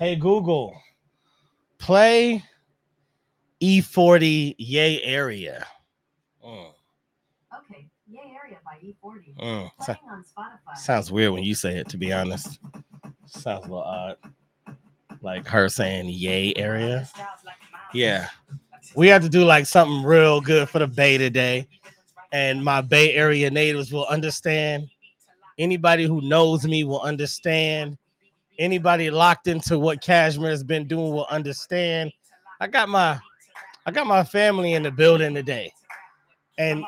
Hey Google, play E40 Yay Area. Mm. Okay, Yay Area by E40. Mm. So- on Spotify. sounds weird when you say it, to be honest. Sounds a little odd. Like her saying Yay Area. Yeah. We have to do like something real good for the Bay today. And my Bay Area natives will understand. Anybody who knows me will understand. Anybody locked into what Cashmere has been doing will understand. I got my I got my family in the building today. And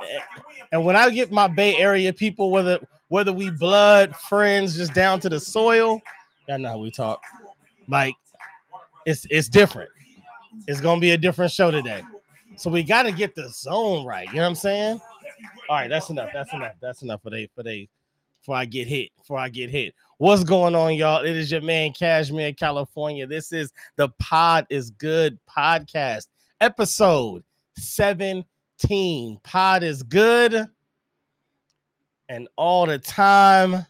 and when I get my Bay Area people, whether whether we blood, friends, just down to the soil, y'all know how we talk. Like it's it's different. It's gonna be a different show today. So we got to get the zone right. You know what I'm saying? All right, that's enough. That's enough. That's enough for they for they before I get hit. Before I get hit. What's going on, y'all? It is your man Cashmere, California. This is the Pod is Good podcast, episode 17. Pod is good. And all the time.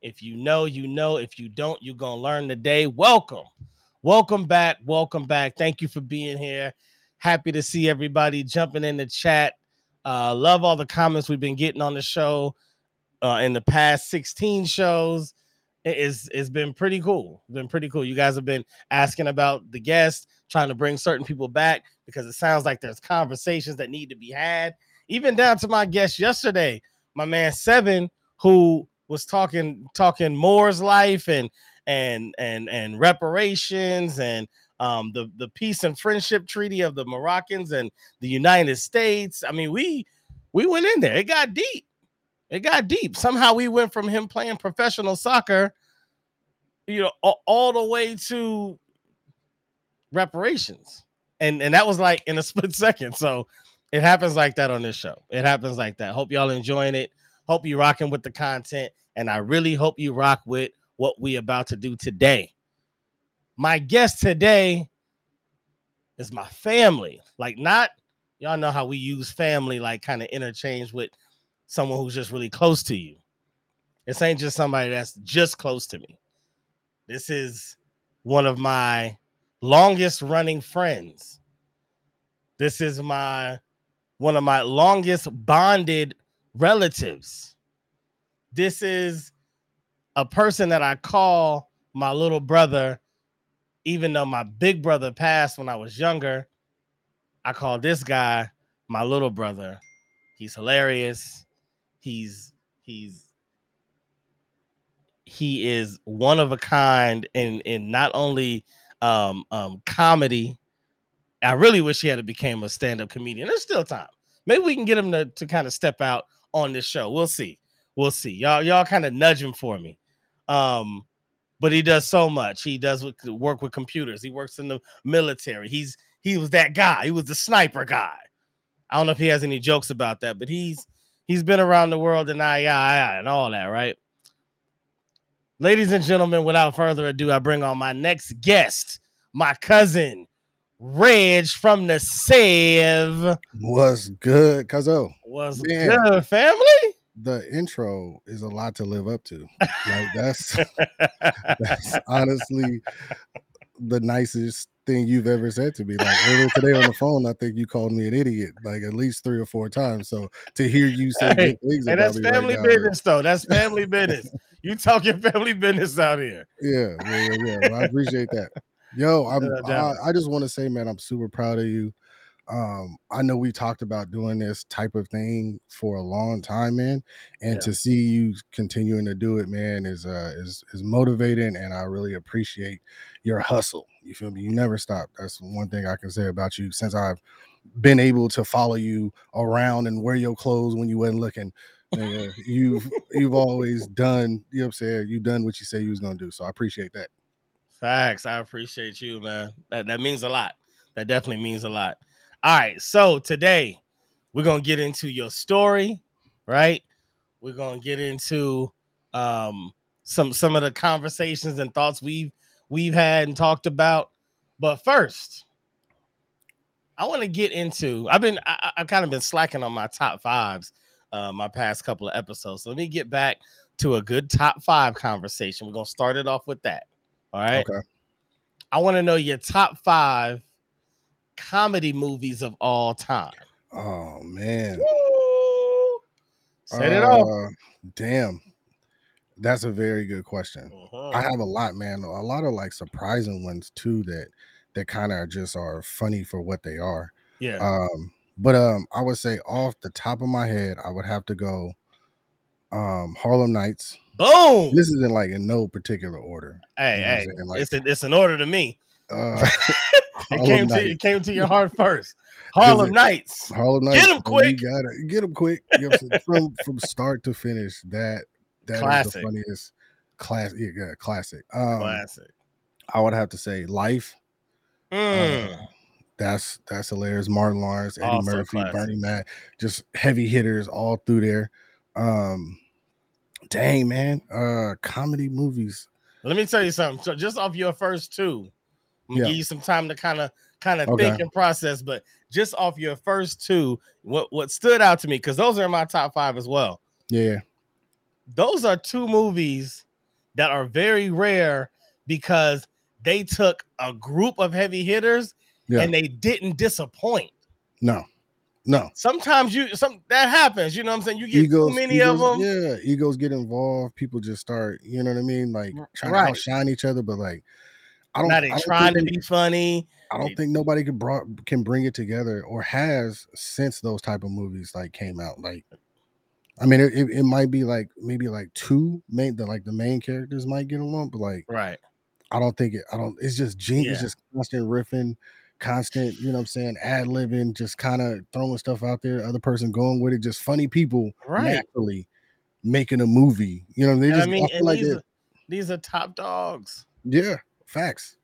If you know, you know. If you don't, you're gonna learn today. Welcome. Welcome back. Welcome back. Thank you for being here. Happy to see everybody jumping in the chat. Uh, love all the comments we've been getting on the show uh, in the past 16 shows. It is it's been pretty cool. It's been pretty cool. You guys have been asking about the guests, trying to bring certain people back because it sounds like there's conversations that need to be had. Even down to my guest yesterday, my man Seven, who was talking talking Moore's life and and and and reparations and um the the peace and friendship treaty of the Moroccans and the United States. I mean, we we went in there. It got deep. It got deep. Somehow we went from him playing professional soccer, you know, all, all the way to reparations. And and that was like in a split second. So it happens like that on this show. It happens like that. Hope y'all enjoying it. Hope you rocking with the content. And I really hope you rock with what we about to do today. My guest today is my family. Like, not y'all know how we use family, like kind of interchange with someone who's just really close to you. This ain't just somebody that's just close to me. This is one of my longest running friends. This is my one of my longest bonded relatives. This is a person that I call my little brother, even though my big brother passed when I was younger. I call this guy my little brother. He's hilarious. He's he's he is one of a kind in in not only um um comedy. I really wish he had became a stand-up comedian. There's still time. Maybe we can get him to, to kind of step out on this show. We'll see. We'll see. Y'all, y'all kind of nudge him for me. Um, but he does so much. He does with, work with computers. He works in the military. He's he was that guy. He was the sniper guy. I don't know if he has any jokes about that, but he's he's been around the world and I, I, I and all that, right? Ladies and gentlemen, without further ado, I bring on my next guest, my cousin Reg from the Sev. What's good, Cuzzo? Was Man. good, family. The intro is a lot to live up to. Like that's that's honestly the nicest thing you've ever said to me. Like earlier today on the phone, I think you called me an idiot like at least three or four times. So to hear you say Hey, good things and that's me right family now, business, though. That's family business. You talking family business out here. Yeah, yeah, yeah. yeah. Well, I appreciate that. Yo, I'm I. I just want to say, man, I'm super proud of you. Um, I know we talked about doing this type of thing for a long time, man. And Yeah. to see you continuing to do it, man, is uh is is motivating and I really appreciate your hustle. You feel me? You never stop. That's one thing I can say about you since I've been able to follow you around and wear your clothes when you wasn't looking. you've you've always done, you know what I'm saying? You've done what you say you was gonna do. So I appreciate that. Facts. I appreciate you, man. That that means a lot. That definitely means a lot. All right. So today we're gonna get into your story, right? We're gonna get into um some some of the conversations and thoughts we've we've had and talked about. But first, I want to get into. I've been I, I've kind of been slacking on my top fives uh my past couple of episodes. So let me get back to a good top five conversation. We're gonna start it off with that. All right. Okay. I want to know your top five comedy movies of all time. Oh man. Woo! Set it off. Uh, Damn. That's a very good question. Mhm. I have a lot, man. A lot of like surprising ones too that that kind of just are funny for what they are. yeah. Um, but um, I would say off the top of my head, I would have to go um Harlem Nights. Boom. This is in like in no particular order. hey, you know hey. Like- it's, a, it's an order to me. Uh It Harlem came, to, it came to your heart first. Harlem it- Nights. Harlem Nights. Get 'em man, quick. You gotta get them quick. You know from from start to finish. That that is Classic. the funniest class. Yeah, yeah, classic. Um, Classic. I would have to say Life. Mm. That's that's hilarious. Martin Lawrence, Eddie Also Murphy, classic. Bernie Mac, just heavy hitters all through there. Um, dang man, uh, comedy movies. Let me tell you something. So just off your first two, I'm gonna Yeah. give you some time to kind of kind of Okay. think and process. But just off your first two, what what stood out to me because those are in my top five as well. Yeah, Those are two movies that are very rare because they took a group of heavy hitters Yeah. and they didn't disappoint. no, no. Sometimes you some that happens. You know what I'm saying? You get Egos, too many egos, of them. Yeah, egos get involved. People just start, you know what I mean, like trying right. to outshine each other. But like, I don't. Now I don't trying to be funny. I don't think nobody can brought can bring it together or has since those type of movies like came out. Like, I mean, it, it, it might be like maybe like two main the like the main characters might get along, but like Right. I don't think it. I don't. It's just gene. Yeah. It's just constant riffing, constant. You know what I'm saying? Ad libbing, just kind of throwing stuff out there. Other person going with it. Just funny people Right. naturally making a movie. You know, they And just. I mean, feel like these, it- are, these are top dogs. yeah, facts.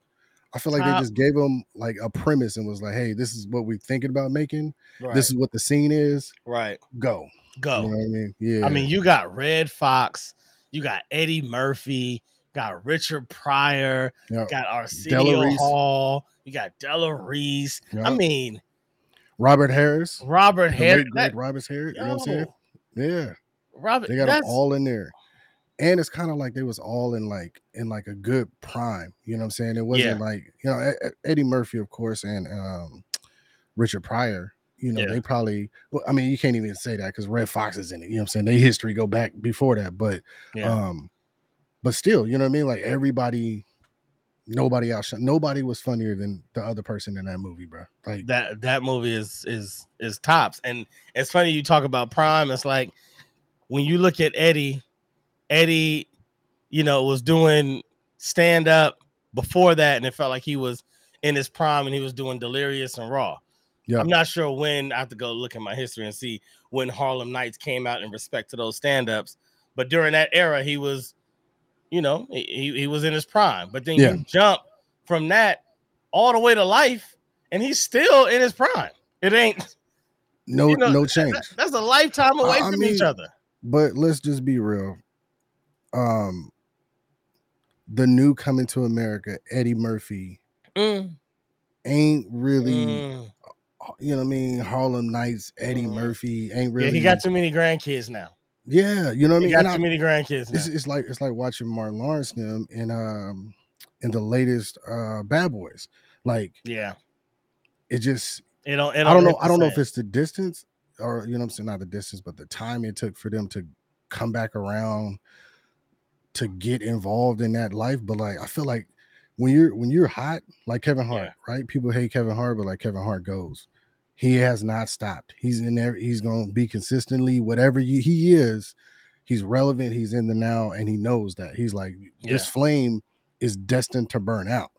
I feel like Top- they just gave them like a premise and was like, "Hey, this is what we're thinking about making. Right. This is what the scene is. right. Go." Go. You know what I mean? Yeah. I mean, you got Redd Foxx, you got Eddie Murphy, got Richard Pryor, Yeah. got Arsenio Hall, you got Della Reese. I mean, Robert Harris, Robert Harris. great Robert Harris. You know what I'm saying? Yeah. Robert, They got them all in there. And it's kind of like they was all in like in like a good prime. You know what I'm saying? It wasn't like, you know, Eddie Murphy, of course, and um Richard Pryor, you know, Yeah. they probably well, I mean, you can't even say that because Redd Foxx is in it. You know what I'm saying? They history go back before that, but yeah. um, but still, you know what I mean? Like everybody, nobody else, nobody was funnier than the other person in that movie, bro. Like that that movie is is is tops and it's funny you talk about prime it's like when you look at eddie eddie you know was doing stand up before that and it felt like he was in his prime and he was doing delirious and raw Yeah. i'm not sure when i have to go look at my history and see when harlem nights came out in respect to those stand-ups but during that era he was you know he, he- was in his prime but then Yeah. you jump from that all the way to life and he's still in his prime. It ain't no, you know, no that- change. that's a lifetime away I from each other. but let's just be real. Um, the new coming to America, Eddie Murphy, Mm, ain't really, mm. you know what I mean? Harlem Nights, Eddie Mm. Murphy ain't Yeah, really. he got too many grandkids now. yeah, you know what I He mean? got And I- too many grandkids now. it's, it's like it's like watching Martin Lawrence them in um in the latest uh Bad Boys. Like yeah, it just it don't. It I don't know. I don't know if it's the distance or you know what I'm saying, not the distance, but the time it took for them to come back around to get involved in that life. But like I feel like when you're when you're hot, like Kevin Hart, right? People hate Kevin Hart, but like Kevin Hart goes, he has not stopped. He's in there, he's gonna be consistently whatever you, he is, he's relevant, he's in the now, and he knows that. He's like, this flame is destined to burn out.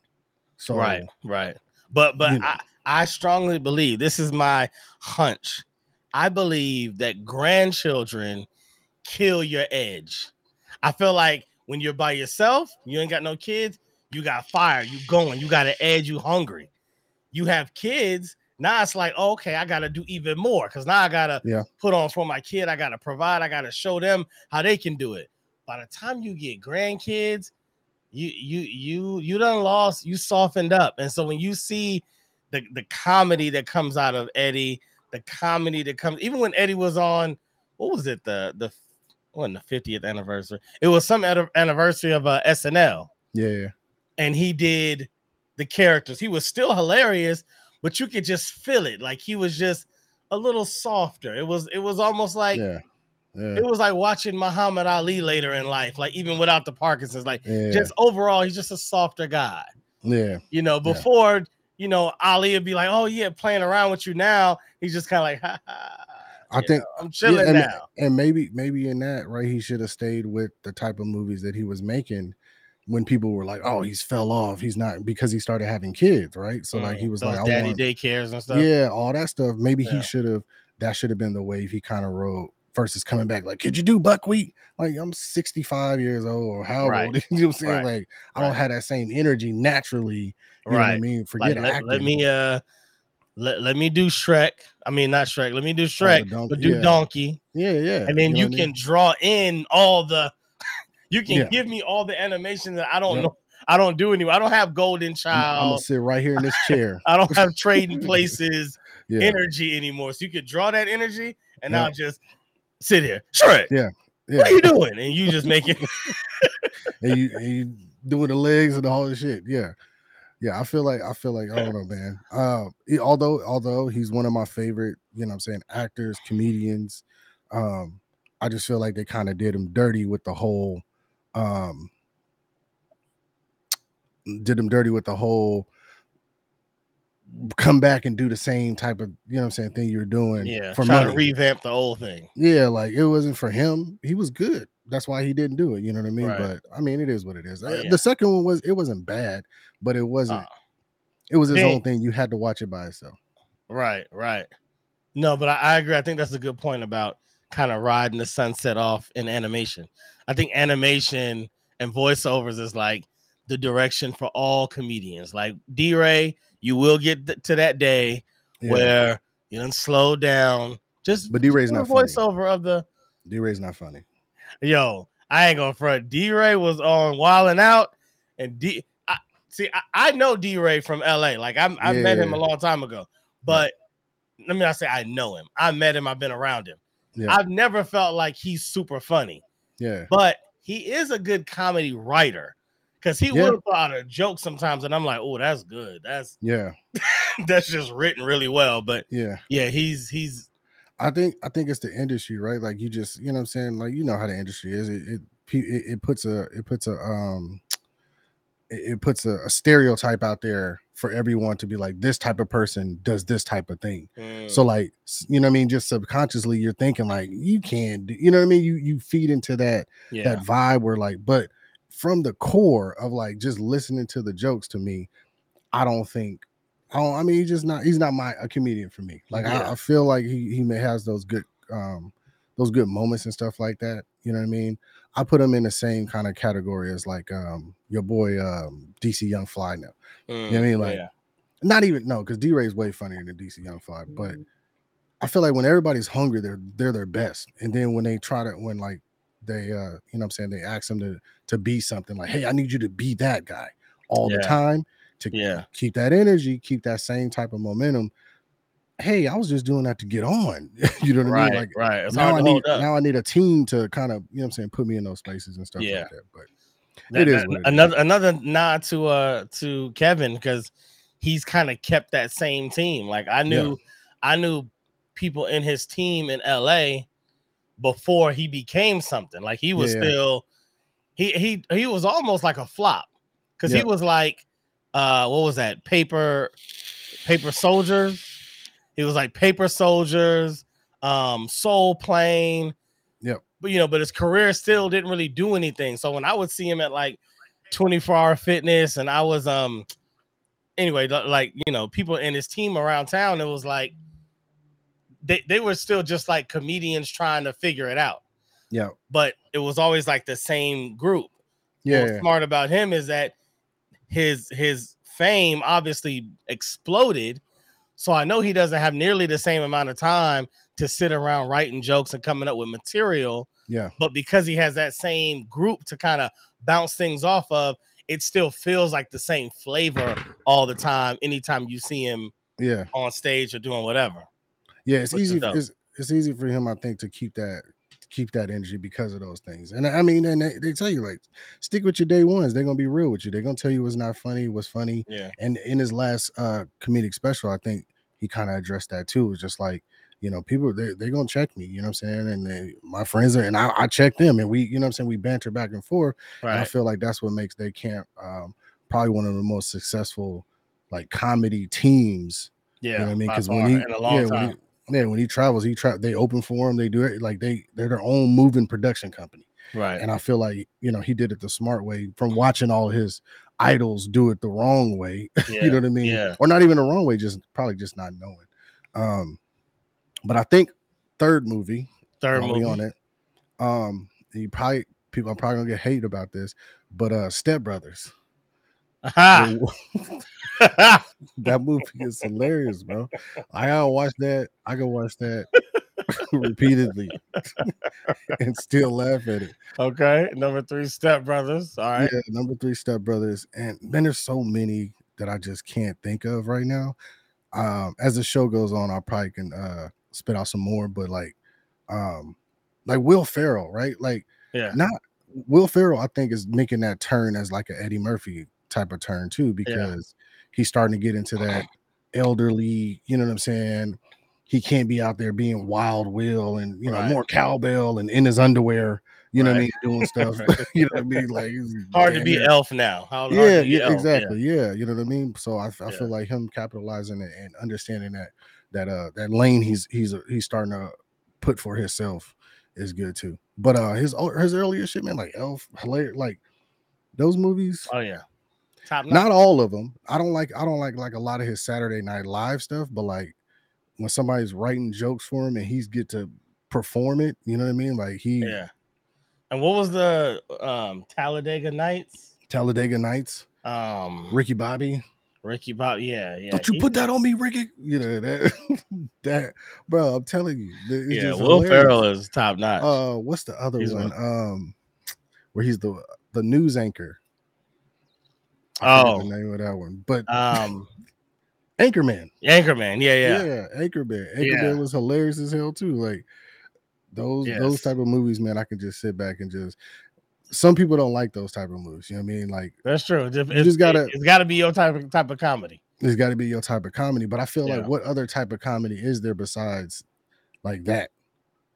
So right, right. But but you know. I I strongly believe this is my hunch. I believe that grandchildren kill your edge. I feel like when you're by yourself, you ain't got no kids, you got fire, you going, you got an edge, you hungry. You have kids, now it's like, oh, okay, I gotta do even more because now I gotta Yeah. put on for my kid, I gotta provide, I gotta show them how they can do it. By the time you get grandkids, you you you you done lost, you softened up. And so when you see the the comedy that comes out of Eddie, the comedy that comes even when Eddie was on, what was it, the the wasn't the 50th anniversary, it was some ad- anniversary of uh, SNL. yeah, and he did the characters. He was still hilarious, but you could just feel it. Like he was just a little softer. It was it was almost like yeah, yeah, it was like watching Muhammad Ali later in life, like even without the Parkinson's. Like yeah, just overall, he's just a softer guy. yeah. You know, before you know, Ali would be like, "Oh yeah, playing around with you now." He's just kind of like, ha, ha, I think- I'm chilling and- now. And maybe, maybe in that, right, he should have stayed with the type of movies that he was making when people were like, "Oh, he's fell off. He's not because he started having kids, right?" So like he Mm, was like, "I daddy want, daycares and stuff. yeah, all that stuff." Maybe Yeah. he should have. That should have been the wave he kind of rode versus coming back like, "Could you do buckwheat?" Like I'm 65 years old or how Right. old? You know what I'm saying? Right. Like I don't Right. have that same energy naturally. You know what I mean? Forget Like, let, let me uh let, let me do Shrek. I mean not Shrek. Let me do Oh, Shrek, donkey, but do yeah. Donkey. Yeah, yeah. And then know you what I can mean? draw in all the you can Yeah. give me all the animation that I don't Yep. know. I don't do anymore. I don't have Golden I'm, I'm gonna sit right here in this chair. I don't have trading places Yeah, energy anymore. So you could draw that energy and. I'll just sit here. Shrek. Yeah, What are you doing? And you just make it and you and you doing the legs and all the shit. Yeah, yeah. I feel like I feel like I don't know, man. Uh, he- although although he's one of my favorite, you know, what I'm saying actors, comedians. Um, I just feel like they kind of did him dirty with the whole, um, did him dirty with the whole. Come back and do the same type of, you know, what I'm saying thing you're doing yeah, for trying money. to revamp the whole thing. Yeah, like it wasn't for him. He was good. That's why he didn't do it. You know what I mean? Right. But I mean, it is what it is. Oh, Uh, yeah. The second one was it wasn't bad, but it wasn't. Uh, it was his own thing. You had to watch it by itself. Right, right. No, but I, I agree. I think that's a good point about kind of riding the sunset off in animation. I think animation and voiceovers is like the direction for all comedians. Like D Ray, you will get th- to that day Yeah. where you don't slow down. Just but D Ray's not funny. voiceover of the D Ray's not funny. Yo. I ain't gonna front. D Ray was on Wildin' Out, and D. I, see, I, I know D Ray from L.A. Like I, I met him a long time ago, but let me not say I know him. I met him. I've been around him. Yeah. I've never felt like he's super funny, Yeah. but he is a good comedy writer because he Yeah. will put out a joke sometimes, and I'm like, oh, that's good. That's Yeah. that's just written really well. But Yeah. yeah, he's he's I think I think it's the industry, right? Like you just, you know what I'm saying? Like you know how the industry is. It it it, it puts a it puts a um it, it puts a, a stereotype out there for everyone to be like this type of person does this type of thing. mm, So like you know what I mean? Just subconsciously you're thinking like you can't do you know what I mean? You you feed into that yeah, that vibe where like, but from the core of like just listening to the jokes to me, I don't think I don't I mean he's just not he's not my a comedian for me. Like Yeah. I, I feel like he he may has those good um those good moments and stuff like that. You know what I mean? I put him in the same kind of category as like um your boy um DC Young Fly now. mm, you know what I mean? Like, yeah. Not even no, because D Ray's way funnier than DC Young Fly, but I feel like when everybody's hungry, they're they're their best. And then when they try to when like they uh you know what I'm saying they ask them to to be something like, hey, I need you to be that guy all the time to yeah. keep that energy, keep that same type of momentum. Hey, I was just doing that to get on. you know what I mean? Like right. It's now I need now I need a team to kind of, you know what I'm saying, put me in those spaces and stuff Yeah. like that. But That- It is that- it is. another another nod to uh to Kevin because he's kind of kept that same team. Like I knew I knew people in his team in LA before he became something. Like he was Yeah. still he he he was almost like a flop because he was like uh what was that? Paper paper soldiers? He was like paper soldiers um soul plane. Yep. but you know but his career still didn't really do anything. So when i would see him at like 24 hour fitness and i was um anyway like you know people in his team around town it was like they, they were still just like comedians trying to figure it out. Yeah, but it was always like the same group. Yeah, what's smart about him is that his his fame obviously exploded. So I know he doesn't have nearly the same amount of time to sit around writing jokes and coming up with material. yeah, But because he has that same group to kind of bounce things off of, it still feels like the same flavor all the time. Anytime you see him yeah. on stage or doing whatever. Yeah, it's Which easy. It's, it's easy for him, I think, to keep that keep that energy because of those things. And I mean, and they, they tell you like stick with your day ones. They're gonna be real with you. They're gonna tell you what's not funny, what's funny. Yeah. And in his last uh comedic special, I think he kind of addressed that too. It's just like, you know, people they they're gonna check me, you know what I'm saying? And they, my friends are and I, I check them and we, you know what I'm saying, we banter back and forth. And I feel like that's what makes they camp um probably one of the most successful like comedy teams Yeah. you know what I mean? Because when he, in a long yeah, when he, yeah, when he travels, he tra- they open for him. They do it like they they're their own moving production company. right. And I feel like you know he did it the smart way from watching all his idols do it the wrong way. yeah. you know what I mean? Yeah. Or not even the wrong way, just probably just not knowing. Um, but I think third movie, Third movie. on it. Um, you probably people are probably gonna get hate about this, but uh, Step Brothers. That movie is hilarious, bro. I gotta watch that. I can watch that repeatedly and still laugh at it. okay. Number three, Step Brothers. All right. Yeah, number three, Step Brothers, and then there's so many that I just can't think of right now. Um, as the show goes on, I probably can uh spit out some more, but like, um, like Will Ferrell, right? Like, Yeah. not Will Ferrell, I think is making that turn as like an Eddie Murphy type of turn too, because he's starting to get into that elderly, you know what I'm saying? He can't be out there being wild will and you know Right. more cowbell and in his underwear, you know what I mean, doing stuff. Right. you know what I mean? Like Hard to be Elf now. How hard yeah, yeah, exactly. Yeah. you know what I mean. So I, Yeah. feel like him capitalizing it and understanding that that uh that lane he's he's he's starting to put for himself is good too. But uh his his earlier shit, man, like Elf, hilarious, like those movies. Oh yeah. Top notch. Not all of them. I don't like I don't like like a lot of his Saturday Night Live stuff, but like when somebody's writing jokes for him and he's get to perform it, you know what I mean? Like he Yeah. And what was the um Talladega Nights? Talladega Nights, Um Ricky Bobby. Ricky Bobby, Yeah, yeah. Don't you he- put that on me, Ricky? You know that that bro. I'm telling you, it's Yeah, just Will hilarious. Ferrell is top notch. Uh, what's the other one? one. Um, where he's the the news anchor. I Oh. the name of that one, but um Anchorman. Anchorman. Yeah, yeah. Yeah, Anchorman. Anchorman Yeah. was hilarious as hell too. Like those those type of movies, man. I can just sit back and just. Some people don't like those type of movies. You know what I mean? Like That's true. It's, You just gotta- it's gotta be your type of type of comedy. it's got to be your type of comedy. But I feel Yeah. like what other type of comedy is there besides like that?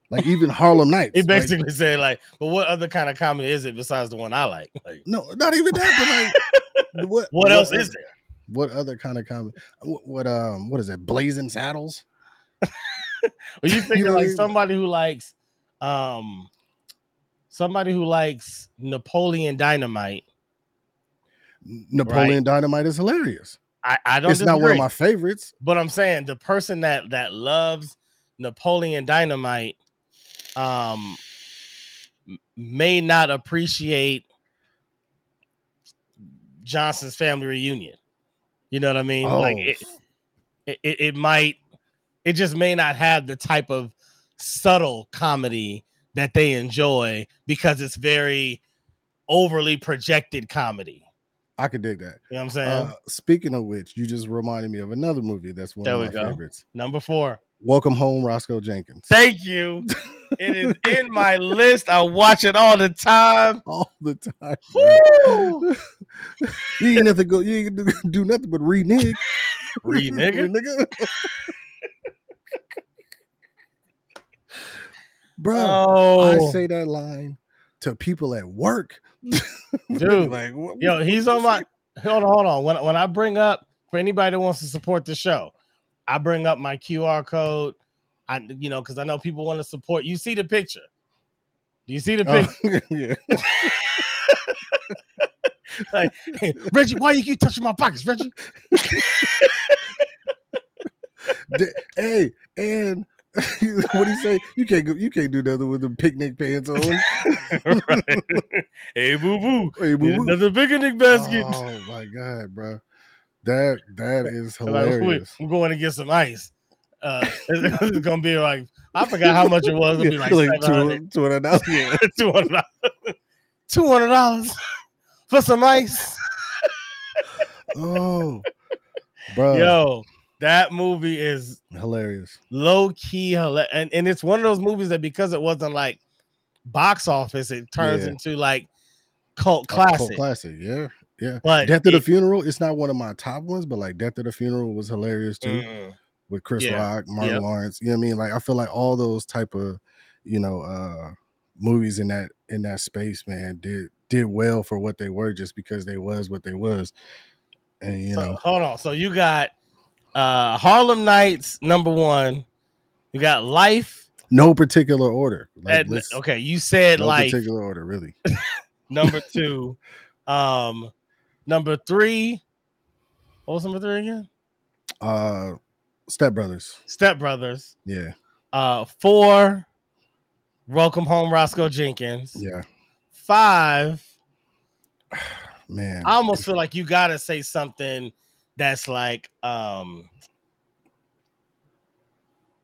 Like even Harlem Nights. Like- basically said, like, but what other kind of comedy is it besides the one I like? Like no, not even that. But like, what what else is there? What other kind of comedy? What, what um what is it? Blazing Saddles? Are you thinking like somebody who likes um somebody who likes Napoleon Dynamite? Napoleon Dynamite is hilarious. I, I don't It's not one of my favorites. But I'm saying the person that that loves Napoleon Dynamite um may not appreciate Johnson's family reunion. You know what I mean? Like Oh, it, it, it it might it just may not have the type of subtle comedy that they enjoy because it's very overly projected comedy. I could dig that. You know what I'm saying? Uh, speaking of which, you just reminded me of another movie that's one There of my go. favorites. Number four. Welcome home, Roscoe Jenkins. Thank you. It is in my list. I watch it all the time. All the time. you ain't nothing go. You ain't do, do nothing but read nigga. Read nigga? nigga. Bro, Oh, I say that line to people at work. Dude, like, what, yo, he's on my. Hold on, hold on. When when I bring up for anybody that wants to support the show, I bring up my QR code. I you know because I know people want to support. You see the picture. Do you see the picture? Oh, yeah. Like, hey, Reggie, why you keep touching my pockets, Reggie? D- hey, and what do you say? You can't go. You can't do nothing with the picnic pants on. Right. Hey, boo boo. Hey, boo-boo. Another picnic basket. Oh my god, bro. That that is I'm like, hilarious. I'm going to get some ice. Uh, it's, it's gonna be like I forgot how much it was. It'll be like, like two hundred dollars. Two hundred dollars. Two hundred dollars for some ice. Oh, bro, Yo, that movie is hilarious. low key and and it's one of those movies that because it wasn't like box office, it turns Yeah. into like cult A cult classic. classic. Yeah, yeah. But Death of the Funeral. It's not one of my top ones, but like Death of the Funeral was hilarious too. Mm, with Chris Yeah, Rock, Martin yep. Lawrence. You know what I mean? Like I feel like all those type of, you know, uh movies in that in that space, man, did did well for what they were just because they was what they was. And you so, know, hold on. So you got uh Harlem Nights number one. You got Life. no particular order. Like, At, okay, you said no Life particular order, really. number two. um, number three. What was number three again? Uh Step Brothers. Step Brothers. Yeah, Uh, four. Welcome home, Roscoe Jenkins. yeah. Five. Man. I almost feel like you gotta say something that's like um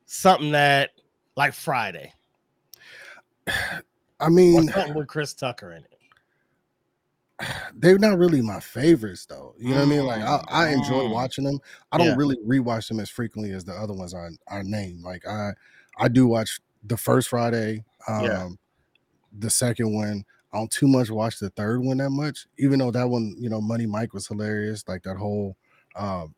something that like Friday I mean, something with Chris Tucker in it. they're not really my favorites though. You know what I mean? Like I, I enjoy Mm. watching them. I don't Yeah. really rewatch them as frequently as the other ones are are named. Like I I do watch the first Friday, um Yeah. the second one. I don't too much watch the third one that much, even though that one, you know, Money Mike was hilarious. Like that whole um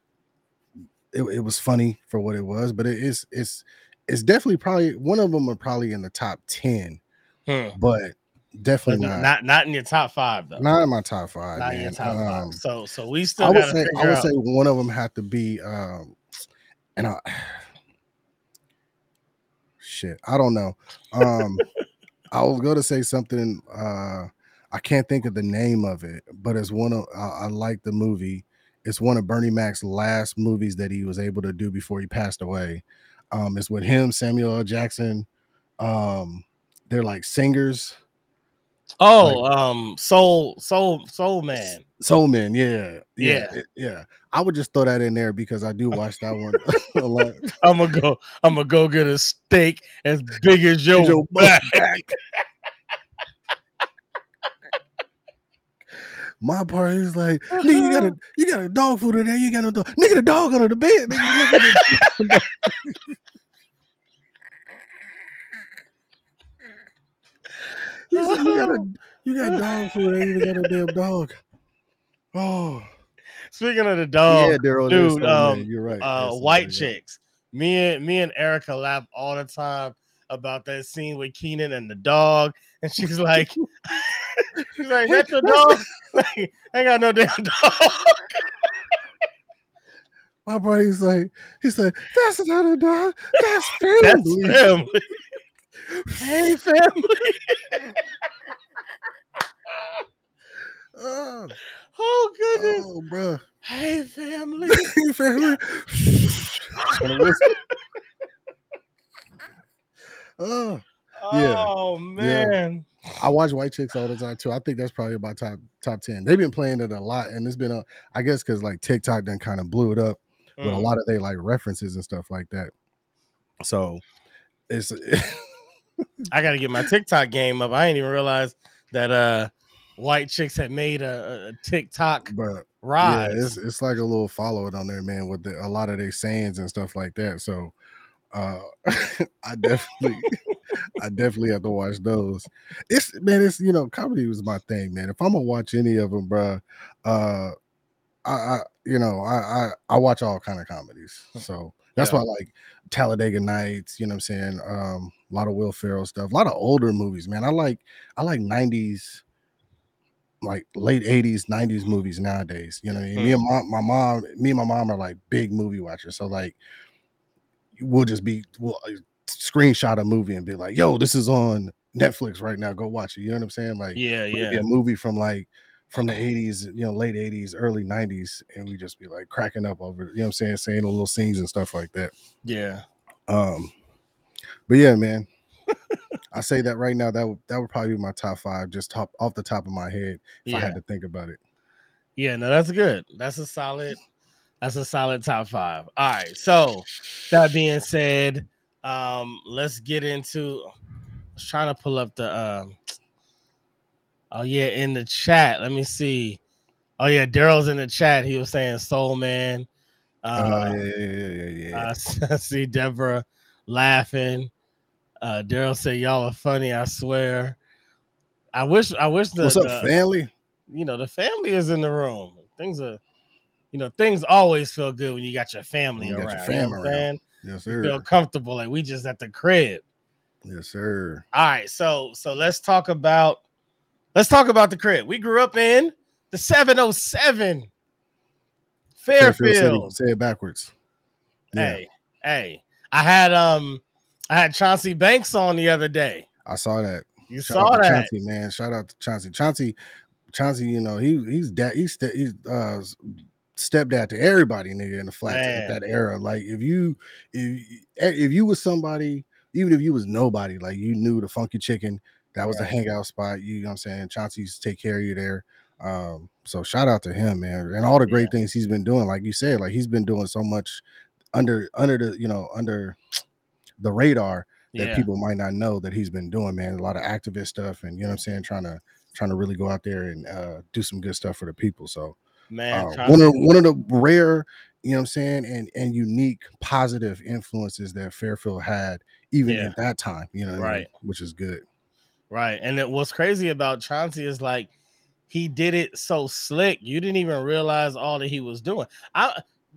it, it was funny for what it was, but it is it's it's definitely probably one of them are probably in the top 10, Hmm. But definitely not, not not in your top five though. not in my top five. Not in your top Um, five. So so we still I would say I would out. say one of them had to be um and I shit, I don't know. Um I was gonna say something uh I can't think of the name of it, but it's one of I, I like the movie. It's one of Bernie Mac's last movies that he was able to do before he passed away. Um it's with him, Samuel L. Jackson. Um they're like singers. Oh, um, Soul Soul Soul Man. Soul Man, yeah, yeah, Yeah. yeah. I would just throw that in there because I do watch that one a lot. I'm gonna go. I'm gonna go get a steak as big as your, Your back. back. My part is like, nigga, you got a you got a dog food in there. You got no dog. Nigga, the dog under the bed. Nigga, look at it. He said, you got a you got dog food. and You got a damn dog. Oh, Speaking of the dog, yeah, Daryl. it is dude, something, man. um, you're right. uh, white something, yeah. chicks. Me and me and Erica laugh all the time about that scene with Keenan and the dog, and she's like, she's like, that's your dog. like, I ain't got no damn dog. My buddy's like, he's like, that's not a dog. That's That's family. Family. hey, family. Oh, Oh goodness. oh, bro. Hey, family. family. Gonna whistle. oh, Yeah. Oh man. I watch White Chicks all the time too. I think that's probably about top top ten. They've been playing it a lot, and it's been a, I guess, because like TikTok then kind of blew it up with a Mm. lot of they like references and stuff like that. So it's I gotta get my TikTok game up. I didn't even realize that uh white chicks had made a, a TikTok but rise. Yeah, it's it's like a little follow it on there, man, with the, a lot of their sayings and stuff like that. So uh I definitely I definitely have to watch those. It's man, it's you know, comedy was my thing, man. If I'm gonna watch any of them, bruh, uh I, I you know, I, I I watch all kind of comedies. So that's Yeah. why I like Talladega Nights, you know what I'm saying? Um, a lot of Will Ferrell stuff, a lot of older movies, man. I like I like 90s like late 80s 90s movies nowadays you know what I mean? me and my, my mom me and my mom are like big movie watchers so like we'll just be we'll uh, screenshot a movie and be like yo this is on netflix right now go watch it you know what i'm saying like yeah, yeah. a movie from like from the 80s you know late 80s early 90s and we just be like cracking up over it, you know what i'm saying saying the little scenes and stuff like that Yeah. um but yeah man i say that right now that would that would probably be my top five just top off the top of my head if i had to think about it Yeah, no, that's good. That's a solid, that's a solid top five. All right. So that being said, um, let's get into I was trying to pull up the um oh yeah, in the chat. Let me see. Oh yeah, Daryl's in the chat. He was saying Soul Man. Oh Uh, yeah, yeah, yeah, yeah, yeah. I see Deborah laughing. Uh, Daryl said y'all are funny. I swear. I wish. I wish the, What's up, the- family? you know the family is in the room. Things are, you know, things always feel good when you got your family You around. your you know fam what I'm around. Yes, You feel comfortable. Like we just at the crib. Yes, sir. All right, so so let's talk about let's talk about the crib. We grew up in the 707 Fairfield City. Fairfield. Say it backwards. Yeah, Hey, hey. I had um I had Chauncey Banks on the other day. I saw that. You Shout saw that. Chauncey, man. Shout out to Chauncey. Chauncey, Chauncey, you know, he he's dad, he's he's uh stepdad to everybody, nigga, in the flat at that era. Like if you if if you was somebody, even if you was nobody, like you knew the funky chicken, that was the hangout spot. You know what I'm saying? Chauncey used to take care of you there. Um, so shout out to him, man, and all the great things he's been doing. Like you said, like he's been doing so much under under the you know under the radar that Yeah. people might not know that he's been doing, man. A lot of activist stuff, and you know what I'm saying, trying to trying to really go out there and uh, do some good stuff for the people. So Man, uh, one of one of the rare, you know what I'm saying, and and unique positive influences that Fairfield had even Yeah. at that time, you know, what I mean? Right. which is good. Right. And it, what's crazy about Chauncey is like he did it so slick. You didn't even realize all that he was doing. I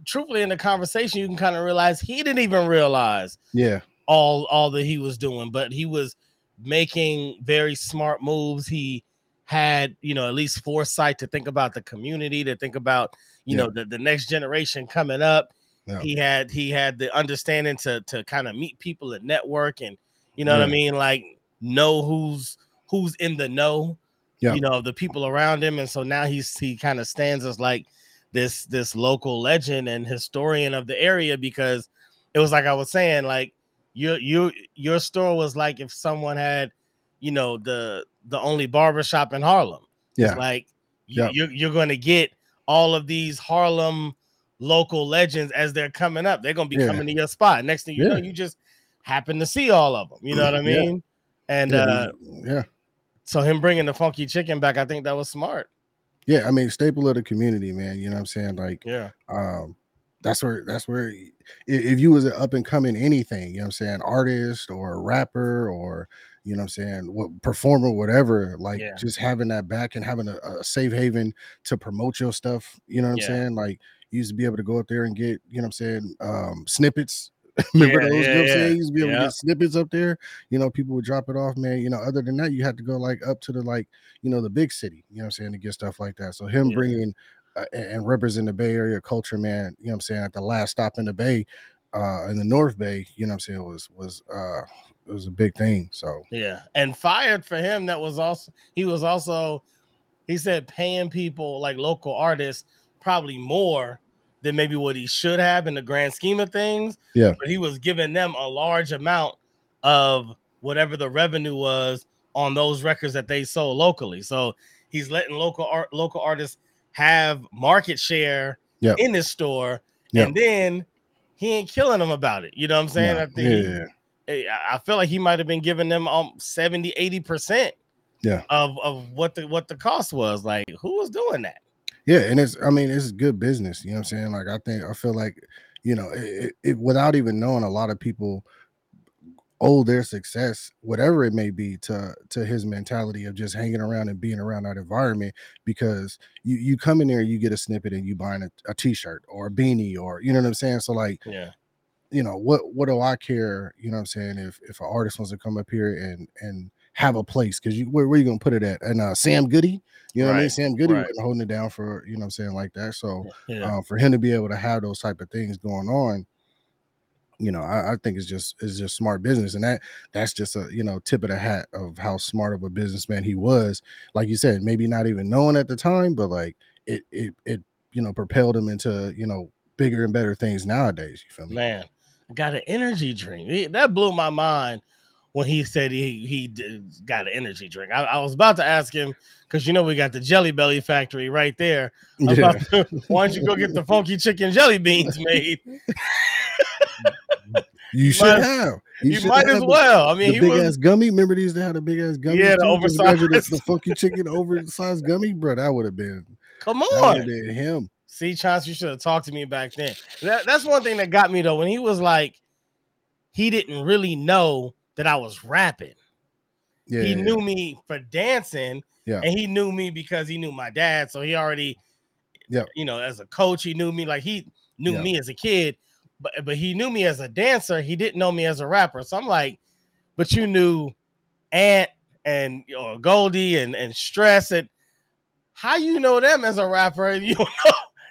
truthfully in the conversation, you can kind of realize he didn't even realize Yeah, all all that he was doing, but he was making very smart moves. He had, you know, at least foresight to think about the community, to think about, you Yeah. know, the, the next generation coming up. Yeah. He had he had the understanding to to kind of meet people and network and you know what I mean, like know who's who's in the know, Yeah. you know, the people around him. And so now he's he kind of stands as like this this local legend and historian of the area because it was like I was saying, like your your your store was like if someone had, you know, the the only barbershop in Harlem. yeah, It's like you, Yeah. you're you're gonna get all of these Harlem local legends as they're coming up. They're gonna be Yeah. coming to your spot. Next thing you know, you just happen to see all of them. You know mm, what I Yeah. mean? And yeah, uh, yeah. so him bringing the funky chicken back, I think that was smart. Yeah, I mean, staple of the community, man. You know what I'm saying? Like, Yeah, um that's where that's where if you was an up and coming anything you know what i'm saying artist or rapper or you know what i'm saying what performer whatever like Yeah. just having that back and having a, a safe haven to promote your stuff you know what i'm Yeah. saying like you used to be able to go up there and get you know what i'm saying um snippets remember Yeah, those you know yeah, i'm yeah. you used to be able Yeah. to get snippets up there you know people would drop it off man you know other than that you had to go like up to the like you know the big city you know what i'm saying to get stuff like that so him Yeah. bringing uh, and and represent the Bay Area culture, man. You know what I'm saying? At the last stop in the Bay, uh, in the North Bay, you know what I'm saying, was was uh it was a big thing. So yeah. And fired for him, that was also he was also he said paying people like local artists probably more than maybe what he should have in the grand scheme of things. Yeah. But he was giving them a large amount of whatever the revenue was on those records that they sold locally. So he's letting local art local artists have market share in his store, and then he ain't killing them about it. You know what I'm saying? yeah, I think yeah, eh, I I feel like he might have been giving them um 70, 80 percent Yeah. of, of what the what the cost was. Like, who was doing that? Yeah, and it's I mean it's good business. You know what I'm saying? Like I think I feel like you know it, it, it without even knowing a lot of people owe their success, whatever it may be, to to his mentality of just hanging around and being around that environment. Because you you come in there, you get a snippet, and you buying a, a t-shirt or a beanie, or you know what I'm saying. So like Yeah, you know what what do I care? You know what I'm saying? If if an artist wants to come up here and and have a place, because you where, where you gonna put it at? And uh Sam Goody, you know what I mean? Sam Goody right. holding it down for you know what I'm saying like that. So yeah, uh, for him to be able to have those type of things going on, you know, I, I think it's just it's just smart business, and that that's just a you know tip of the hat of how smart of a businessman he was. Like you said, maybe not even knowing at the time, but like it it it you know propelled him into you know bigger and better things nowadays. You feel me? man. I got an energy drink. That blew my mind when he said he he did, got an energy drink. I, I was about to ask him because you know we got the Jelly Belly factory right there. Yeah. to- why don't you go get the funky chicken jelly beans made? You should might- have. You, should might have as the- well. I The mean, he big was ass gummy. Remember these? They had a big ass gummy. Yeah, the too? Just imagine oversized. The, the funky chicken oversized gummy, bro. That would have been. come That would have on. been him. See, Chance, you should have talked to me back then. That, that's one thing that got me though. When he was like, he didn't really know that I was rapping. Yeah, he yeah, knew me for dancing, Yeah. and he knew me because he knew my dad. So he already, Yep. you know, as a coach, he knew me like he knew Yeah. me as a kid, but but he knew me as a dancer. He didn't know me as a rapper. So I'm like, but you knew Ant and you know, Goldie and and Stress and how you know them as a rapper and you know.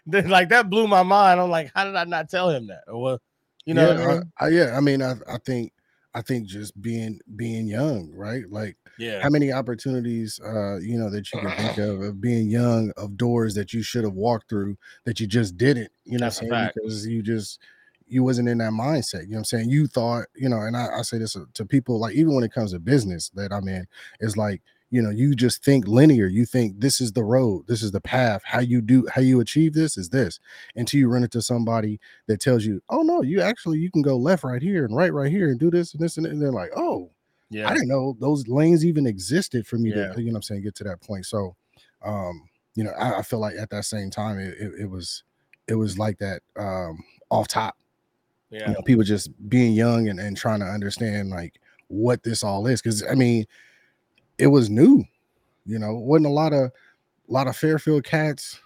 Like that blew my mind. I'm like, how did I not tell him that? Or what, you know, yeah, what I mean? I, I, yeah. I mean, I, I think, I think just being being young, right? Like, yeah, how many opportunities, uh, you know, that you can think of of being young, of doors that you should have walked through that you just didn't. You know, That's what I'm saying because you just you wasn't in that mindset. You know, what I'm saying you thought, you know, and I, I say this to people like even when it comes to business that I'm in, is like you know you just think linear you think this is the road this is the path how you do how you achieve this is this until you run into somebody that tells you oh no you actually you can go left right here and right right here and do this and this and, that. and they're like oh yeah, i didn't know those lanes even existed for me Yeah. to you know what i'm saying get to that point so um you know i, I feel like at that same time it, it, it was it was like that um off top yeah, you know people just being young and, and trying to understand like what this all is because i mean it was new you know wasn't a lot of a lot of fairfield cats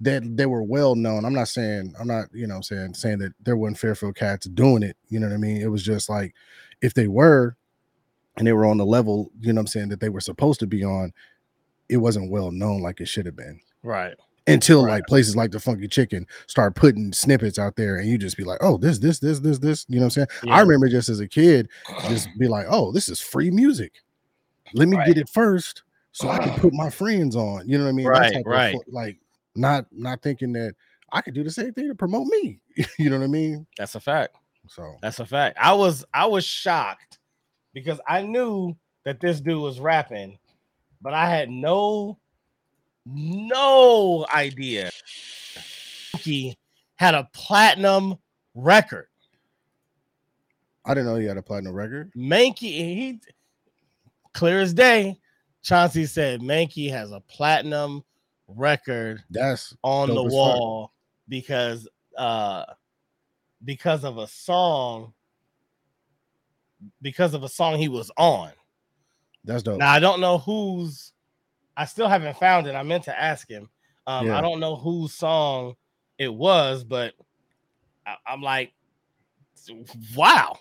that they were well known. I'm not saying i'm not you know saying saying that there wasn't fairfield cats doing it you know what i mean? It was just like if they were and they were on the level you know what i'm saying that they were supposed to be on it wasn't well known like it should have been. Right, until Right. like places like the funky chicken start putting snippets out there and you just be like oh this this this this this you know what i'm saying? Yeah. i remember just as a kid just be like oh this is free music let me Right. get it first so i can put my friends on you know what i mean Right, of right. like not not thinking that i could do the same thing to promote me you know what i mean that's a fact. so That's a fact. I was I was shocked because I knew that this dude was rapping, but I had no no idea he had a platinum record. i didn't know he had a platinum record Mankey, he clear as day. Chauncey said Mankey has a platinum record that's on the wall because uh because of a song because of a song he was on. that's dope Now I don't know whose I still haven't found it. I meant to ask him. Um Yeah. I don't know whose song it was, but I, I'm like wow,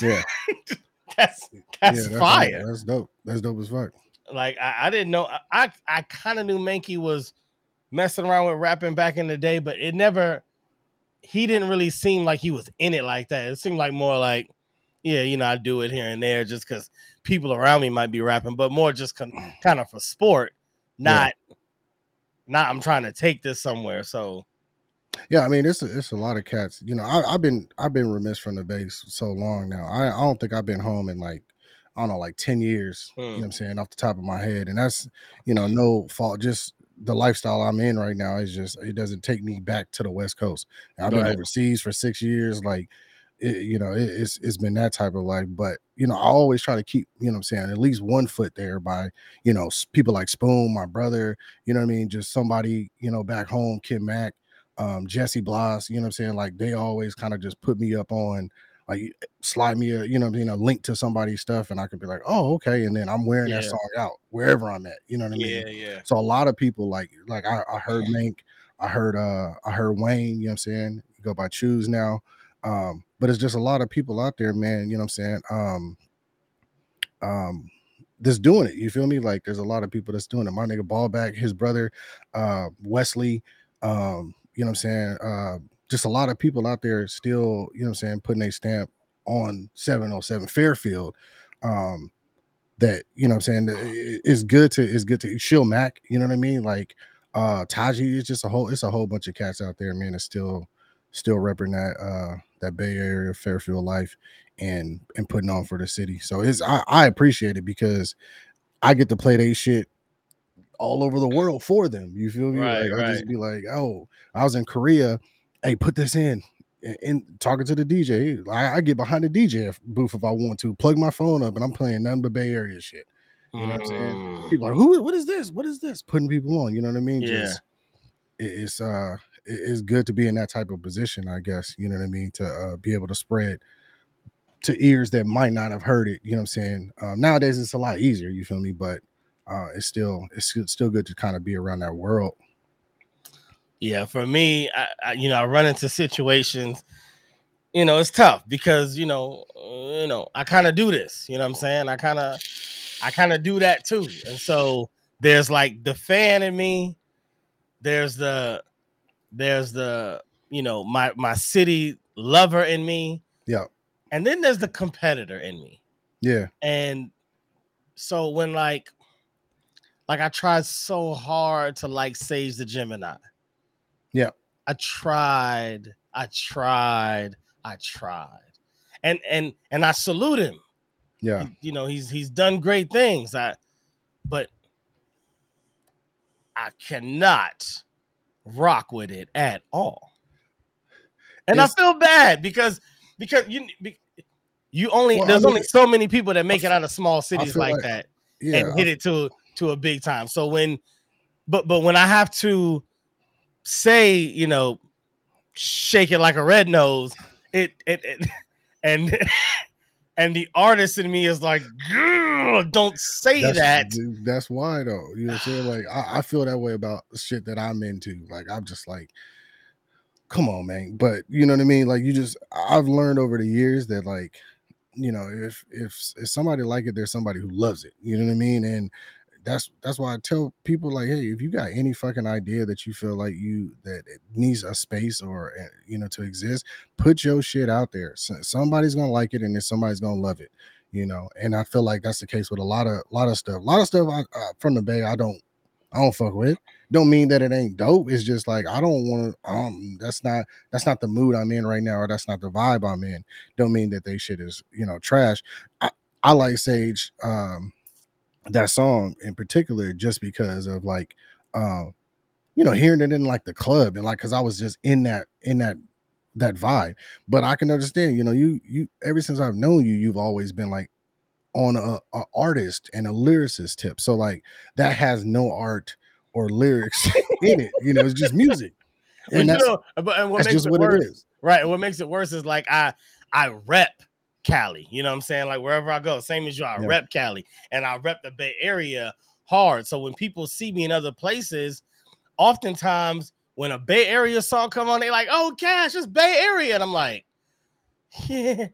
yeah that's that's yeah, fire. that's dope that's dope as fuck Like I, I didn't know. I I, I kind of knew Mankey was messing around with rapping back in the day, but it never. He didn't really seem like he was in it like that. It seemed like more like, yeah, you know, I do it here and there just because people around me might be rapping, but more just kind of for sport, not. Not I'm trying to take this somewhere. So Yeah, I mean it's a, it's a lot of cats. You know, I, I've been I've been remiss from the base so long now. I, I don't think I've been home in like I don't know like ten years. You know Hmm. what I'm saying off the top of my head, and that's you know no fault. Just the lifestyle I'm in right now is just it doesn't take me back to the West Coast. And I've been Right. overseas for six years. Like it, you know, it, it's it's been that type of life. But you know, I always try to keep you know what I'm saying at least one foot there by you know people like Spoon, my brother. You know what I mean? Just somebody you know back home, Kim Mack um Jesse Bloss, you know what I'm saying? Like they always kind of just put me up on like slide me a you know what I mean, a link to somebody's stuff and I could be like, oh okay, and then I'm wearing that song out wherever I'm at, you know what I mean? yeah, yeah, So a lot of people like like I, I heard Mink, I heard uh I heard Wayne, you know what I'm saying? You go by choose now. Um, but it's just a lot of people out there, man, you know what I'm saying? Um um that's doing it. You feel me? Like there's a lot of people that's doing it. My nigga Ballback, his brother, uh Wesley, um, you know what I'm saying? Uh just a lot of people out there still, you know what I'm saying, putting a stamp on 707 Fairfield. Um that you know what I'm saying it's good to it's good to Shill Mac, you know what I mean? Like uh Taji it's just a whole it's a whole bunch of cats out there, man, that's still still repping that uh that Bay Area Fairfield life and and putting on for the city. So it's I, I appreciate it because I get to play they shit all over the world for them. You feel me? Right, like I just right. be like, oh, I was in Korea. Hey, put this in. And, and talking to the DJ, I, I get behind the DJ booth if I want to. Plug my phone up, and I'm playing nothing but Bay Area shit. You know what I'm saying? Mm, People are like, who? What is this? What is this? Putting people on. You know what I mean? Yeah. Just it- it's uh, it- it's good to be in that type of position. I guess you know what I mean to uh, be able to spread to ears that might not have heard it. You know what I'm saying? Um, nowadays it's a lot easier. You feel me? But uh, it's still it's still good to kind of be around that world. Yeah, for me, I, I you know, I run into situations, you know, it's tough because you know, uh, you know, I kind of do this, you know what I'm saying? I kind of I kind of do that too. And so there's like the fan in me, there's the there's the you know, my my city lover in me. Yeah. And then there's the competitor in me. Yeah, And so when like like I tried so hard to like Sage the Gemini. Yeah. I tried, I tried, I tried. And and and I salute him. yeah, You know, he's he's done great things. I but I cannot rock with it at all. And It's- I feel bad because because you be- you only Well, I there's mean, only so many people that make it out of small cities like like- that yeah. and hit it to to a big time. So when but but when I have to say, you know, shake it like a red nose, it it, it and and the artist in me is like, don't say that's, that. That's why though. You know what I'm saying? Like I, I feel that way about shit that I'm into. Like I'm just like, come on, man. But you know what I mean? Like you just I've learned over the years that like, you know, if if if somebody like it, there's somebody who loves it. You know what I mean? And that's that's why I tell people like, hey, if you got any fucking idea that you feel like you that needs a space or uh, you know to exist, put your shit out there. So, somebody's gonna like it, and then somebody's gonna love it. You know, and I feel like that's the case with a lot of lot of stuff. A lot of stuff I, uh, from the Bay, I don't I don't fuck with. Don't mean that it ain't dope. It's just like I don't want to. Um, that's not that's not the mood I'm in right now, or that's not the vibe I'm in. Don't mean that they shit is you know trash. I, I like Sage. Um, that song in particular just because of like um you know hearing it in like the club and like because i was just in that in that that vibe. But i can understand you know you you ever since i've known you you've always been like on a, a artist and a lyricist tip. So like that has no art or lyrics in it you know it's just music. But and you that's, know, but and what that's makes just it what worse, it is. right? And what makes it worse is like I I rep Cali. You know what I'm saying? Like wherever I go, same as you, I Yeah. rep Cali and I rep the Bay Area hard. So when people see me in other places, oftentimes when a Bay Area song come on, they like, oh Cash, it's Bay Area. And I'm like, yeah,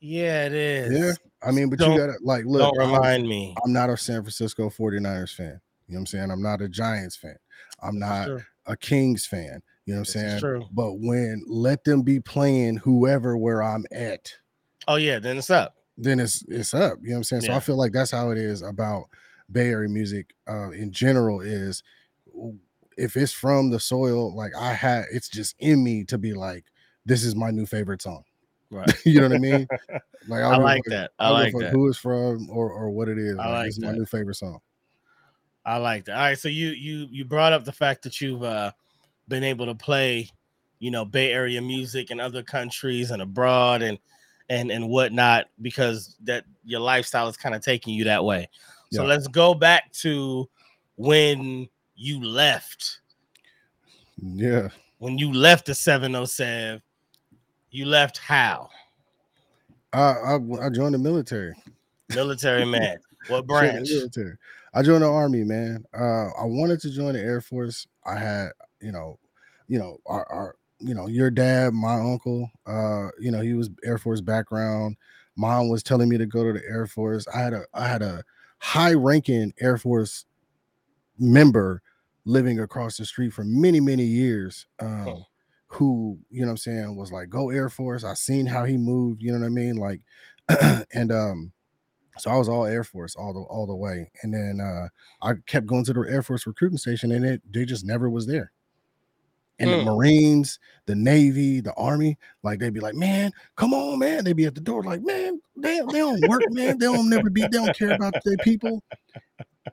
yeah, it is. yeah i mean but Don't- you gotta like look Don't I'm- remind me. I'm not a San Francisco 49ers fan. You know what I'm saying? I'm not a Giants fan. I'm not a Kings fan. You know what I'm saying? true. But when let them be playing whoever where I'm at, Oh yeah, then it's up. then it's it's up. You know what I'm saying? So Yeah. I feel like that's how it is about Bay Area music uh, in general. Is if it's from the soil, like I had, it's just in me to be like, this is my new favorite song. Right. you know what I mean? Like I a like that. I give like that. Who it's from or or what it is. I Like, like this is my new favorite song. I like that. All right, so you you you brought up the fact that you've uh, been able to play, you know, Bay Area music in other countries and abroad and and and whatnot because that your lifestyle is kind of taking you that way. So Yeah. let's go back to when you left. Yeah. When you left the 707, you left how? I, I I joined the military. Military man. What branch? military. I joined the army, man. Uh, I wanted to join the Air Force. I had, you know, you know, our, our you know, your dad, my uncle, uh, you know, he was Air Force background. Mom was telling me to go to the Air Force. I had a I had a high ranking Air Force member living across the street for many, many years. Um, Hmm. who, you know what I'm saying, was like, go Air Force. I seen how he moved, you know what I mean? Like, and um, so I was all Air Force all the all the way. And then uh I kept going to the Air Force recruiting station and it they just never was there. And the Hmm. Marines, the Navy, the Army, like they'd be like, man, come on, man. They'd be at the door, like, man, they, they don't work, man. They don't never be, they don't care about their people.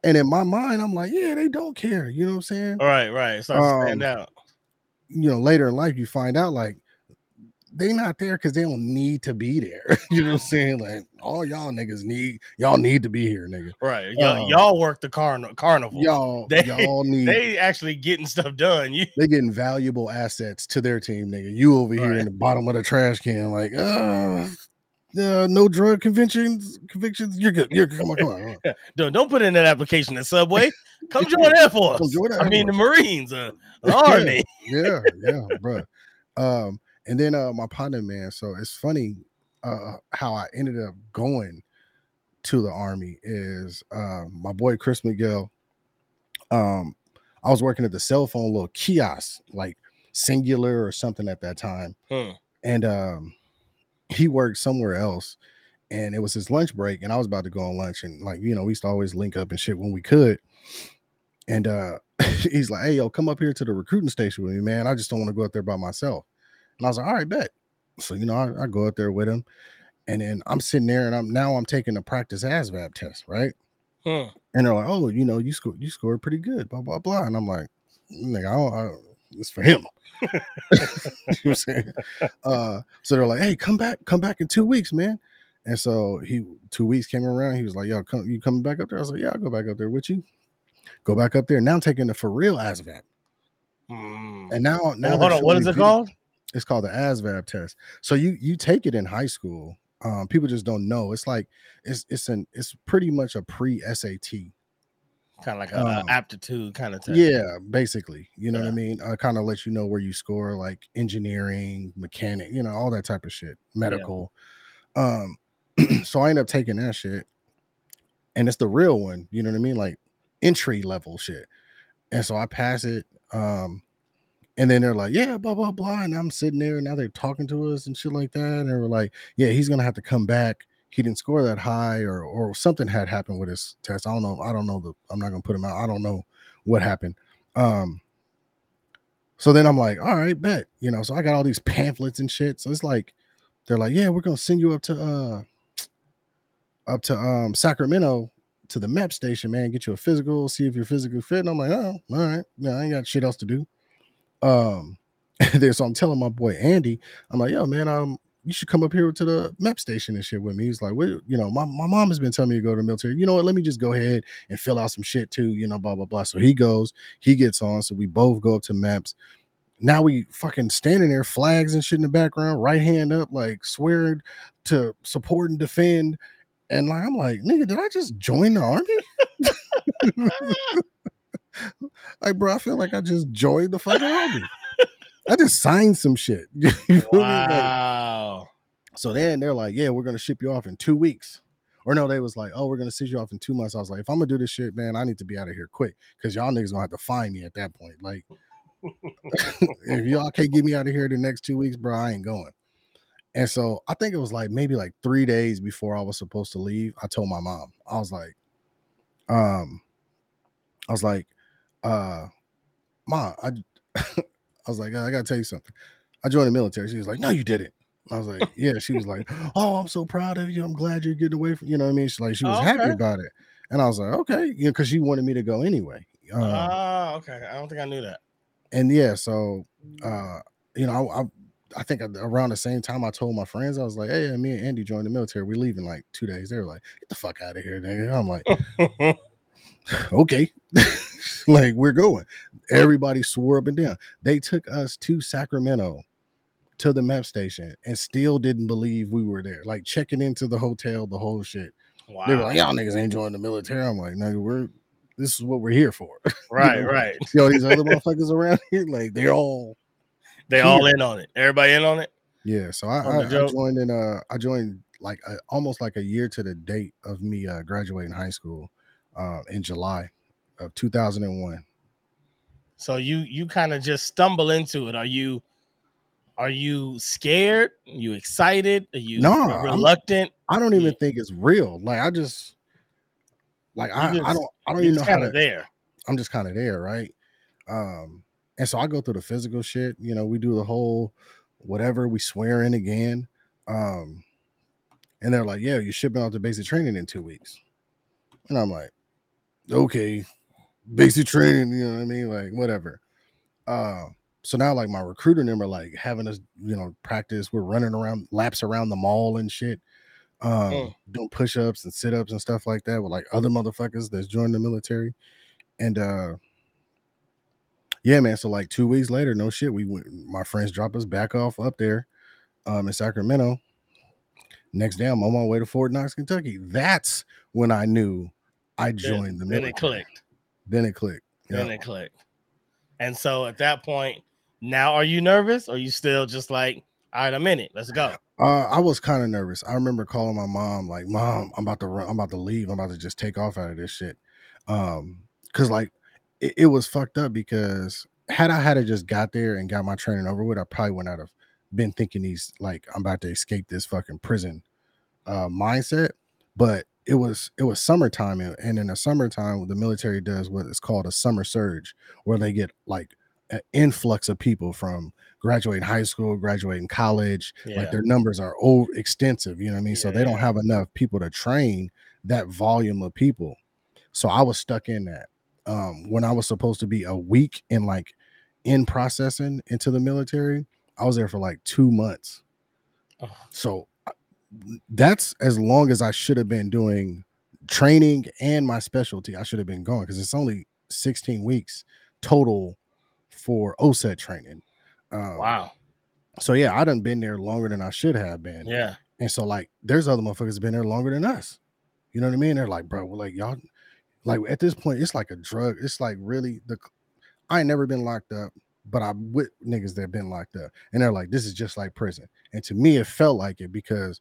And in my mind, I'm like, yeah, they don't care. You know what I'm saying? Right, right. So stand Um, out. you know, later in life, you find out like they not there because they don't need to be there. you know what I'm saying? Like all y'all niggas need y'all need to be here, nigga. Right. Y'all, um, y'all work the carn- carnival. Y'all They- y'all need they, they actually getting stuff done. You getting valuable assets to their team, nigga. You over here Right. in the bottom of the trash can, like, uh uh, no drug convictions. Convictions. You're good. You're good. Come on, come on. come on. Don't, don't put in that application at Subway. Come join Air Force. Come join the I mean, the Marines, uh, the Army. yeah, yeah, bro. Um, and then uh my partner, man. So it's funny uh how I ended up going to the army is um my boy Chris Miguel. Um, I was working at the cell phone little kiosk, like Cingular or something at that time. Hmm. And um he worked somewhere else and it was his lunch break, and I was about to go on lunch, and like you know, we used to always link up and shit when we could. And uh he's like, Hey, yo, come up here to the recruiting station with me, man. I just don't want to go out there by myself. And I was like, All right, bet. So, you know, I, I go out there with him, and then I'm sitting there and I'm now I'm taking a practice ASVAB test, right? Hmm. And they're like, Oh, you know, you scored you scored pretty good, blah, blah, blah. And I'm like, nigga, I don't, I, it's for him. you know saying? Uh, so they're like, Hey, come back, come back in two weeks, man. And so he two weeks came around. He was like, Yo, come you coming back up there? I was like, Yeah, I'll go back up there with you. Go back up there. Now I'm taking the for real ASVAB. Hmm. And now, now Well, hold on. What is it called? It's called the ASVAB test. So you you take it in high school. Um, people just don't know. It's like it's it's an it's pretty much a pre SAT. Kind of like a uh, Um, aptitude kind of test. Yeah, basically. You know what I mean? Uh, kind of let you know where you score, like engineering, mechanic, you know, all that type of shit, medical. Um, so I end up taking that shit, and it's the real one. You know what I mean? Like entry level shit. And so I pass it. Um, and then they're like, yeah, blah blah blah. And I'm sitting there, and now they're talking to us and shit like that. And we're like, yeah, he's gonna have to come back. He didn't score that high, or or something had happened with his test. I don't know. I don't know the. I'm not gonna put him out. I don't know what happened. Um. So then I'm like, all right, bet. You know, so I got all these pamphlets and shit. So it's like, they're like, yeah, we're gonna send you up to uh up to um Sacramento to the MEPS station, man, get you a physical, see if you're physically fit. And I'm like, oh, all right, yeah, I ain't got shit else to do. Um, then so I'm telling my boy Andy, I'm like, yo, man, um, you should come up here to the MEPS station and shit with me. He's like, well, you know, my, my mom has been telling me to go to the military. You know what? Let me just go ahead and fill out some shit too, you know, blah, blah, blah. So he goes, he gets on. So we both go up to MEPS. Now we fucking standing there, flags and shit in the background, right hand up, like swearing to support and defend. And like I'm like, nigga, did I just join the army? like, bro, I feel like I just joined the fucking army. I just signed some shit. You feel me? Like, Wow. so then they're like, yeah, we're gonna ship you off in two weeks. Or no, they was like, oh, we're gonna send you off in two months. I was like, if I'm gonna do this shit, man, I need to be out of here quick because y'all niggas gonna have to find me at that point. Like, if y'all can't get me out of here the next two weeks, bro, I ain't going. And so I think it was like maybe like three days before I was supposed to leave. I told my mom, I was like, um, I was like, uh, mom, I, I was like, I gotta tell you something. I joined the military. She was like, no, you didn't. I was like, yeah. She was like, oh, I'm so proud of you. I'm glad you're getting away from, you know what I mean? She's like, she was Oh, happy about it. And I was like, okay, you know, because she wanted me to go anyway. Oh, okay. I don't think I knew that. and yeah, so uh, you know, I, I I think around the same time I told my friends, I was like, Hey, me and Andy joined the military. We're leaving like two days. They were like, Get the fuck out of here, nigga. I'm like, okay. like we're going. Everybody swore up and down. They took us to Sacramento to the MEPS station and still didn't believe we were there. Like checking into the hotel, the whole shit. wow. They were like, Y'all niggas ain't joining the military. I'm like, nigga, we're this is what we're here for. right, know, right. See all these other motherfuckers around here, like they're all They all in on it. Everybody in on it. Yeah, so I, I, I joined in. Uh, I joined like uh almost like a year to the date of me uh, graduating high school, uh, in July of 2001. So you you kind of just stumble into it. Are you are you scared? Are you excited? Are you No, I'm- reluctant? I don't even Yeah. think it's real. Like I just, like I, I don't, I don't even know how kind to. of there. I'm just kind of there, right? Um, and so I go through the physical shit. You know, we do the whole whatever. We swear in again. Um, and they're like, "Yeah, you're shipping out to basic training in two weeks," and I'm like, "Okay, basic training." You know what I mean? Like whatever. Uh, so now like my recruiter and them are like having us, you know, practice. We're running around laps around the mall and shit. Um, Mm. doing push-ups and sit-ups and stuff like that with like other motherfuckers that's joined the military. And uh yeah, man. So like two weeks later, no shit. We went my friends dropped us back off up there um in Sacramento. Next day, I'm on my way to Fort Knox, Kentucky. That's when I knew I Then- joined the then it clicked. Then it clicked. Then it clicked. And so at that point, now are you nervous? Or you still just like, all right, I'm in it. Let's go. Uh, I was kind of nervous. I remember calling my mom, like, "Mom, I'm about to run. I'm about to leave. I'm about to just take off out of this shit." Um, cause like it, it was fucked up because had I had to just got there and got my training over with, I probably wouldn't have been thinking these like I'm about to escape this fucking prison uh mindset. But it was it was summertime, and, in the summertime, the military does what is called a summer surge, where they get like an influx of people from graduating high school, graduating college, Yeah. like their numbers are over extensive you know what i mean so they don't have enough people to train that volume of people so i was stuck in that um when i was supposed to be a week in like in processing into the military i was there for like two months Oh. so that's as long as i should have been doing training and my specialty i should have been going because it's only 16 weeks total for OSUT training um, Wow. so yeah, I done been there longer than I should have been. Yeah. And so like there's other motherfuckers been there longer than us. You know what I mean? They're like, bro, well, like y'all like at this point, it's like a drug. It's like really the I ain't never been locked up, but I with niggas that been locked up. And they're like, this is just like prison. And to me, it felt like it because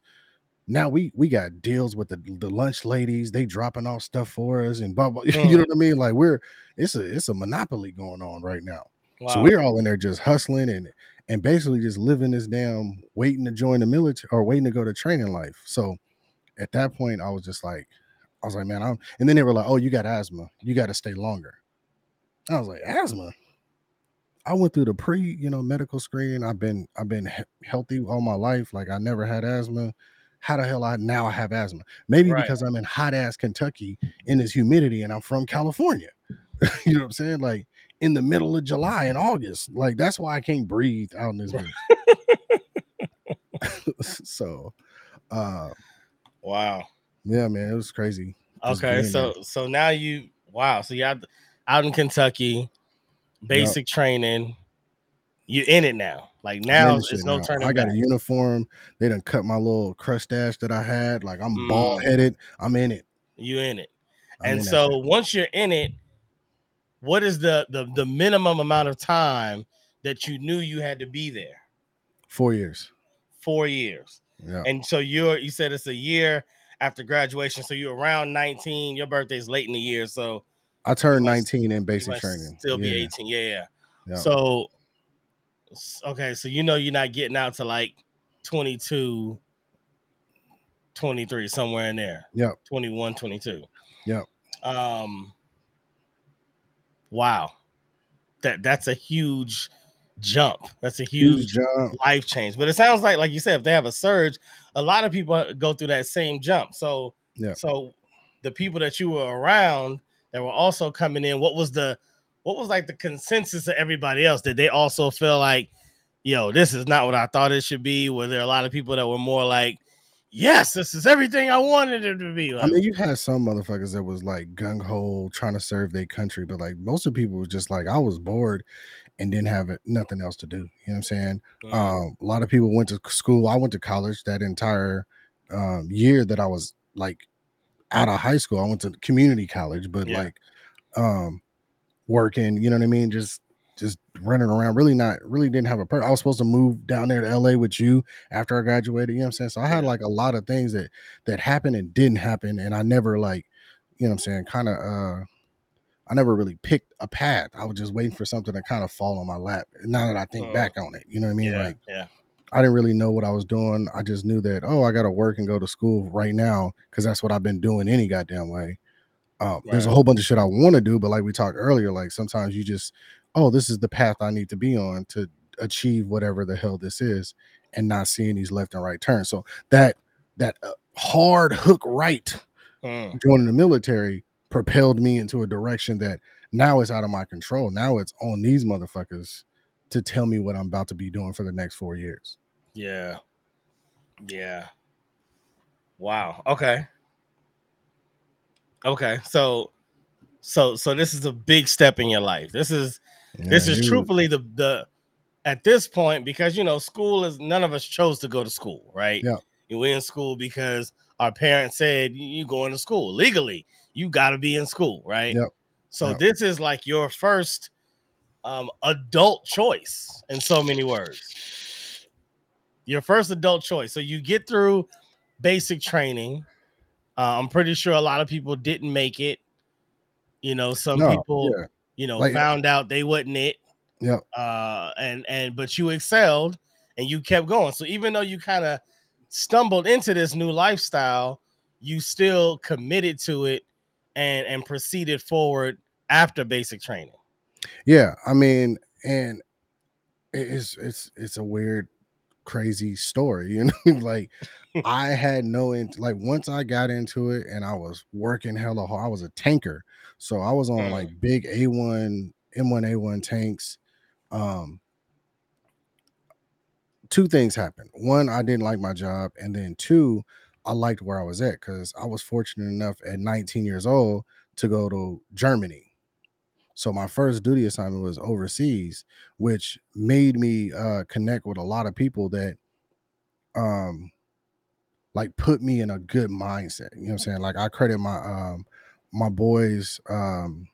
now we we got deals with the, the lunch ladies, they dropping off stuff for us and blah blah. You Mm. know what I mean? Like we're it's a it's a monopoly going on right now. Wow. So we're all in there just hustling and and basically just living this damn waiting to join the military or waiting to go to training life. So at that point, I was just like, I was like, man, I'm and then they were like, Oh, you got asthma, you got to stay longer. I was like, asthma. I went through the pre, you know, medical screen. I've been I've been he- healthy all my life. Like I never had asthma. How the hell I now I have asthma? Maybe Right. because I'm in hot ass Kentucky in this humidity and I'm from California. you know what I'm saying? Like in the middle of July and August. Like that's why I can't breathe out in this so uh wow. yeah, man, it was crazy. Okay. So so now you wow. So you're out, out in Kentucky, basic training. You're in it now. Like now there's no turning I got back. a uniform. They done cut my little crustache that I had. Like I'm Mm. bald headed. I'm in it. You in it. I'm and in so once you're in it, what is the, the the minimum amount of time that you knew you had to be there? four years. Four years. Yeah. And so you're you said it's a year after graduation. So you're around 19. Your birthday's late in the year. So I turned 19 in basic training. Still be Yeah, 18. Yeah, yeah. yeah. So okay, so you know you're not getting out to like 22, 23, somewhere in there. Yeah. 21, 22. Yep. Um wow. That that's a huge jump. That's a huge huge jump. life change. But it sounds like, like you said, if they have a surge, a lot of people go through that same jump. So, Yeah. so the people that you were around that were also coming in, what was the, what was like the consensus of everybody else? Did they also feel like, yo, this is not what I thought it should be? Were there a lot of people that were more like, yes, this is everything I wanted it to be? I mean, you had some motherfuckers that was like gung ho trying to serve their country, but like most of the people was just like, I was bored and didn't have it, nothing else to do. You know what I'm saying? mm, Um, a lot of people went to school. I went to college that entire um, year that I was like out of high school. I went to community college, but Yeah. like um, working, you know what I mean? Just just running around. Really not really didn't have a purpose. I was supposed to move down there to LA with you after I graduated. You know what I'm saying? So I had like a lot of things that that happened and didn't happen, and I never like, you know what I'm saying, kind of uh I never really picked a path. I was just waiting for something to kind of fall on my lap. Now that I think Uh, back on it, you know what I mean? yeah, Like yeah, I didn't really know what I was doing. I just knew that, oh, I got to work and go to school right now because that's what I've been doing any goddamn way. Um, There's a whole bunch of shit I want to do, but like we talked earlier, like sometimes you just, oh, this is the path I need to be on to achieve whatever the hell this is, and not seeing these left and right turns. So that that uh, hard hook right Mm, joining the military propelled me into a direction that now is out of my control. Now it's on these motherfuckers to tell me what I'm about to be doing for the next four years. yeah, yeah. Wow. Okay. Okay. So, so, so this is a big step in your life. This is this is you- truthfully the the at this point because you know school is none of us chose to go to school right Yeah. We're in school because our parents said you you going to school legally. You got to be in school, right? Yep. So Yep. this is like your first um, adult choice in so many words. Your first adult choice. So you get through basic training. Uh, I'm pretty sure a lot of people didn't make it. You know, some No, people, yeah. you know, Like- found out they wasn't it. Yeah. Uh, and and but you excelled and you kept going. So even though you kind of stumbled into this new lifestyle, you still committed to it and and proceeded forward after basic training. Yeah, I mean, and it's it's it's a weird, crazy story, you know. like I had no int- like once I got into it and I was working hella hard. I was a tanker, so I was on Mm. like big A one M one A one tanks. Um, two things happened. One, I didn't like my job, and then two, I liked where I was at because I was fortunate enough at 19 years old to go to Germany. So my first duty assignment was overseas, which made me uh connect with a lot of people that um like put me in a good mindset. You know what I'm saying? Like I credit my um my boys um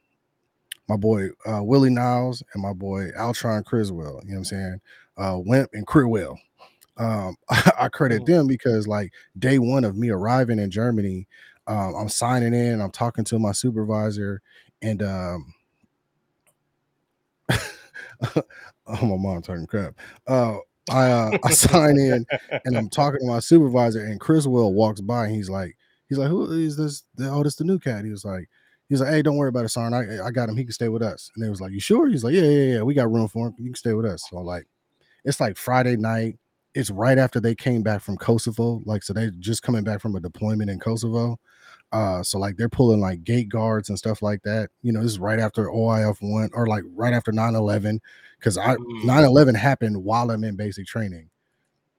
my boy uh Willie Niles and my boy Altron Criswell, you know what I'm saying? Uh Wimp and Critwell. Um I credit Mm. them because like day one of me arriving in Germany, um, I'm signing in, I'm talking to my supervisor, and um oh my mom talking crap. Uh I uh I sign in and I'm talking to my supervisor, and Criswell walks by and he's like, he's like, Who is this? Oh, this the new cat. He was like, he's like, Hey, don't worry about it, son. I, I got him, he can stay with us. And they was like, You sure? He's like, Yeah, yeah, yeah, we got room for him. You can stay with us. So like it's like Friday night. It's right after they came back from Kosovo. Like, so they just coming back from a deployment in Kosovo. Uh, so like they're pulling like gate guards and stuff like that. You know, this is right after OIF one or like right after 9-11. Cause I Mm. 9-11 happened while I'm in basic training.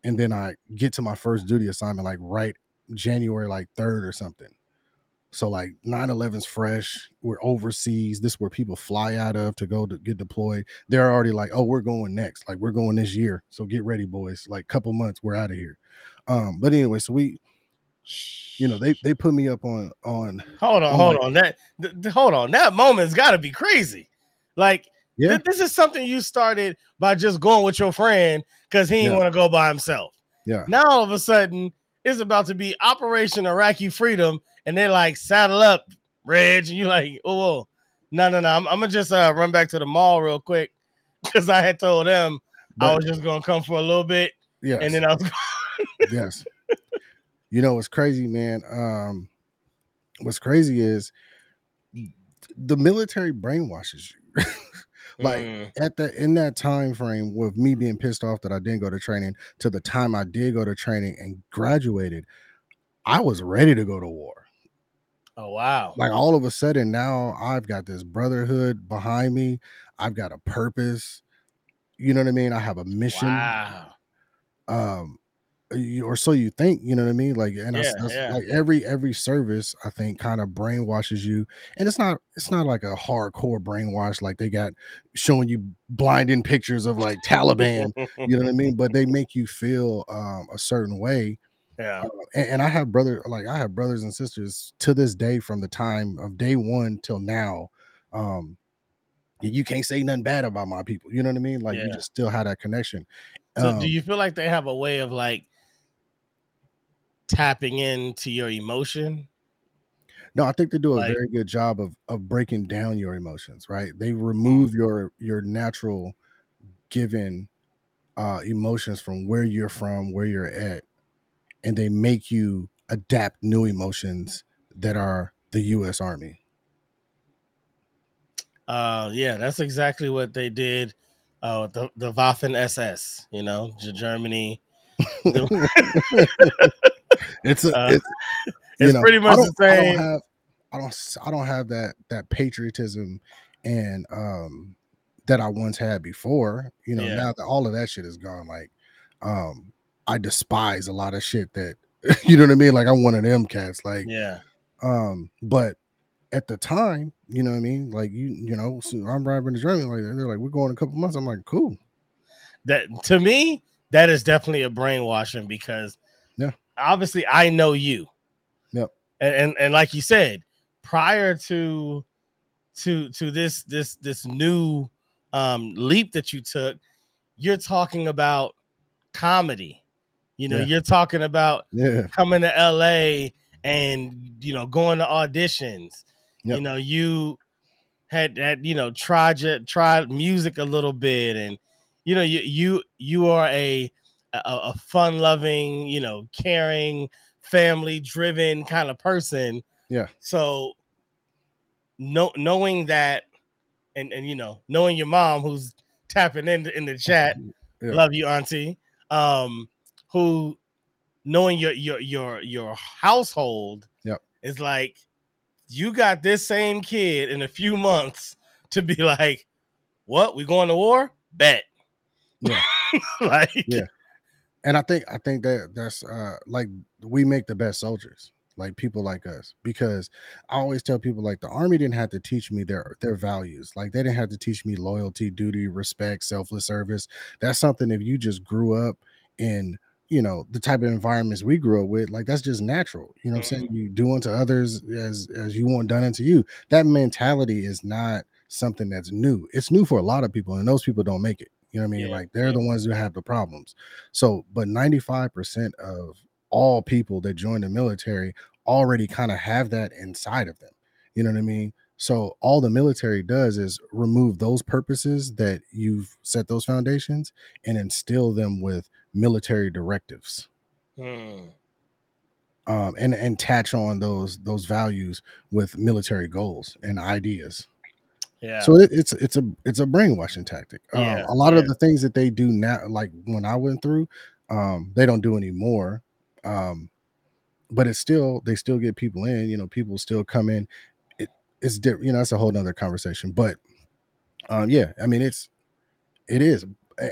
And then I get to my first duty assignment like right January like 3rd or something. So like 9-11's fresh. We're overseas. This is where people fly out of to go to get deployed. They're already like, oh, we're going next. Like we're going this year. So get ready, boys. Like couple months, we're out of here. Um, but anyway, so we, you know, they they put me up on on hold on, Oh hold on. That th- hold on. That moment's got to be crazy. Like yeah, th- this is something you started by just going with your friend because he didn't Yeah. want to go by himself. yeah. Now all of a sudden it's about to be Operation Iraqi Freedom, and they're like, saddle up, Reg. And you like, oh, no, no, no. I'm, I'm gonna just uh, run back to the mall real quick because I had told them I was just gonna come for a little bit, Yes, and then I was yes. You know what's crazy, man? Um, what's crazy is the military brainwashes you. like Mm, at the in that time frame with me being pissed off that I didn't go to training to the time I did go to training and graduated, I was ready to go to war. oh wow, Like all of a sudden now I've got this brotherhood behind me. I've got a purpose. You know what I mean? I have a mission. wow, um or so you think you know what i mean? Like and Yeah, that's yeah. like every every service i think kind of brainwashes you and it's not it's not like a hardcore brainwash like they got showing you blinding pictures of like taliban you know what i mean? But they make you feel um a certain way yeah, Uh, and, and i have brother like i have brothers and sisters to this day from the time of day one till now um you can't say nothing bad about my people you know what i mean? Like you just still have that connection So Um, do you feel like they have a way of like tapping into your emotion? No, I think they do a Like- very good job of of breaking down your emotions, right? They remove your your natural given uh emotions from where you're from, where you're at, and they make you adapt new emotions that are the US Army. Uh, yeah, that's exactly what they did. Uh, the the Waffen SS, you know, Germany. It's a, Uh, it's, it's know, pretty much the don't- I same. don't have I don't I don't have that that patriotism and um that I once had before. You know, Yeah. now that all of that shit is gone, like um I despise a lot of shit that you know what I mean. Like I'm one of them cats. Like Yeah, um, but at the time, you know what I mean. Like you, you know, so I'm driving to Germany. Like they're like, we're going a couple months. I'm like, cool. that to me, that is definitely a brainwashing because Yeah. Obviously I know you. Yep. And, and and like you said, prior to to to this this this new um leap that you took, you're talking about comedy. You know, Yeah. you're talking about Yeah. coming to LA and you know going to auditions. You know, you had had you know tried tried music a little bit, and you know you you you are a a, a fun loving, you know, caring, family driven kind of person. Yeah. So know, knowing that and and you know knowing your mom who's tapping in in the chat Yeah. love you auntie um who knowing your your your your household Yep. is like you got this same kid in a few months to be like what we going to war bet Yeah. like Yeah. And I think I think that that's uh like we make the best soldiers, like people like us, because I always tell people like the army didn't have to teach me their their values, like they didn't have to teach me loyalty, duty, respect, selfless service. That's something if you just grew up in you know the type of environments we grew up with, like that's just natural. You know what I'm saying? You do unto others as as you want done unto you. That mentality is not something that's new. It's new for a lot of people, and those people don't make it. You know what I mean? Yeah, Like they're the ones who have the problems. So, but 95% of all people that join the military already kind of have that inside of them. You know what I mean? So, all the military does is remove those purposes that you've set those foundations and instill them with military directives. Hmm. Um, and and attach on those those values with military goals and ideas. Yeah So it, it's it's a it's a brainwashing tactic. Um, a lot yeah. of the things that they do now, like when I went through, um, they don't do anymore. Um, but it's still they still get people in. You know, people still come in. It, it's different. You know, that's a whole nother conversation. But um, yeah, I mean, it's it is.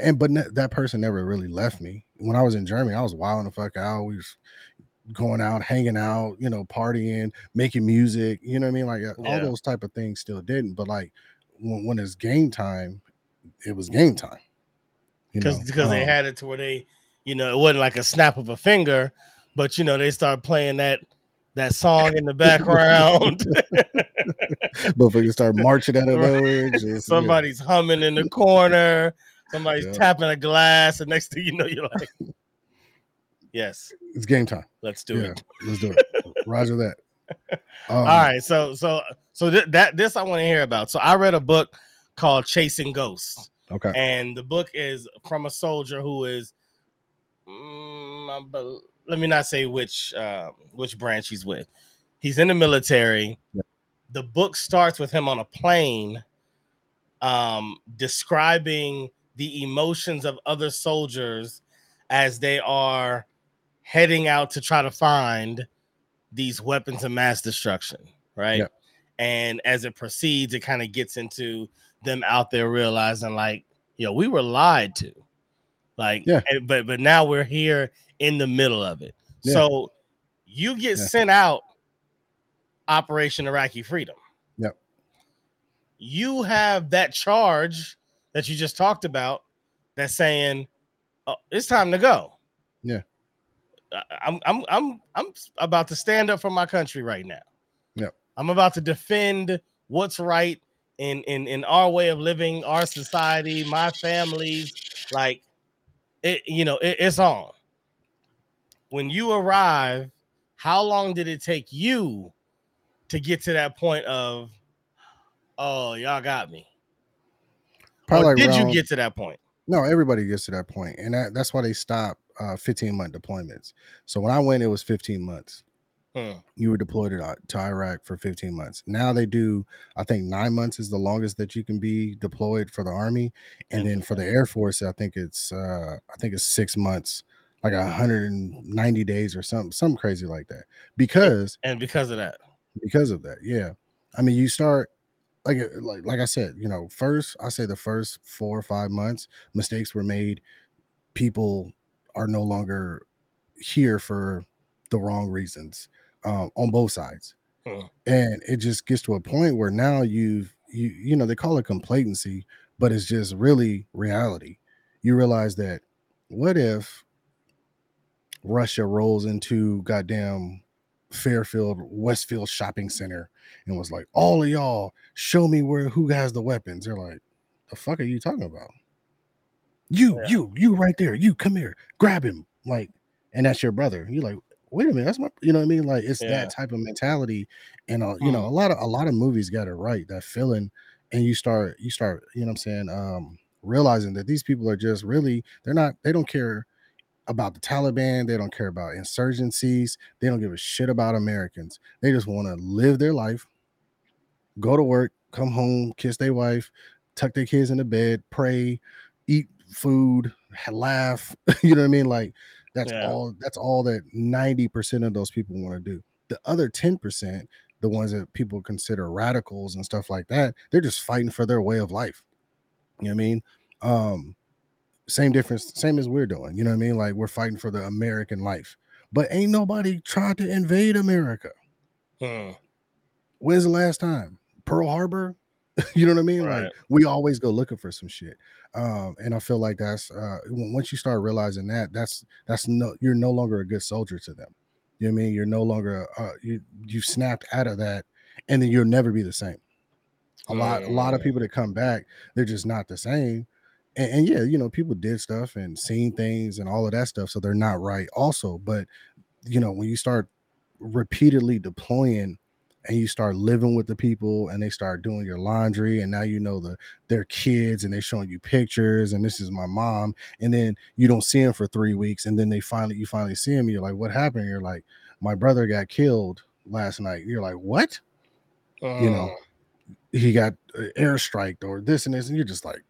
And but ne- that person never really left me. When I was in Germany, I was wilding the fuck out. We was going out, hanging out, you know, partying, making music. You know what I mean? Like uh, all those type of things still didn't. But like when, when it's game time, it was game time. You because because they um, had it to where they, you know, it wasn't like a snap of a finger, but you know they start playing that that song in the background. motherfuckers start marching out of Right. nowhere. just, yeah. Somebody's humming in the corner. Somebody's Yeah. tapping a glass, and next thing you know, you're like, "Yes, it's game time. let's do yeah, it." let's do it. Roger that. Um, All right, so so so th- that this I want to hear about. So I read a book called Chasing Ghosts. Okay. and the book is from a soldier who is mm, let me not say which uh, which branch he's with he's in the military Yeah. the book starts with him on a plane um, describing the emotions of other soldiers as they are heading out to try to find these weapons of mass destruction right Yeah. and as it proceeds it kind of gets into them out there realizing like yo we were lied to like Yeah. and- but but now we're here in the middle of it Yeah. so you get Yeah. sent out operation iraqi freedom Yep. you have that charge that you just talked about that's saying oh, it's time to go Yeah. I'm i'm i'm i'm about to stand up for my country right now. Yep. i'm about to defend what's right in in in our way of living our society my families. Like it you know it, it's on. When you arrive how long did it take you to get to that point of oh y'all got me? Probably or like did you get to that point No, everybody gets to that point, and that, that's why they stop uh, 15 month deployments. So when I went, it was 15 months. Hmm. You were deployed to, to Iraq for 15 months. Now they do, I think nine months is the longest that you can be deployed for the army, and then for the Air Force, I think it's uh, I think it's six months, like 190 days or something, something crazy like that. Because and because of that because of that yeah i mean you start like uh, like like i said you know first i say the first four or five months mistakes were made people are no longer here for the wrong reasons um, on both sides Hmm. and it just gets to a point where now you've you you know they call it complacency but it's just really reality you realize that what if Russia rolls into goddamn Fairfield Westfield shopping center and was like, "All of y'all, show me where who has the weapons." They're like, "The fuck are you talking about?" You, Yeah. you, you right there. You come here, grab him, like, and that's your brother. You're like, wait a minute, that's my, you know what I mean? Like, it's Yeah. that type of mentality, and uh, you know, Hmm. a lot of a lot of movies got it right. That feeling, and you start, you start, you know what I'm saying, um, realizing that these people are just really, they're not, they don't care about the Taliban. They don't care about insurgencies. They don't give a shit about Americans. They just want to live their life, go to work, come home, kiss their wife, tuck their kids into bed, pray, eat food, laugh. you know what I mean? Like that's Yeah. all. That's all that ninety percent of those people want to do. The other ten percent, the ones that people consider radicals and stuff like that, they're just fighting for their way of life. You know what I mean? Um, same difference, same as we're doing. You know what I mean? Like we're fighting for the American life, but ain't nobody tried to invade America. Hmm. When's the last time? Pearl Harbor? you know what I mean? Like Right. we always go looking for some shit. Um, and I feel like that's uh once you start realizing that, that's that's no you're no longer a good soldier to them. You know what I mean? You're no longer uh you you snapped out of that and then you'll never be the same. A lot, a lot of Mm. people that come back, they're just not the same. And, and yeah, you know, people did stuff and seen things and all of that stuff, so they're not right also. But you know, when you start repeatedly deploying and you start living with the people and they start doing your laundry and now you know the their kids and they're showing you pictures and this is my mom and then you don't see them for three weeks and then they finally you finally see him you're like what happened you're like my brother got killed last night you're like what You know, Hmm. he got uh, airstriked or this and this and you're just like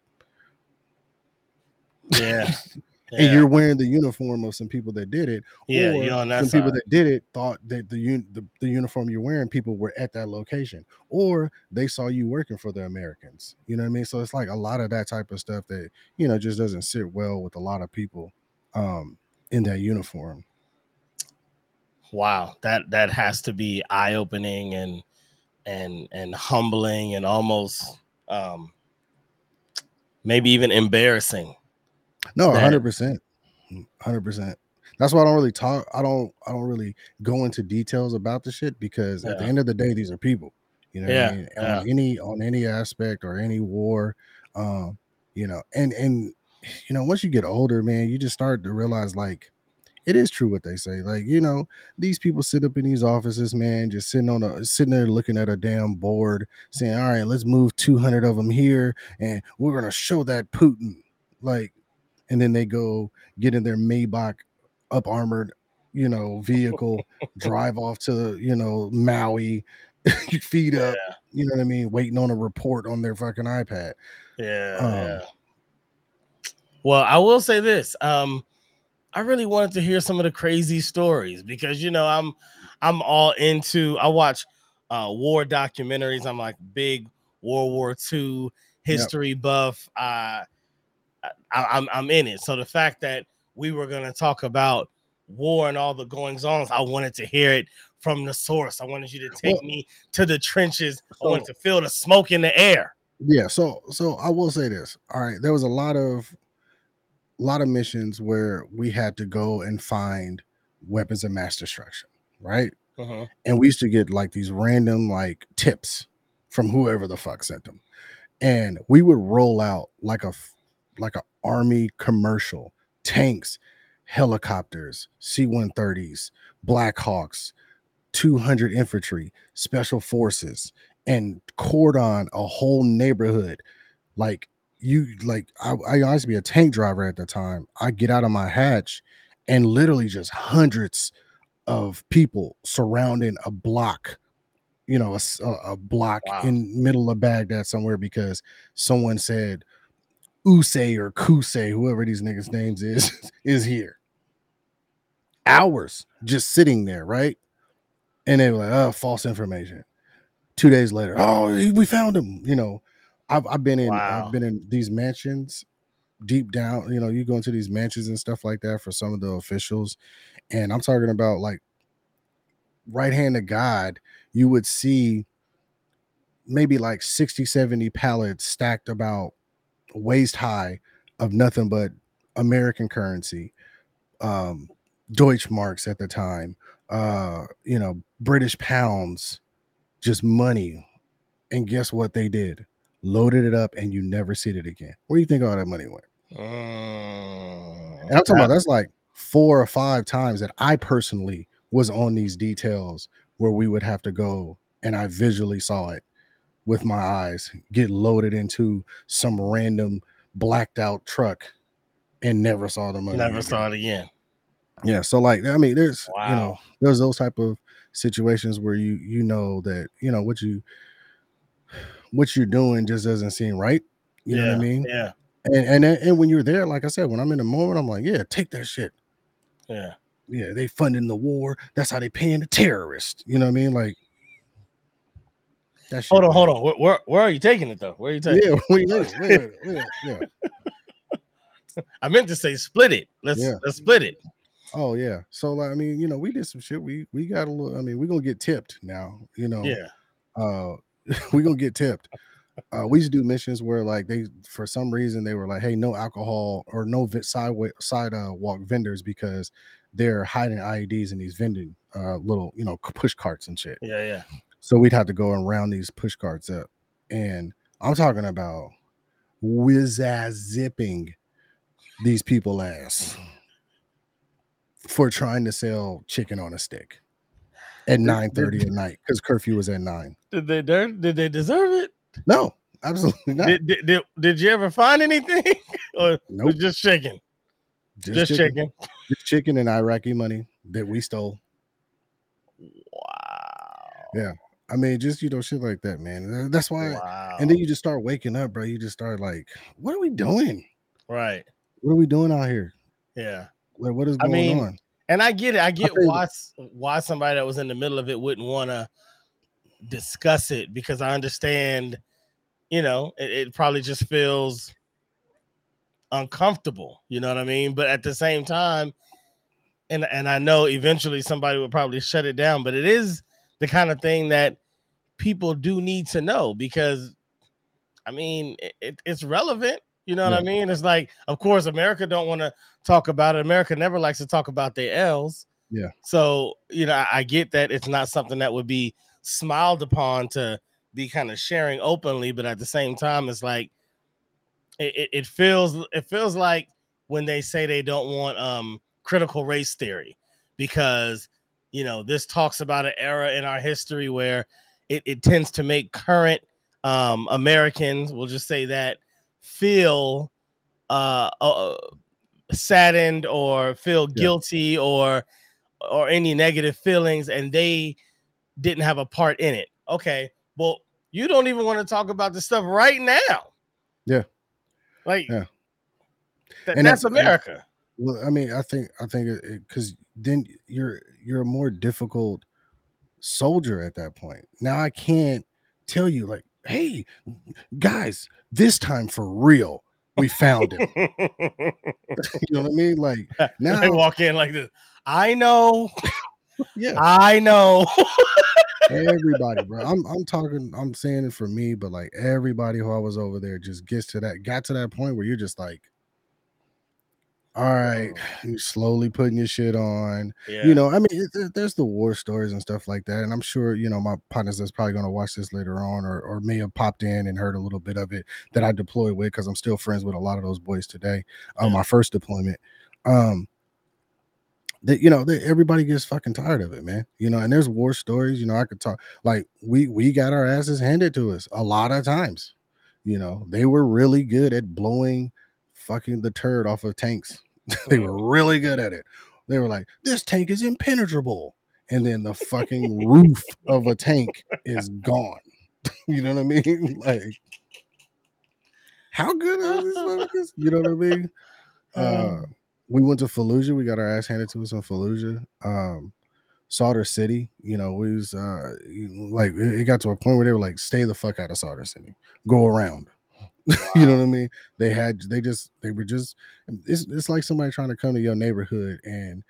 Yeah. and Yeah. you're wearing the uniform of some people that did it Yeah, or you're on that some people that did it thought that the, un- the the uniform you're wearing people were at that location or they saw you working for the americans you know what i mean so it's like a lot of that type of stuff that you know just doesn't sit well with a lot of people um in that uniform wow that that has to be eye-opening and and and humbling and almost um maybe even embarrassing no 100% 100% that's why i don't really talk i don't i don't really go into details about the shit because at the end of the day these are people you know Yeah, I mean? yeah. on any on any aspect or any war um you know and and you know once you get older man you just start to realize like it is true what they say. Like you know these people sit up in these offices man just sitting on a sitting there looking at a damn board saying all right let's move 200 of them here and we're gonna show that putin. Like and then they go get in their maybach up armored you know vehicle drive off to you know maui feet up yeah. you know what i mean waiting on a report on their fucking ipad. Yeah, Um, yeah. well i will say this um i really wanted to hear some of the crazy stories because you know i'm i'm all into i watch uh war documentaries. I'm like big world war ii history buff. Uh I, I'm I'm in it. So the fact that we were gonna talk about war and all the goings on, I wanted to hear it from the source. I wanted you to take Well- me to the trenches. I wanted to feel the smoke in the air. yeah so so i will say this all right there was a lot of a lot of missions where we had to go and find weapons of mass destruction right Mhm. and we used to get like these random like tips from whoever the fuck sent them and we would roll out like a like a army commercial tanks helicopters c-130s black hawks 200 infantry special forces and cordon a whole neighborhood like you like I, I used to be a tank driver at the time i get out of my hatch and literally just hundreds of people surrounding a block you know a block Wow. in middle of baghdad somewhere because someone said Usay or Kusay, whoever these niggas names is, is here. Hours just sitting there, right? And they were like, oh, false information. Two days later, oh, we found him. You know, I've I've been in Wow. I've been in these mansions deep down. You know, you go into these mansions and stuff like that for some of the officials, and I'm talking about like right hand of God, you would see maybe like 60, 70 pallets stacked about waist high of nothing but American currency, um, Deutschmarks at the time, uh, you know, British pounds, just money. And guess what they did? Loaded it up and you never see it again. Where do you think all that money went? Mm, And I'm talking about that's like four or five times that I personally was on these details where we would have to go and I visually saw it with my eyes get loaded into some random blacked out truck and never saw the money. never again. saw it again. Yeah. So like I mean there's you know there's those type of situations where you you know that you know what you what you're doing just doesn't seem right. You know what I mean? Yeah, And and then- and when you're there, like I said, when I'm in the moment, I'm like, yeah, take that shit. yeah. Yeah, they funding the war. That's how they paying the terrorists. You know what I mean? Like that. Hold on, hold on. Where, where where are you taking it though? Where are you taking? Yeah, wait, wait, wait, wait, yeah. it? I meant to say split it. Let's Yeah. let's split it. Oh yeah. So like, I mean, you know, we did some shit. We we got a little. I mean, we're gonna get tipped now. You know. Yeah, Uh, we're gonna get tipped. Uh, we used to do missions where like they for some reason they were like, hey, no alcohol or no sideway side uh, walk vendors because they're hiding IEDs in these vending uh little you know push carts and shit. yeah, yeah. So we'd have to go and round these push carts up. And I'm talking about whiz ass zipping these people ass for trying to sell chicken on a stick at 9 30 at night because curfew was at 9. Did they did they deserve it? No, absolutely not. Did, did, did, did you ever find anything? or Nope. was just chicken? Just, chicken. Just chicken and Iraqi money that we stole. Wow. Yeah. I mean, just you know, shit like that, man. Uh, that's why. Wow. And then you just start waking up, bro. You just start like, what are we doing? right. What are we doing out here? Yeah. Like, what is I going mean, on? And I get it. I get you why why somebody that was in the middle of it wouldn't want to discuss it because I understand, you know, it, it probably just feels uncomfortable. You know what I mean? But at the same time, and and I know eventually somebody would probably shut it down, but it is the kind of thing that people do need to know because I mean it, it- it's relevant. You know what I mean? It's like, of course, America don't want to talk about it. America never likes to talk about their L's. Yeah. So, you know, I, I get that it's not something that would be smiled upon to be kind of sharing openly, but at the same time, it's like it, it, it feels it feels like when they say they don't want um critical race theory because you know this talks about an era in our history where it, it tends to make current um Americans, we'll just say that, feel uh, uh saddened or feel Yeah. guilty or or any negative feelings and they didn't have a part in it. Okay, well, you don't even want to talk about the stuff right now. Yeah. Like Yeah. that- And that's and- America. Well, I mean, I think I think it because then you're you're a more difficult soldier at that point. Now I can't tell you like, hey, guys, this time for real, we found him. you know what I mean? Like they now, walk in like this. I know, yeah, I know. everybody, bro. I'm I'm talking, I'm saying it for me, but like everybody who I was over there just gets to that, got to that point where you're just like, all right, you slowly putting your shit on. yeah. you know, I mean, it, there's the war stories and stuff like that, and I'm sure you know my partners that's probably going to watch this later on, or or may have popped in and heard a little bit of it that I deployed with because I'm still friends with a lot of those boys today. On Yeah. my first deployment, um, that you know, that everybody gets fucking tired of it, man. You know, and there's war stories. You know, I could talk like we we got our asses handed to us a lot of times. You know, they were really good at blowing fucking the turd off of tanks. they were really good at it. They were like, this tank is impenetrable. And then the fucking roof of a tank is gone. you know what I mean? Like, how good are these motherfuckers? You know what I mean? Uh, we went to Fallujah. We got our ass handed to us in Fallujah. Um, Sadr City, you know, we was uh like it got to a point where they were like, stay the fuck out of Sadr City, go around. you know what I mean? They had they just they were just it's it's like somebody trying to come to your neighborhood and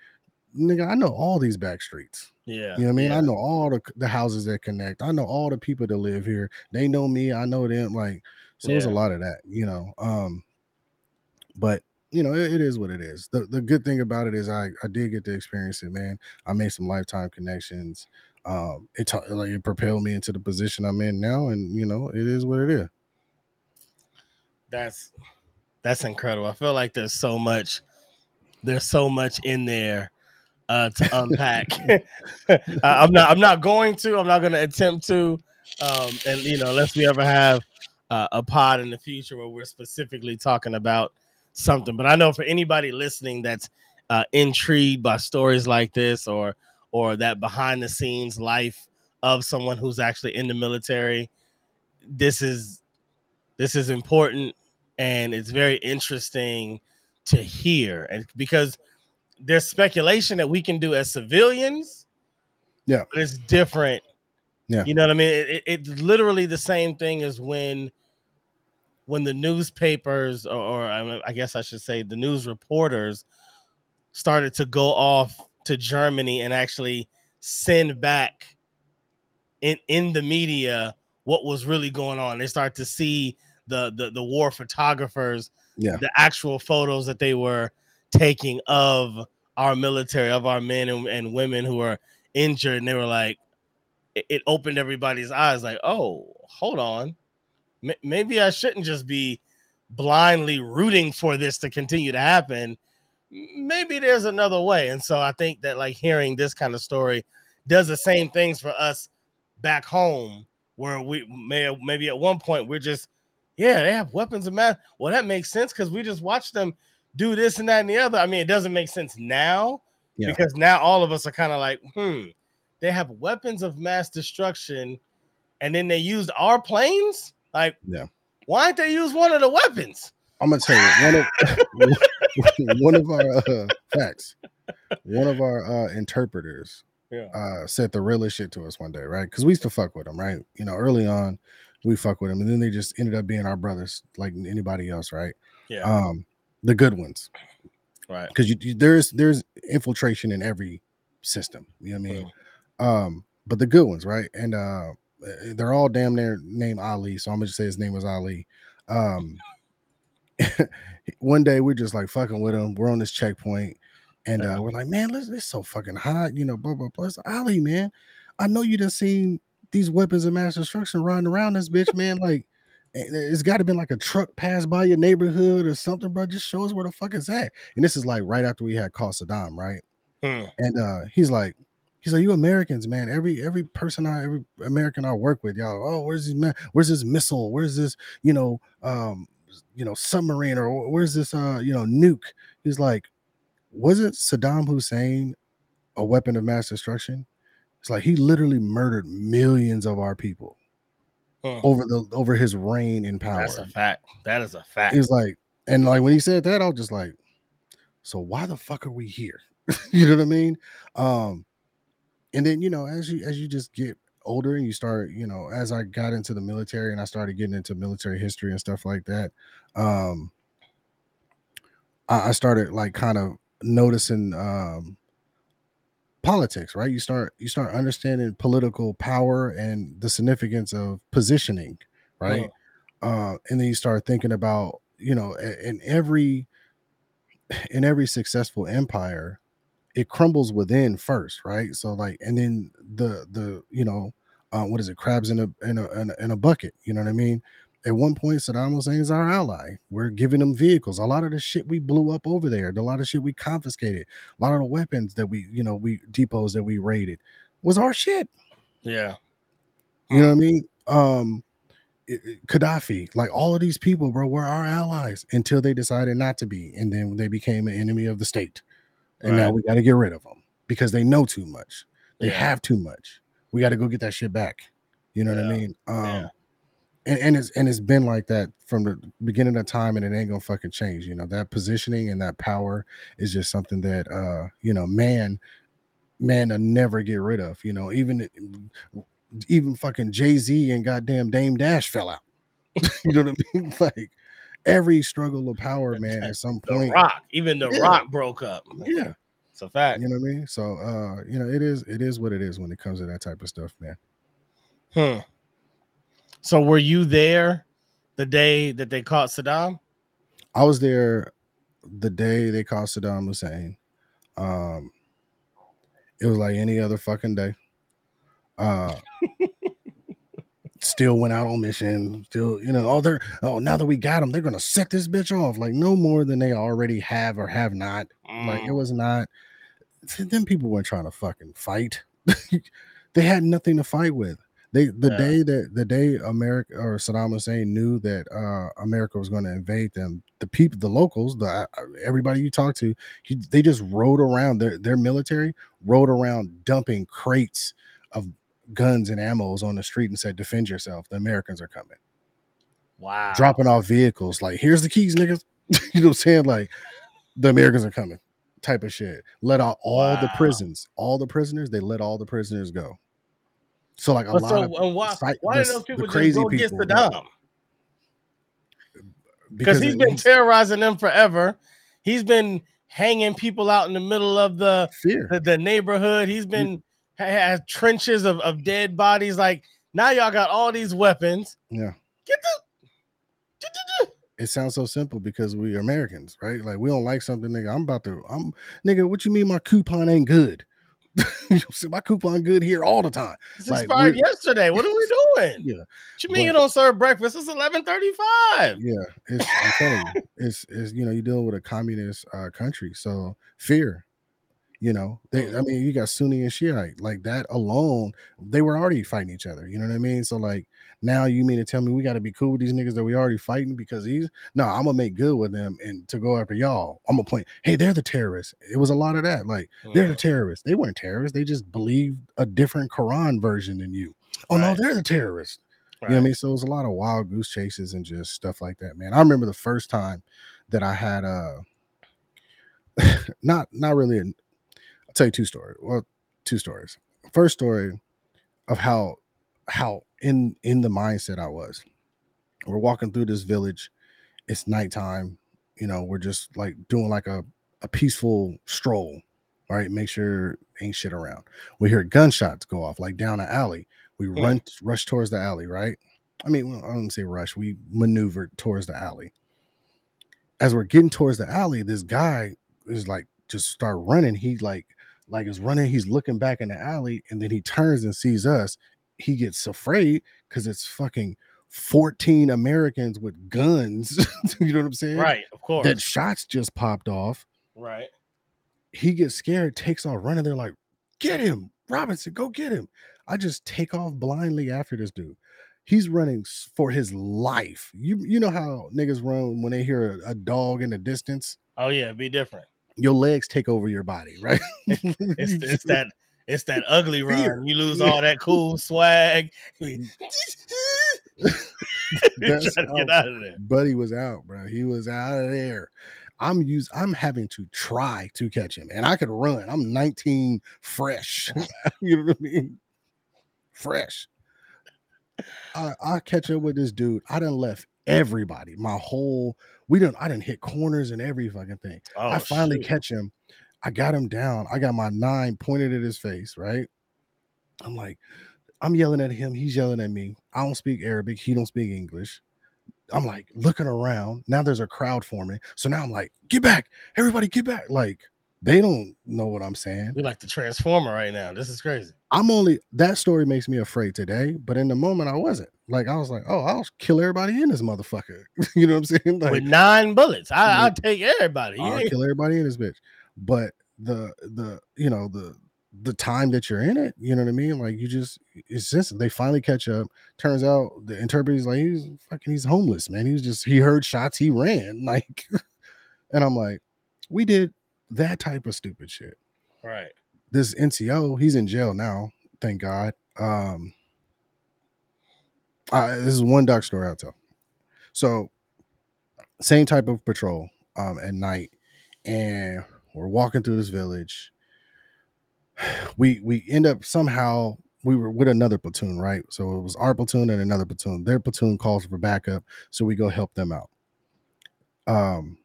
nigga, I know all these back streets. yeah. You know what I mean? yeah. I know all the the houses that connect. I know all the people that live here. They know me. I know them. Like so, there's a lot of that. You know. Um, but you know, it, it is what it is. The the good thing about it is I I did get to experience it, man. I made some lifetime connections. Um, it taught like it propelled me into the position I'm in now, and you know, it is what it is. That's that's incredible. I feel like there's so much there's so much in there uh to unpack. I, am not I'm not going to, I'm not gonna attempt to. Um, and you know, unless we ever have uh, a pod in the future where we're specifically talking about something. But I know for anybody listening that's uh, intrigued by stories like this or or that behind the scenes life of someone who's actually in the military, this is this is important and it's very interesting to hear and because there's speculation that we can do as civilians yeah. but it's different. Yeah. You know what i mean? It, it, it's literally the same thing as when when the newspapers or, or I guess i should say the news reporters started to go off to germany and actually send back in in the media what was really going on. They start to see the the, the war photographers yeah. the actual photos that they were taking of our military of our men and, and women who are injured and they were like it, it opened everybody's eyes like oh hold on. M- maybe i shouldn't just be blindly rooting for this to continue to happen. Maybe there's another way. And so i think that like hearing this kind of story does the same things for us back home where we may maybe at one point we're just yeah, they have weapons of mass. Well, that makes sense because we just watched them do this and that and the other. I mean, it doesn't make sense now Yeah. because now all of us are kind of like, hmm, they have weapons of mass destruction, and then they used our planes. Like, Yeah. why didn't they use one of the weapons? I'm gonna tell you one of one of our uh, facts. One of our uh, interpreters Yeah, uh, said the realest shit to us one day, right? Because we used to fuck with them, right? You know, early on, we fuck with them, and then they just ended up being our brothers, like anybody else, right? yeah, Um, the good ones, right. because you, you- there's there's infiltration in every system. You know what I mean? Um, but the good ones, right? And uh, they're all damn near named Ali, so I'm gonna just say his name was Ali. Um, one day we're just like fucking with him. We're on this checkpoint, and uh, we're like, man, let's it's so fucking hot, you know, blah blah blah. It's Ali, man. I know you done seen these weapons of mass destruction riding around this bitch, man. Like, it's got to been like a truck passed by your neighborhood or something, bro. Just show us where the fuck it's at. And this is like right after we had caught Saddam, right? Hmm. And uh he's like, he's like, you Americans, man. Every every person I every American I work with, y'all. Oh, where's this man? Where's this missile? Where's this, you know, um, you know, submarine or where's this uh, you know, nuke? He's like, wasn't Saddam Hussein a weapon of mass destruction? It's like he literally murdered millions of our people over the over his reign in power. That's a fact. That is a fact. He was like, and like when he said that, I was just like, so why the fuck are we here? you know what I mean? Um, and then you know, as you as you just get older and you start, you know, as I got into the military and I started getting into military history and stuff like that, um, I, I started like kind of noticing um politics, right? You start you start understanding political power and the significance of positioning, right? uh, and then you start thinking about you know in every in every successful empire it crumbles within first right so like and then the the you know uh, what is it crabs in a, in a in a in a bucket you know what i mean at one point saddam hussein is our ally we're giving them vehicles a lot of the shit we blew up over there a lot of shit we confiscated a lot of the weapons that we you know we depots that we raided was our shit Yeah. you know what I mean? Um, it- it- Gaddafi, like all of these people, bro, were our allies until they decided not to be, and then they became an enemy of the state, and now we got to get rid of them because they know too much. They Yeah. have too much. We got to go get that shit back. You know what I mean? Um, Yeah. And, and it's and it's been like that from the beginning of time, and it ain't gonna fucking change. You know that positioning and that power is just something that uh you know man man to never get rid of. You know even even fucking Jay Z and goddamn Dame Dash fell out. you know what I mean? Like every struggle of power, man, at some The point. Rock, even the Yeah. Rock broke up. Yeah, It's a fact. you know what I mean. So, uh, you know, it is it is what it is when it comes to that type of stuff, man. Hmm. So were you there the day that they caught Saddam? I was there the day they caught Saddam Hussein, um, it was like any other fucking day. Uh, still went out on mission. Still, you know, oh, they're oh now that we got them, they're gonna set this bitch off like no more than they already have or have not. Like it Mm. was not. Then people weren't trying to fucking fight. they had nothing to fight with. They the Yeah. day that the day America or Saddam Hussein knew that uh America was going to invade them, the people, the locals, the uh, everybody you talk to, he, they just rode around their their military rode around dumping crates of guns and ammos on the street and said, "Defend yourself. The Americans are coming." wow. Dropping off vehicles like, "Here's the keys, niggas." you know what I'm saying? Like, the Americans are coming. Type of shit. Let out all the prisons, all the prisoners. They let all the prisoners go. So like a But lot so, of and why, psych- why did those people just crazy go people, Saddam? Because he's been he's terrorizing them forever. He's been hanging people out in the middle of the the, the neighborhood. He's been has trenches of, of dead bodies. Like now, y'all got all these weapons. Yeah. Get the. It sounds so simple because we're Americans, right? Like we don't like something, nigga. I'm about to, I'm nigga. What you mean my coupon ain't good? You know what my coupon good here all the time. It's Like, expired yesterday. What are we doing? Yeah, What you mean you don't serve breakfast? It's eleven thirty-five. yeah. It's I'm telling you, it's it's you know you're dealing with a communist uh, country, so fear. You know, they. I mean, you got Sunni and Shiite like that alone. They were already fighting each other. You know what I mean? So like now you mean to tell me we got to be cool with these niggas that we already fighting because these? No, I'm gonna make good with them and to go after y'all. I'm gonna point. Hey, they're the terrorists. It was a lot of that. Like they're the terrorists. They weren't terrorists. They just believed a different Quran version than you. Oh no, they're the terrorists. Right. You know what I mean? So it was a lot of wild goose chases and just stuff like that, man. I remember the first time that I had uh not not really an, I'll tell you two stories. Well, two stories. First story of how how in in the mindset I was. We're walking through this village. It's nighttime. You know, we're just like doing like a, a peaceful stroll, right? Make sure ain't shit around. We hear gunshots go off like down an alley. We Hmm. run rush towards the alley, right? I mean, I don't say rush. We maneuvered towards the alley. As we're getting towards the alley, this guy is like just start running. He like like is running. He's looking back in the alley, and then he turns and sees us. He gets afraid because it's fucking 14 Americans with guns. you know what I'm saying? Right, of course. That shots just popped off. right. He gets scared, takes off running. They're like, get him, Robinson, go get him. I just take off blindly after this dude. He's running for his life. You you know how niggas run when they hear a, a dog in the distance? Oh yeah, be different. Your legs take over your body, right? It's, it's that it's that ugly run. You lose all that cool swag. That's trying to get out of there. Buddy was out, bro. He was out of there. I'm used. I'm having to try to catch him, and I could run. I'm 19, fresh. you know what I mean? Fresh. I, I catch up with this dude. I done left everybody. My whole. We didn't. I didn't hit corners and every fucking thing. Oh, I finally shoot. catch him. I got him down. I got my nine pointed at his face, right? I'm like, I'm yelling at him. He's yelling at me. I don't speak Arabic. He don't speak English. I'm like looking around. Now there's a crowd forming. So now I'm like, get back. Everybody get back. Like, they don't know what I'm saying. We're like the transformer right now. This is crazy. I'm only that story makes me afraid today, but in the moment I wasn't. Like I was like, oh, I'll kill everybody in this motherfucker. you know what I'm saying? Like With nine bullets. I, I'll take everybody. I'll kill everybody in this bitch. But the the you know the the time that you're in it, you know what I mean? Like you just it's just they finally catch up. Turns out the interpreter's like he's fucking he's homeless, man. He was just he heard shots, he ran. Like and I'm like, we did that type of stupid shit. Right. This NCO, he's in jail now, thank God. Um uh, this is one dark story I'll tell. So same type of patrol um at night, and we're walking through this village. We we end up somehow we were with another platoon, right? So it was our platoon and another platoon. Their platoon calls for backup, so we go help them out. Um,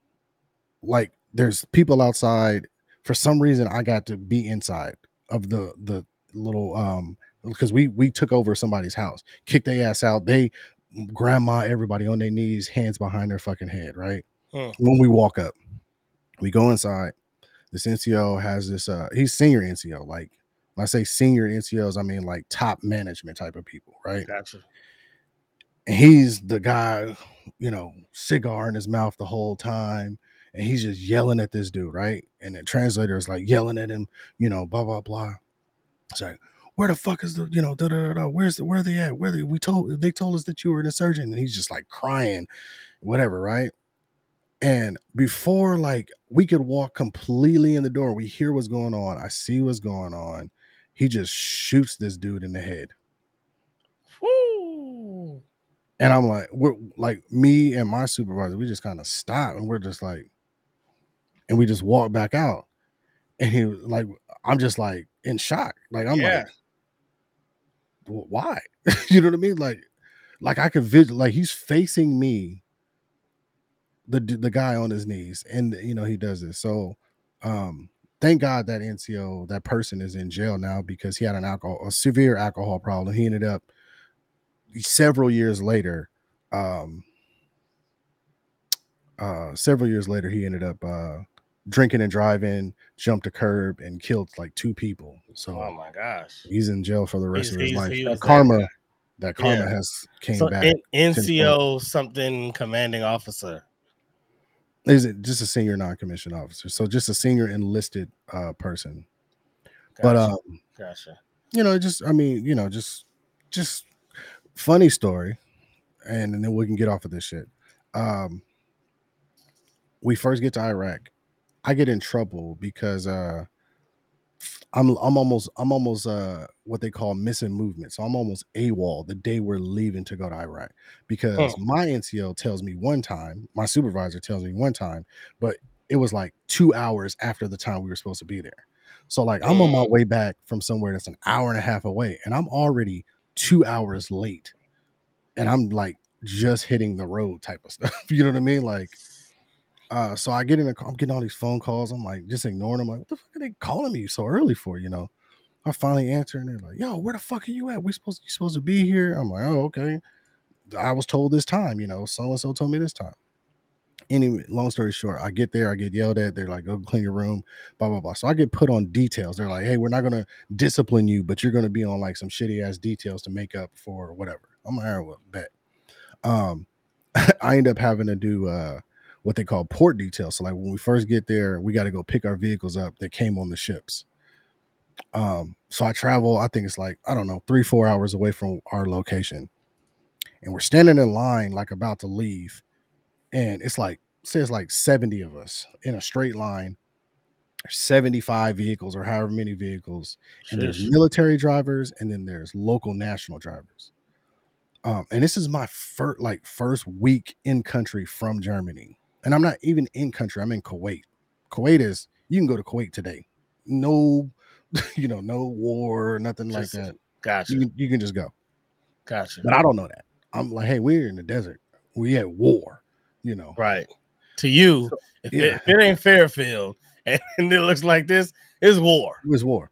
like there's people outside. For some reason, I got to be inside of the the little um because we we took over somebody's house, kicked their ass out. They grandma, everybody on their knees, hands behind their fucking head, right? Hmm. When we walk up, We go inside. This NCO has this. Uh, he's senior NCO. Like when I say senior NCOs, I mean like top management type of people, right? Gotcha. and he's the guy, you know, cigar in his mouth the whole time, and he's just yelling at this dude, right? And the translator is like yelling at him, you know, blah blah blah. It's like, where the fuck is the, you know, da da da? da, Where's the, where are they at? Where they, we told, they told us that you were an insurgent, and he's just like crying, whatever, right? And before like we could walk completely in the door, we hear what's going on. I see what's going on. He just shoots this dude in the head. Woo. And I'm like, we're like me and my supervisor, we just kind of stop and we're just like, and we just walk back out. And he was like, I'm just like in shock. Like, I'm Yeah. like, "Wh- why? you know what I mean? Like, like I could vid like he's facing me, the the guy on his knees, and you know, he does this. So um thank God that NCO, that person is in jail now because he had an alcohol, a severe alcohol problem. He ended up several years later, um, uh, several years later, he ended up uh, drinking and driving, jumped a curb, and killed like two people. So Oh my gosh. he's in jail for the rest He's- of his he's- life. he That karma, that karma Yeah. has came So back. N- NCO something commanding officer. Is it just a senior non-commissioned officer? So just a senior enlisted uh, person. But um, gotcha. you know, just I mean, you know, just just funny story, and, and then we can get off of this shit. Um, we first get to Iraq, I get in trouble because uh, I'm I'm almost I'm almost uh what they call missing movement. So I'm almost AWOL the day we're leaving to go to Iraq because Huh. my NCO tells me one time, my supervisor tells me one time, but it was like two hours after the time we were supposed to be there. So like I'm on my way back from somewhere that's an hour and a half away, and I'm already two hours late, and I'm like just hitting the road type of stuff. You know what I mean? Like, uh, so I get in a, I'm getting all these phone calls. I'm like just ignoring them. Like, what the fuck are they calling me so early for? You know, I finally answer, and they're like, "Yo, where the fuck are you at? We supposed to you supposed to be here?" I'm like, "Oh, okay." I was told this time. You know, so and so told me this time. Anyway, long story short, I get there, I get yelled at. They're like, "Go clean your room." blah blah blah. So I get put on details. They're like, "Hey, we're not gonna discipline you, but you're gonna be on like some shitty ass details to make up for whatever." I'm like, "All right, well, bet." Um, I end up having to do uh what they call port details. So like when we first get there, we got to go pick our vehicles up that came on the ships. Um, so I travel. I think it's like I don't know, three four hours away from our location, and we're standing in line like about to leave, and it's like says like 70 of us in a straight line 75 vehicles or however many vehicles and there's military drivers and then there's local national drivers um and this is my first like first week in country from germany and i'm not even in country i'm in kuwait kuwait is you can go to kuwait today no you know no war nothing Just- like that Gotcha. you can, you can just go Gotcha. but i don't know that i'm like hey we're in the desert we at war you know Right. To you, if, it, if it ain't Fairfield and, it looks like this, it's war. it was war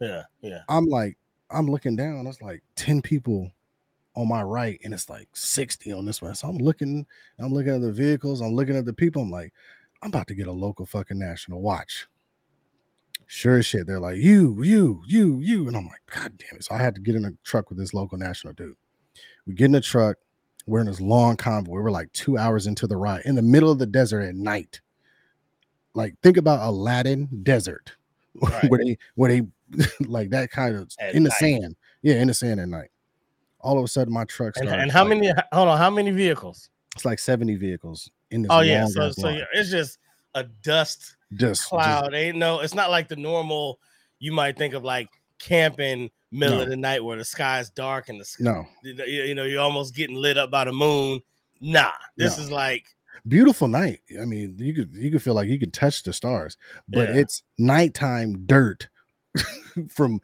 Yeah. Yeah. I'm like, I'm looking down. It's like 10 people on my right, and it's like 60 on this one. So I'm looking, I'm looking at the vehicles, I'm looking at the people. I'm like, I'm about to get a local fucking national watch. Sure as shit. They're like, you, you, you, you. And I'm like, God damn it. So I had to get in a truck with this local national dude. We get in the truck. We're in this long convoy. We're like two hours into the ride in the middle of the desert at night. Like, think about Aladdin desert Right. where they, where they, like that kind of At in the night. sand. Yeah, in the sand at night. All of a sudden, my truck And, and how many? Hold on. How many vehicles? It's like 70 vehicles in this. Oh yeah. So so yeah, it's just a dust just, just cloud. Ain't no. It's not like the normal. You might think of like camping middle No. of the night where the sky's dark and the sky, no you you know you're almost getting lit up by the moon. Nah, this No. is like beautiful night. I mean, you could you could feel like you could touch the stars, but Yeah. it's nighttime dirt from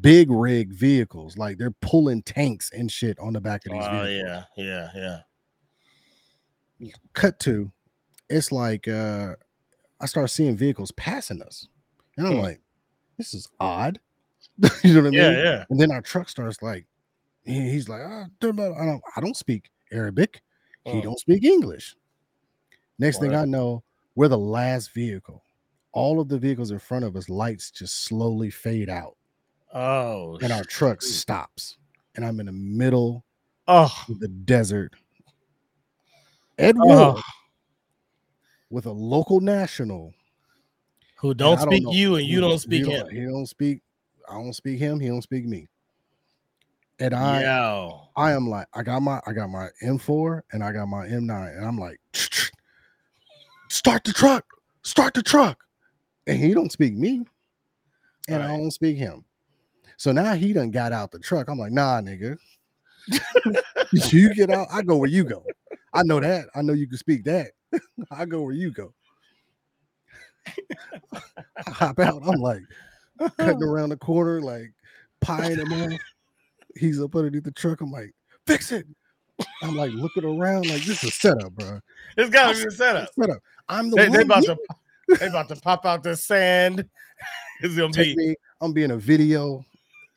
big rig vehicles. Like they're pulling tanks and shit on the back of these oh vehicles. yeah, yeah, yeah. Cut to, it's like uh I start seeing vehicles passing us, and I'm Hmm. like, this is odd. you know what I Yeah, mean? yeah. And then our truck starts like, he's like, duh, I don't, I don't speak Arabic. He Mm. don't speak English. Next thing I know, We're the last vehicle. All of the vehicles in front of us, lights just slowly fade out, Oh, and our truck stops. And I'm in the middle Oh, of the desert. Ed oh. With a local national. who don't speak know- you and you he don't speak him. He don't speak. I don't speak him. He don't speak me. And I, Yo, I am like, I got my, I got my M4 and I got my M9, and I'm like, start the truck, start the truck, and he don't speak me, and I don't speak him. So now he done got out the truck. I'm like, nah, nigga. you get out, I go where you go. I know that. I know you can speak that. I go where you go. I hop out. I'm like cutting around the corner, like pieing him off. He's up underneath the truck. I'm like, fix it. I'm like looking around, like this is a setup, bro. it's gotta be a setup. Setup. I'm the They, they about to they about to pop out the sand. It's gonna Take be me. I'm being a video.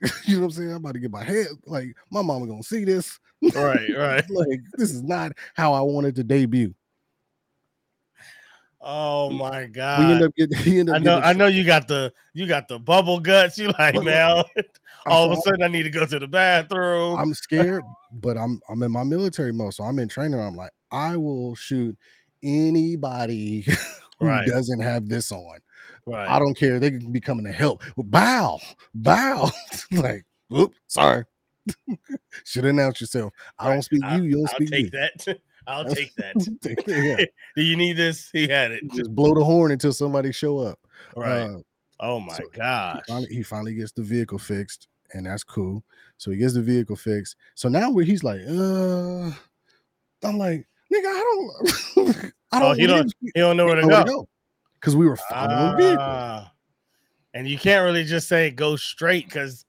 you know what I'm saying? I'm about to get my head. Like my mama gonna see this. right, right. like this is not how I wanted to debut. Oh my we end god. up getting. He ended up I know, I know you got the you got the bubble guts. You like, I'm all of a sudden I need to go to the bathroom. I'm scared, but I'm I'm in my military mode, so I'm in training. I'm like, I will shoot anybody who Right. doesn't have this on. Right. I don't care. They can be coming to help. Bow, bow. like, whoop, sorry. Should announce yourself. I don't speak I'll- you. You don't I'll speak take me. that. I'll take that. Take that, yeah. Do you need this? He had it. Just blow the horn until somebody show up. Right. Uh, oh my so he gosh. finally, he finally gets the vehicle fixed, and that's cool. So he gets the vehicle fixed. So now where he's like, uh, I'm like, nigga, I don't, I don't. Oh, he don't he don't know where to go. Because we were following vehicles. Ah. and you can't really just say go straight because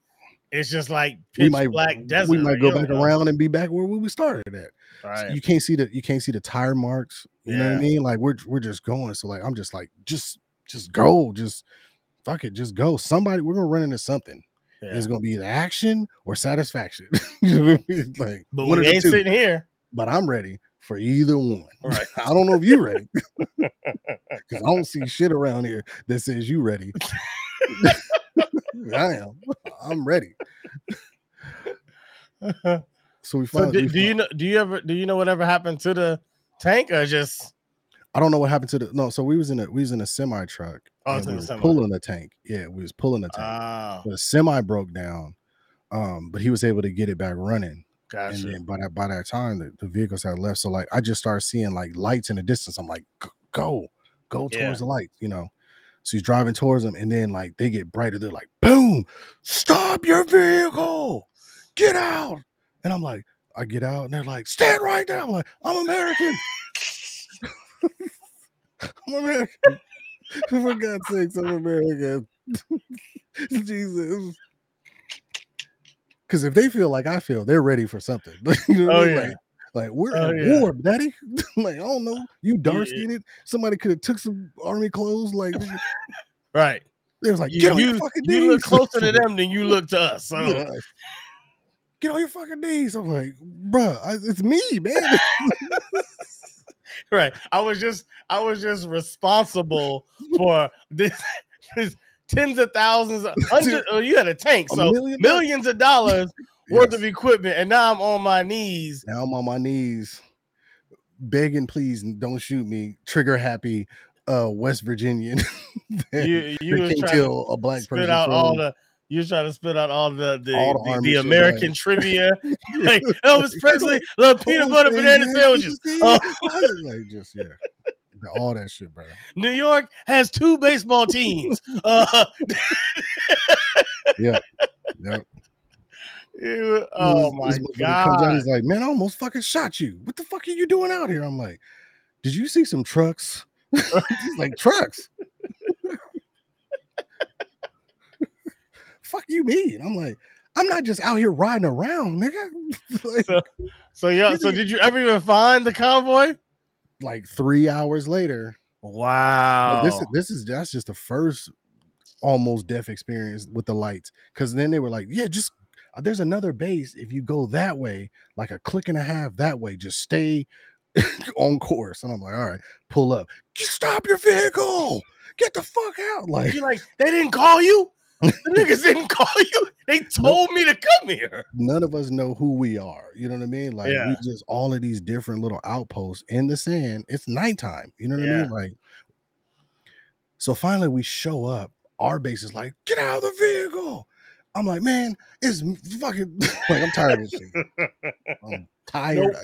it's just like We pitch might, black desert. we might go back know. around and be back where we started at. So Right. You can't see the you can't see the tire marks. You know what I mean? Like we're we're just going. So like I'm just like just just go, just fuck it, just go. Somebody we're gonna run into something. Yeah. It's gonna be either action or satisfaction. you know what I mean? Like But we ain't sitting here. But I'm ready for either one. Right. I don't know if you're ready because I don't see shit around here that says you ready. I am. I'm ready. So we so finally. do, we do you know? Do you ever? Do you know whatever happened to the tank or just? I don't know what happened to the no. So we was in a we was in a semi truck. Oh, and it's in we a semi. pulling the tank. Yeah, we was pulling the tank. Ah, the semi broke down, um, but he was able to get it back running. Gotcha. And then by that by that time, the, the vehicles had left. So like I just started seeing like lights in the distance. I'm like, go, go towards Yeah. the lights, you know. So he's driving towards them, and then like they get brighter. They're like, boom, stop your vehicle, get out. And I'm like, I get out, and they're like, stand right there. I'm like, I'm American. I'm American. For God's sakes, I'm American. Jesus. Because if they feel like I feel, they're ready for something. you know Oh I mean? yeah. Like, like we're Oh, at yeah. war, daddy. like, I don't know. You dark Yeah. skinned. Somebody could have took some army clothes. Like right. they was like, You, your you, look closer to them than you look to us. So Yeah. Get on your fucking knees. I'm like, bruh, I, it's me, man. right. I was just I was just responsible for this, this tens of thousands, of hundreds. Oh, you had a tank, A so million millions of dollars worth Yes. of equipment, and now I'm on my knees. now I'm on my knees, begging, please don't shoot me. Trigger happy, uh, West Virginian. that- You you can't tell a black spit person out all the. you're trying to spit out all the the, All the the, the American trivia, like Elvis Presley love peanut butter banana sandwiches. Oh. like just yeah, all that shit, bro. New York has two baseball teams. Uh, Yep. you- oh my motherfucker comes out, god! he's like, man, I almost fucking shot you. What the fuck are you doing out here? I'm like, did you see some trucks? he's like, trucks. fuck you mean? I'm like, I'm not just out here riding around, nigga. like, So, so yeah. So did you ever even find the convoy? Like three hours later, Wow. This is this is that's just the first almost deaf experience with the lights. Because then they were like, yeah, just uh, there's another base if you go that way, like a click and a half that way. Just stay on course. And I'm like, all right, pull up. Stop your vehicle. Get the fuck out. Like You're like, they didn't call you? The niggas didn't call you. They told me to come here. none of us know who we are. You know what I mean? Like Yeah. we just all of these different little outposts in the sand. It's nighttime. You know what I mean? Like so finally we show up. Our base is like, get out of the vehicle. I'm like, man, it's fucking like I'm tired of this shit. I'm tired.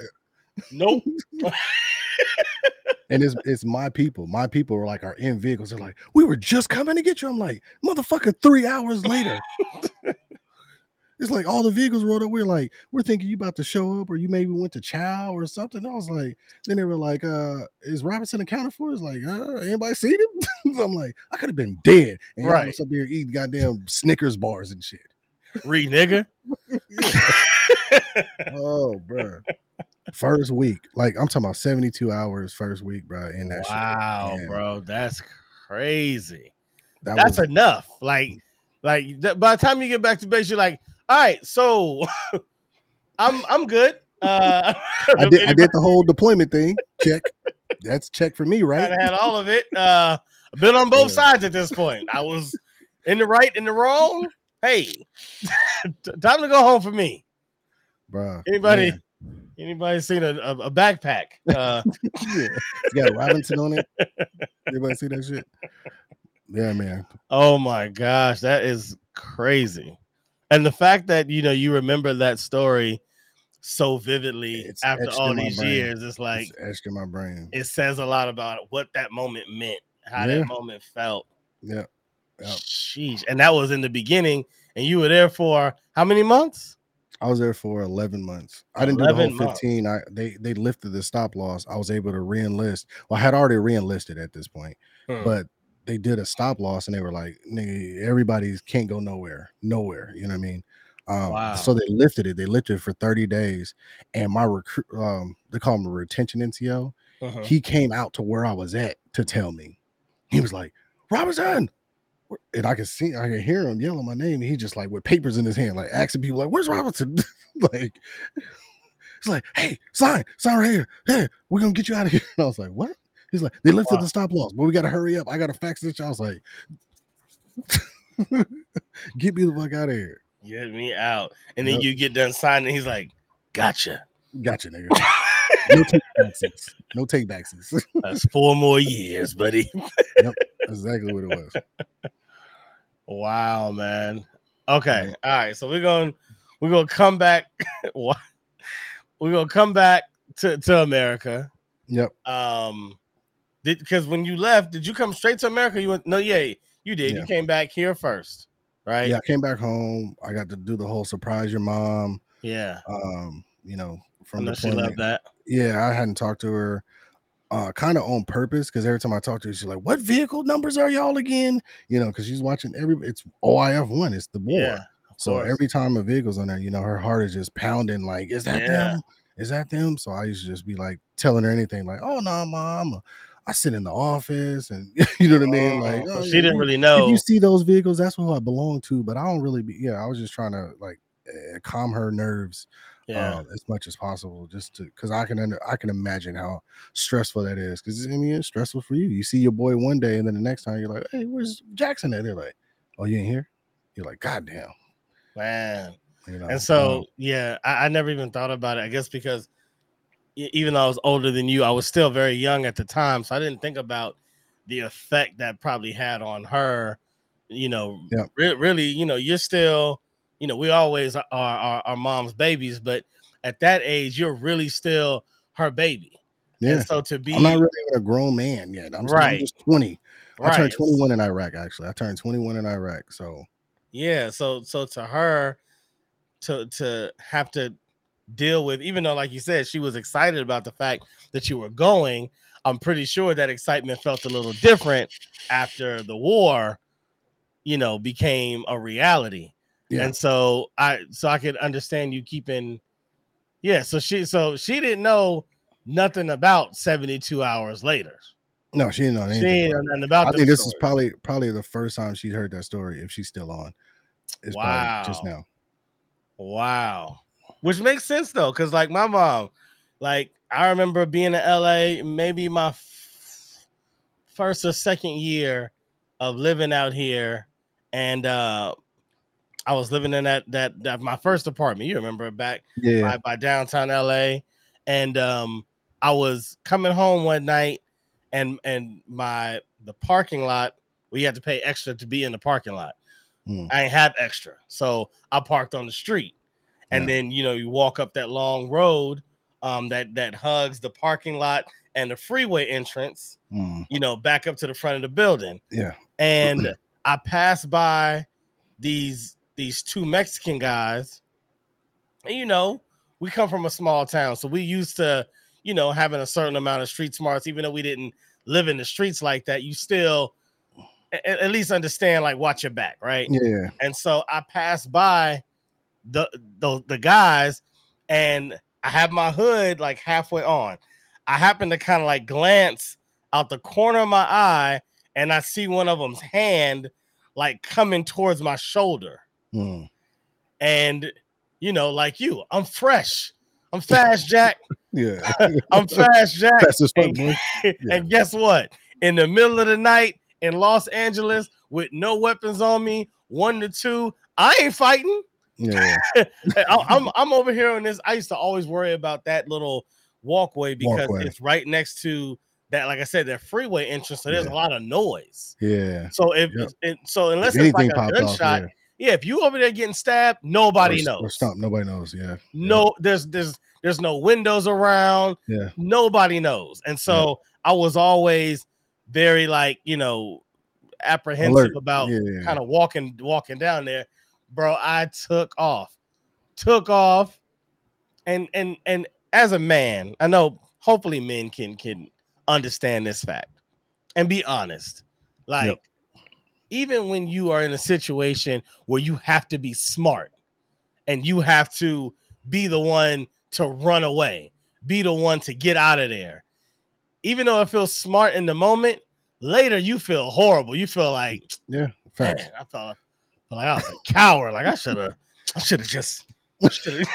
Nope. And it's it's my people. My people are like are in vehicles. They're like, we were just coming to get you. I'm like, motherfucker, three hours later. it's like all the vehicles rolled up. We're like, we're thinking you about to show up, or you maybe went to chow or something. I was like, then they were like, uh, is Robinson accounted for? It's like, uh, anybody seen him? I'm like, I could have been dead. And Right. right. up there eating goddamn Snickers bars and shit. Re nigga. Oh, bro. First week, like I'm talking about 72 hours first week, bro. In that. Wow, bro. That's crazy. That That's was enough. Like, like th- by the time you get back to base, you're like, all right, so I'm I'm good. Uh I did I did the whole deployment thing. Check. That's check for me, right? I had all of it. Uh I've been on both Yeah. sides at this point. I was in the right, in the wrong. Hey, time to go home for me. Bro. Anybody man. Anybody seen a, a, a backpack? Uh Yeah. It's got Robinson on it. Anybody see that shit? Yeah, man. oh my gosh, that is crazy. And the fact that you know you remember that story so vividly It's after all these brain. years, it's like it's in my brain. it says a lot about what that moment meant, how Yeah. that moment felt. Yeah. Yep. Sheesh. And that was in the beginning, and you were there for how many months? I was there for 11 months. I didn't do the 11 whole months. 15. I they they lifted the stop loss. I was able to re-enlist. Well, I had already re-enlisted at this point, Hmm. but they did a stop loss and they were like, nigga, everybody can't go nowhere, nowhere. You know what I mean? Um, Wow. so they lifted it. They lifted it for 30 days, and my recruit, um, they call him a retention NCO. Uh-huh. He came out to where I was at to tell me. He was like, Robinson. Where-" And I could see, I could hear him yelling my name. And he just like with papers in his hand, like asking people, like, "Where's Robinson?" like, it's like, "Hey, sign, sign right here. Hey, we're gonna get you out of here." And I was like, "What?" He's like, "They lifted Wow. the stop loss, but we gotta hurry up. I gotta fax this." I was like, "Get me the fuck out of here." Get me out. And then Yep. you get done signing. He's like, Gotcha. Gotcha, nigga. No take backsies. No take backsies. That's four more years, buddy. That's exactly what it was. Wow, man. Okay. Yeah. All right. So we're going to we're gonna come back. What? we're gonna come back to, to America. Yep. Um did because when you left, did you come straight to America? You went no, yeah, you did. You came back here first, right? Yeah, I came back home. I got to do the whole surprise your mom. Yeah. Um, you know, from the she loved that. Yeah, I hadn't talked to her uh kind of on purpose because every time I talk to her, she's like, What vehicle numbers are y'all again? You know, because she's watching every it's OIF one, it's the war. Yeah. so course. every time a vehicle's on there, you know, her heart is just pounding, like, is that Yeah. them? Is that them? So I used to just be like telling her anything, like, oh no, mom. I sit in the office and you know what I mean? Like, Oh, oh, she didn't you- really if know. you see those vehicles, that's who I belong to. But I don't really be. Yeah, I was just trying to like eh, calm her nerves Yeah. uh, as much as possible, just to because I can under, I can imagine how stressful that is. Because I mean, it's stressful for you. You see your boy one day, and then the next time you're like, "Hey, where's Jackson?" at?" they're like, "Oh, you ain't here." You're like, "God damn." man. You know. And so, um, yeah, I, I never even thought about it. I guess because even though I was older than you, I was still very young at the time. So I didn't think about the effect that probably had on her. You know, Yeah. re- really, you know, you're still, you know, we always are our, our mom's babies, but at that age, you're really still her baby. yeah, And so to be I'm not really a grown man yet. I'm, still- I'm Right. just 20. I turned 21 in Iraq. Actually, I turned 21 in Iraq. So Yeah, so so to her to to have to deal with even though like you said she was excited about the fact that you were going, I'm pretty sure that excitement felt a little different after the war, you know, became a reality. Yeah. And so I so I could understand you keeping Yeah, so she so she didn't know nothing about 72 hours later. no, she didn't know She anything. didn't know about it. nothing about I think this is probably probably the first time she's heard that story. If she's still on, it's probably just now. Wow. Which makes sense though, because like my mom, Like I remember being in LA, maybe my f- first or second year of living out here, and uh I was living in that that that my first apartment. You remember back Yeah. by, by downtown LA, and um I was coming home one night, and and my the parking lot we had to pay extra to be in the parking lot. Mm. I ain't have extra, so I parked on the street, and Yeah. then you know you walk up that long road um that that hugs the parking lot and the freeway entrance, Mm. you know, back up to the front of the building Yeah. and I passed by these these two Mexican guys. And you know, we come from a small town, so we used to, you know, having a certain amount of street smarts, even though we didn't live in the streets like that. You still a- a- at least understand, like, watch your back, right? Yeah. And so I passed by the the, the guys, and I have my hood like halfway on. I happen to kind of like glance out the corner of my eye, and I see one of them's hand like coming towards my shoulder. Mm. And you know, like you, I'm fresh. I'm fast, Jack. Yeah. I'm fast, Jack. Stuff, And, boy. and guess what? In the middle of the night in Los Angeles with no weapons on me, one to two, I ain't fighting. Yeah. I'm I'm over here on this. I used to always worry about that little walkway because Walkway. it's right next to that, like I said, that freeway entrance. So there's Yeah. a lot of noise. Yeah. So if Yep. it, so, unless If it's like a gunshot, yeah. Yeah. If you over there getting stabbed, nobody Or- knows. Or. Nobody knows. Yeah. No, there's there's there's no windows around. Yeah. Nobody knows. And so I was always very like, you know, apprehensive Alert. about Yeah. kind of walking walking down there. Bro, I took off. Took off. And and and as a man, I know hopefully men can can understand this fact and be honest. Like Yep. Even when you are in a situation where you have to be smart and you have to be the one to run away, be the one to get out of there. Even though it feels smart in the moment, later you feel horrible. You feel like, Yeah. Facts. man, I felt felt like I was a coward. Like I should have, I should have just, I should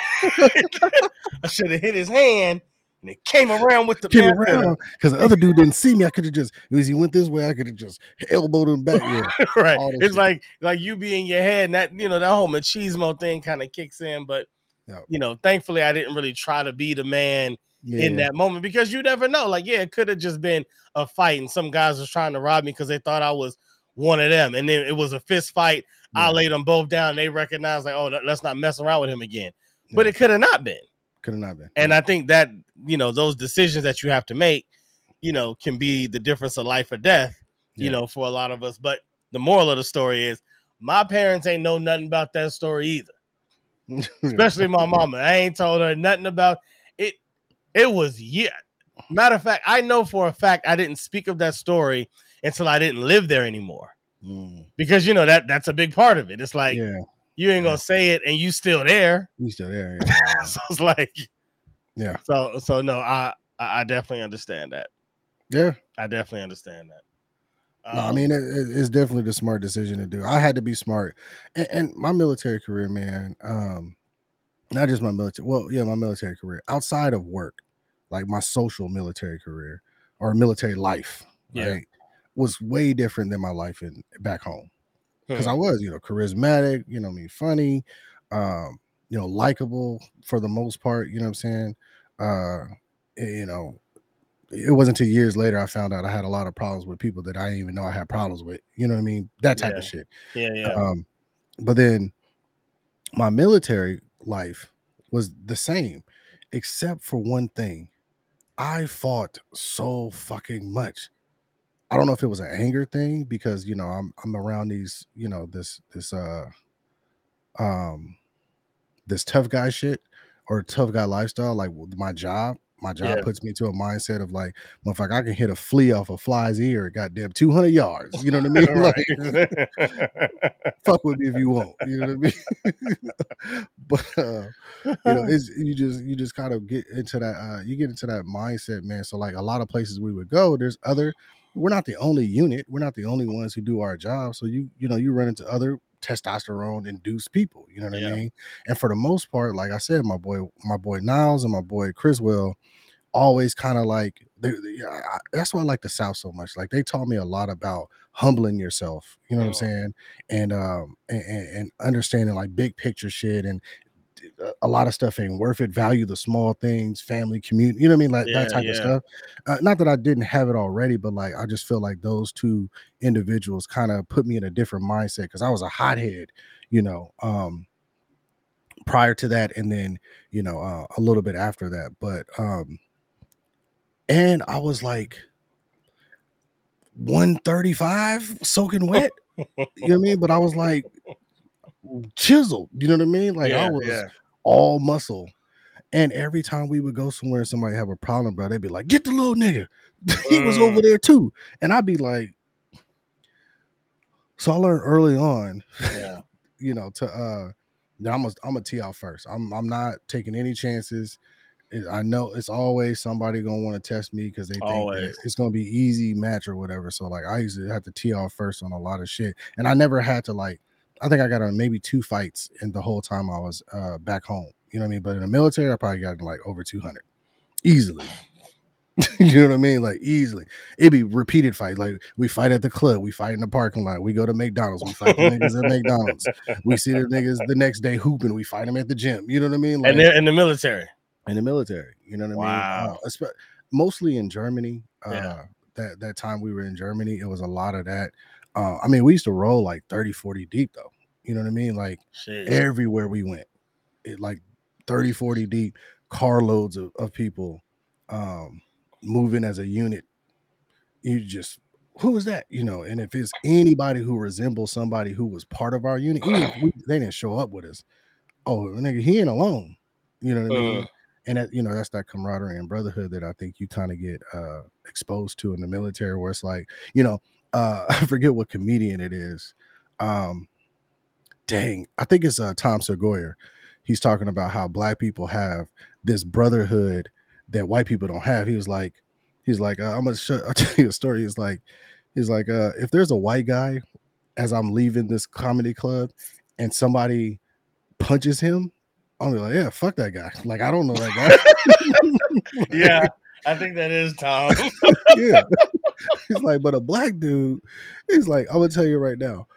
have hit his hand and it came around with the Came around because the other dude didn't see me. I could have just, because he went this way, I could have just elbowed him back. Yeah. right. It's shit. like like you be in your head, and that you know that whole machismo thing kind of kicks in. But Yep. you know, thankfully, I didn't really try to be the man Yeah. in that moment because you never know. Like, yeah, it could have just been a fight, and some guys was trying to rob me because they thought I was one of them, and then it was a fist fight. I laid them both down. They recognized like, oh, let's not mess around with him again. But it could have not been. Could have not been. And I think that you know those decisions that you have to make, you know, can be the difference of life or death. You Yeah. know, for a lot of us. But the moral of the story is, my parents ain't know nothing about that story either. Especially my mama. I ain't told her nothing about it. It was yeah. Matter of fact, I know for a fact I didn't speak of that story until I didn't live there anymore. Mm. Because you know that that's a big part of it. It's like yeah. You ain't gonna say it and you still there. He's still there. Yeah. so it's like Yeah. So so no, I I definitely understand that. yeah. I definitely understand that. No, I Um, mean, it- it's definitely the smart decision to do. I had to be smart, and, and my military career, man. Um, not just my military. Well, yeah, my military career outside of work, like my social military career or military life, Yeah. right, was way different than my life in back home because I was, you know, charismatic, you know, I mean, funny, um, you know, likable for the most part. You know what I'm saying? Uh, you know, it wasn't until years later I found out I had a lot of problems with people that I didn't even know I had problems with. You know what I mean? That type Yeah. of shit. yeah, yeah. Um, but then my military life was the same, except for one thing. I fought so fucking much. I don't know if it was an anger thing because you know I'm I'm around these you know this this uh um this tough guy shit or tough guy lifestyle like my job my job Yeah. puts me to a mindset of like motherfucker I can hit a flea off a fly's ear goddamn 200 yards you know what I mean like fuck with me if you want. You know what I mean? but uh, you know, it's you just you just kind of get into that uh you get into that mindset, man. So like a lot of places we would go, there's other we're not the only unit, we're not the only ones who do our job. So you you know, you run into other testosterone induced people. You know what Yeah. I mean? And for the most part, like I said, my boy, my boy Niles and my boy Criswell always kind of like they, they- I- that's why I like the South so much. Like they taught me a lot about humbling yourself. You know what I'm Mm. saying? And um and, and understanding like big picture shit and a- lot of stuff ain't worth it. Value the small things, family, community. You know what I mean? Like Yeah, that type yeah. of stuff. Uh, not that I didn't have it already, but like I just feel like those two individuals kind of put me in a different mindset because I was a hothead, you know. Um prior to that and then you know uh, a little bit after that but um and i was like 135 soaking wet you know what i mean but i was like chiseled you know what i mean like i was yeah. all muscle and every time we would go somewhere and somebody have a problem bro they'd be like get the little nigga he was over Mm. there too and i'd be like so i learned early on yeah. you know, to uh I'm gonna I'm gonna tee out first. I'm I'm not taking any chances. I know it's always somebody gonna want to test me because they think it's gonna be easy match or whatever. So like I used to have to tee off first on a lot of shit, and I never had to like. I think I got on maybe two fights in the whole time I was uh back home. You know what I mean? But in the military, I probably got like over 200 easily. you know what I mean? Like easily. It'd be repeated fights. Like we fight at the club, we fight in the parking lot, we go to McDonald's, we fight the niggas at McDonald's. We see the niggas the next day hooping, we fight them at the gym. You know what I mean? Like And they're in the military. in the military. You know what I Wow. mean? Uh, mostly in Germany. Uh, Yeah. That that time we were in Germany, it was a lot of that. Uh, I mean, we used to roll like 30, 40 deep though. You know what I mean? Like Shit. everywhere we went, it like 30, 40 deep, carloads of, of people um moving as a unit. You just who is that? You know, and if it's anybody who resembles somebody who was part of our unit, even if we, they didn't show up with us. Oh, nigga, he ain't alone. You know what I mean? Mm. and that you know that's that camaraderie and brotherhood that I think you kind of get uh exposed to in the military where it's like you know uh I forget what comedian it is um dang I think it's uh Tom Segura he's talking about how black people have this brotherhood that white people don't have he was like he's like uh, I'm gonna show, I'll tell you a story he's like he's like uh if there's a white guy as I'm leaving this comedy club and somebody punches him I'm like, yeah, fuck that guy. Like, I don't know that guy. Yeah. I think that is Tom. yeah. He's like, but a black dude, he's like, I'm gonna tell you right now.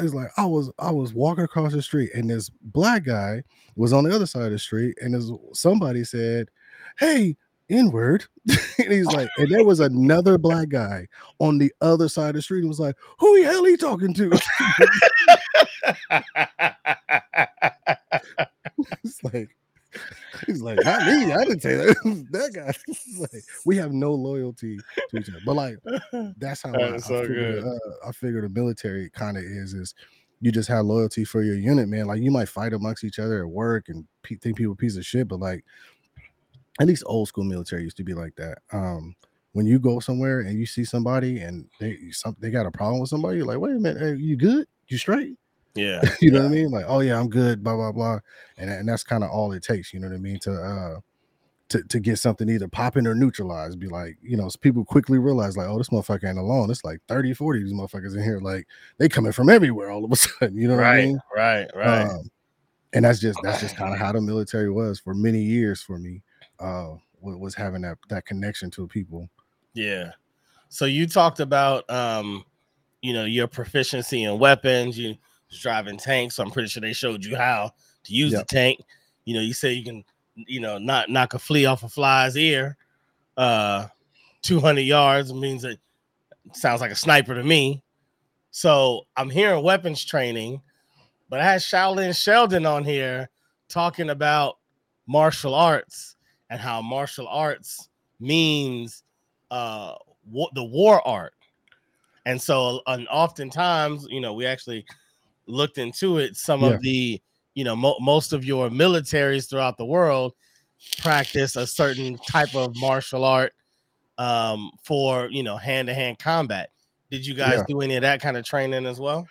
He's like, I was I was walking across the street and this black guy was on the other side of the street, and this somebody said, Hey, N-word. and he's like, and there was another black guy on the other side of the street and was like, Who the hell he talking to? it's like he's like, not me. I didn't say that. that guy. Like, we have no loyalty to each other. But like that's how I, I, That's so figure, good. uh, I figure the military kind of is is you just have loyalty for your unit, man. Like you might fight amongst each other at work and pe- think people piece of shit, but like at least old school military used to be like that. Um, when you go somewhere and you see somebody and they some they got a problem with somebody, you're like, wait a minute, hey, you good? You straight? Yeah. you know what I mean? Like, oh yeah, I'm good, blah blah blah, and and that's kind of all it takes. You know what I mean to uh to to get something either popping or neutralized. Be like, you know, people quickly realize like, oh, this motherfucker ain't alone. It's like 30, 40 of these motherfuckers in here. Like they coming from everywhere all of a sudden. You know what I Right. mean? Right. Right. Um, and that's just that's just kind of how the military was for many years for me. Uh, was having that that connection to people. Yeah. So you talked about um, you know, your proficiency in weapons, you driving tanks. So I'm pretty sure they showed you how to use Yep. the tank. You know, you say you can, you know, not knock a flea off a fly's ear. Uh 200 yards means it sounds like a sniper to me. So I'm hearing weapons training, but I had Shaolin Sheldon on here talking about martial arts and how martial arts means uh the war art and so and oftentimes you know we actually looked into it some Yeah. of the you know mo- most of your militaries throughout the world practice a certain type of martial art um for you know hand-to-hand combat did you guys Yeah. do any of that kind of training as well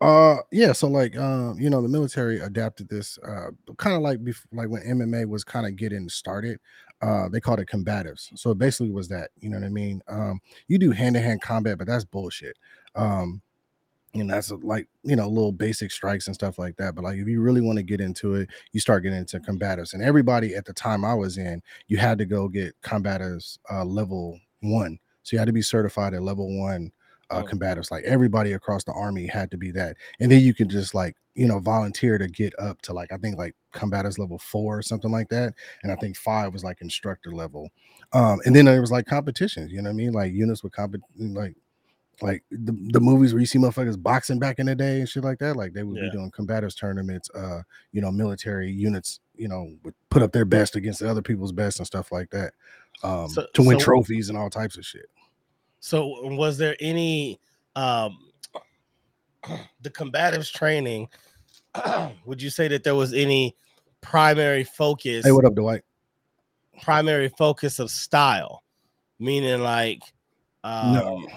Uh yeah, so like um, you know, the military adapted this uh kind of like bef- like when MMA was kind of getting started. Uh they called it combatives. So it basically was that, you know what I mean? Um you do hand-to-hand combat, but that's bullshit. Um and that's like you know little basic strikes and stuff like that but like if you really want to get into it you start getting into combatives and everybody at the time i was in you had to go get combatives uh, level one so you had to be certified at level one uh, Oh. combatives like everybody across the army had to be that and then you can just like you know volunteer to get up to like i think like combatives level four or something like that and i think five was like instructor level um and then there was like competitions you know what i mean like units with comp like like the, the movies where you see motherfuckers boxing back in the day and shit like that like they would Yeah. be doing combatives tournaments uh you know military units you know would put up their best against the other people's best and stuff like that um So- to win so- trophies and all types of shit So was there any um the combatives training? would you say that there was any primary focus? hey what up dwight primary focus of style, meaning like um, No.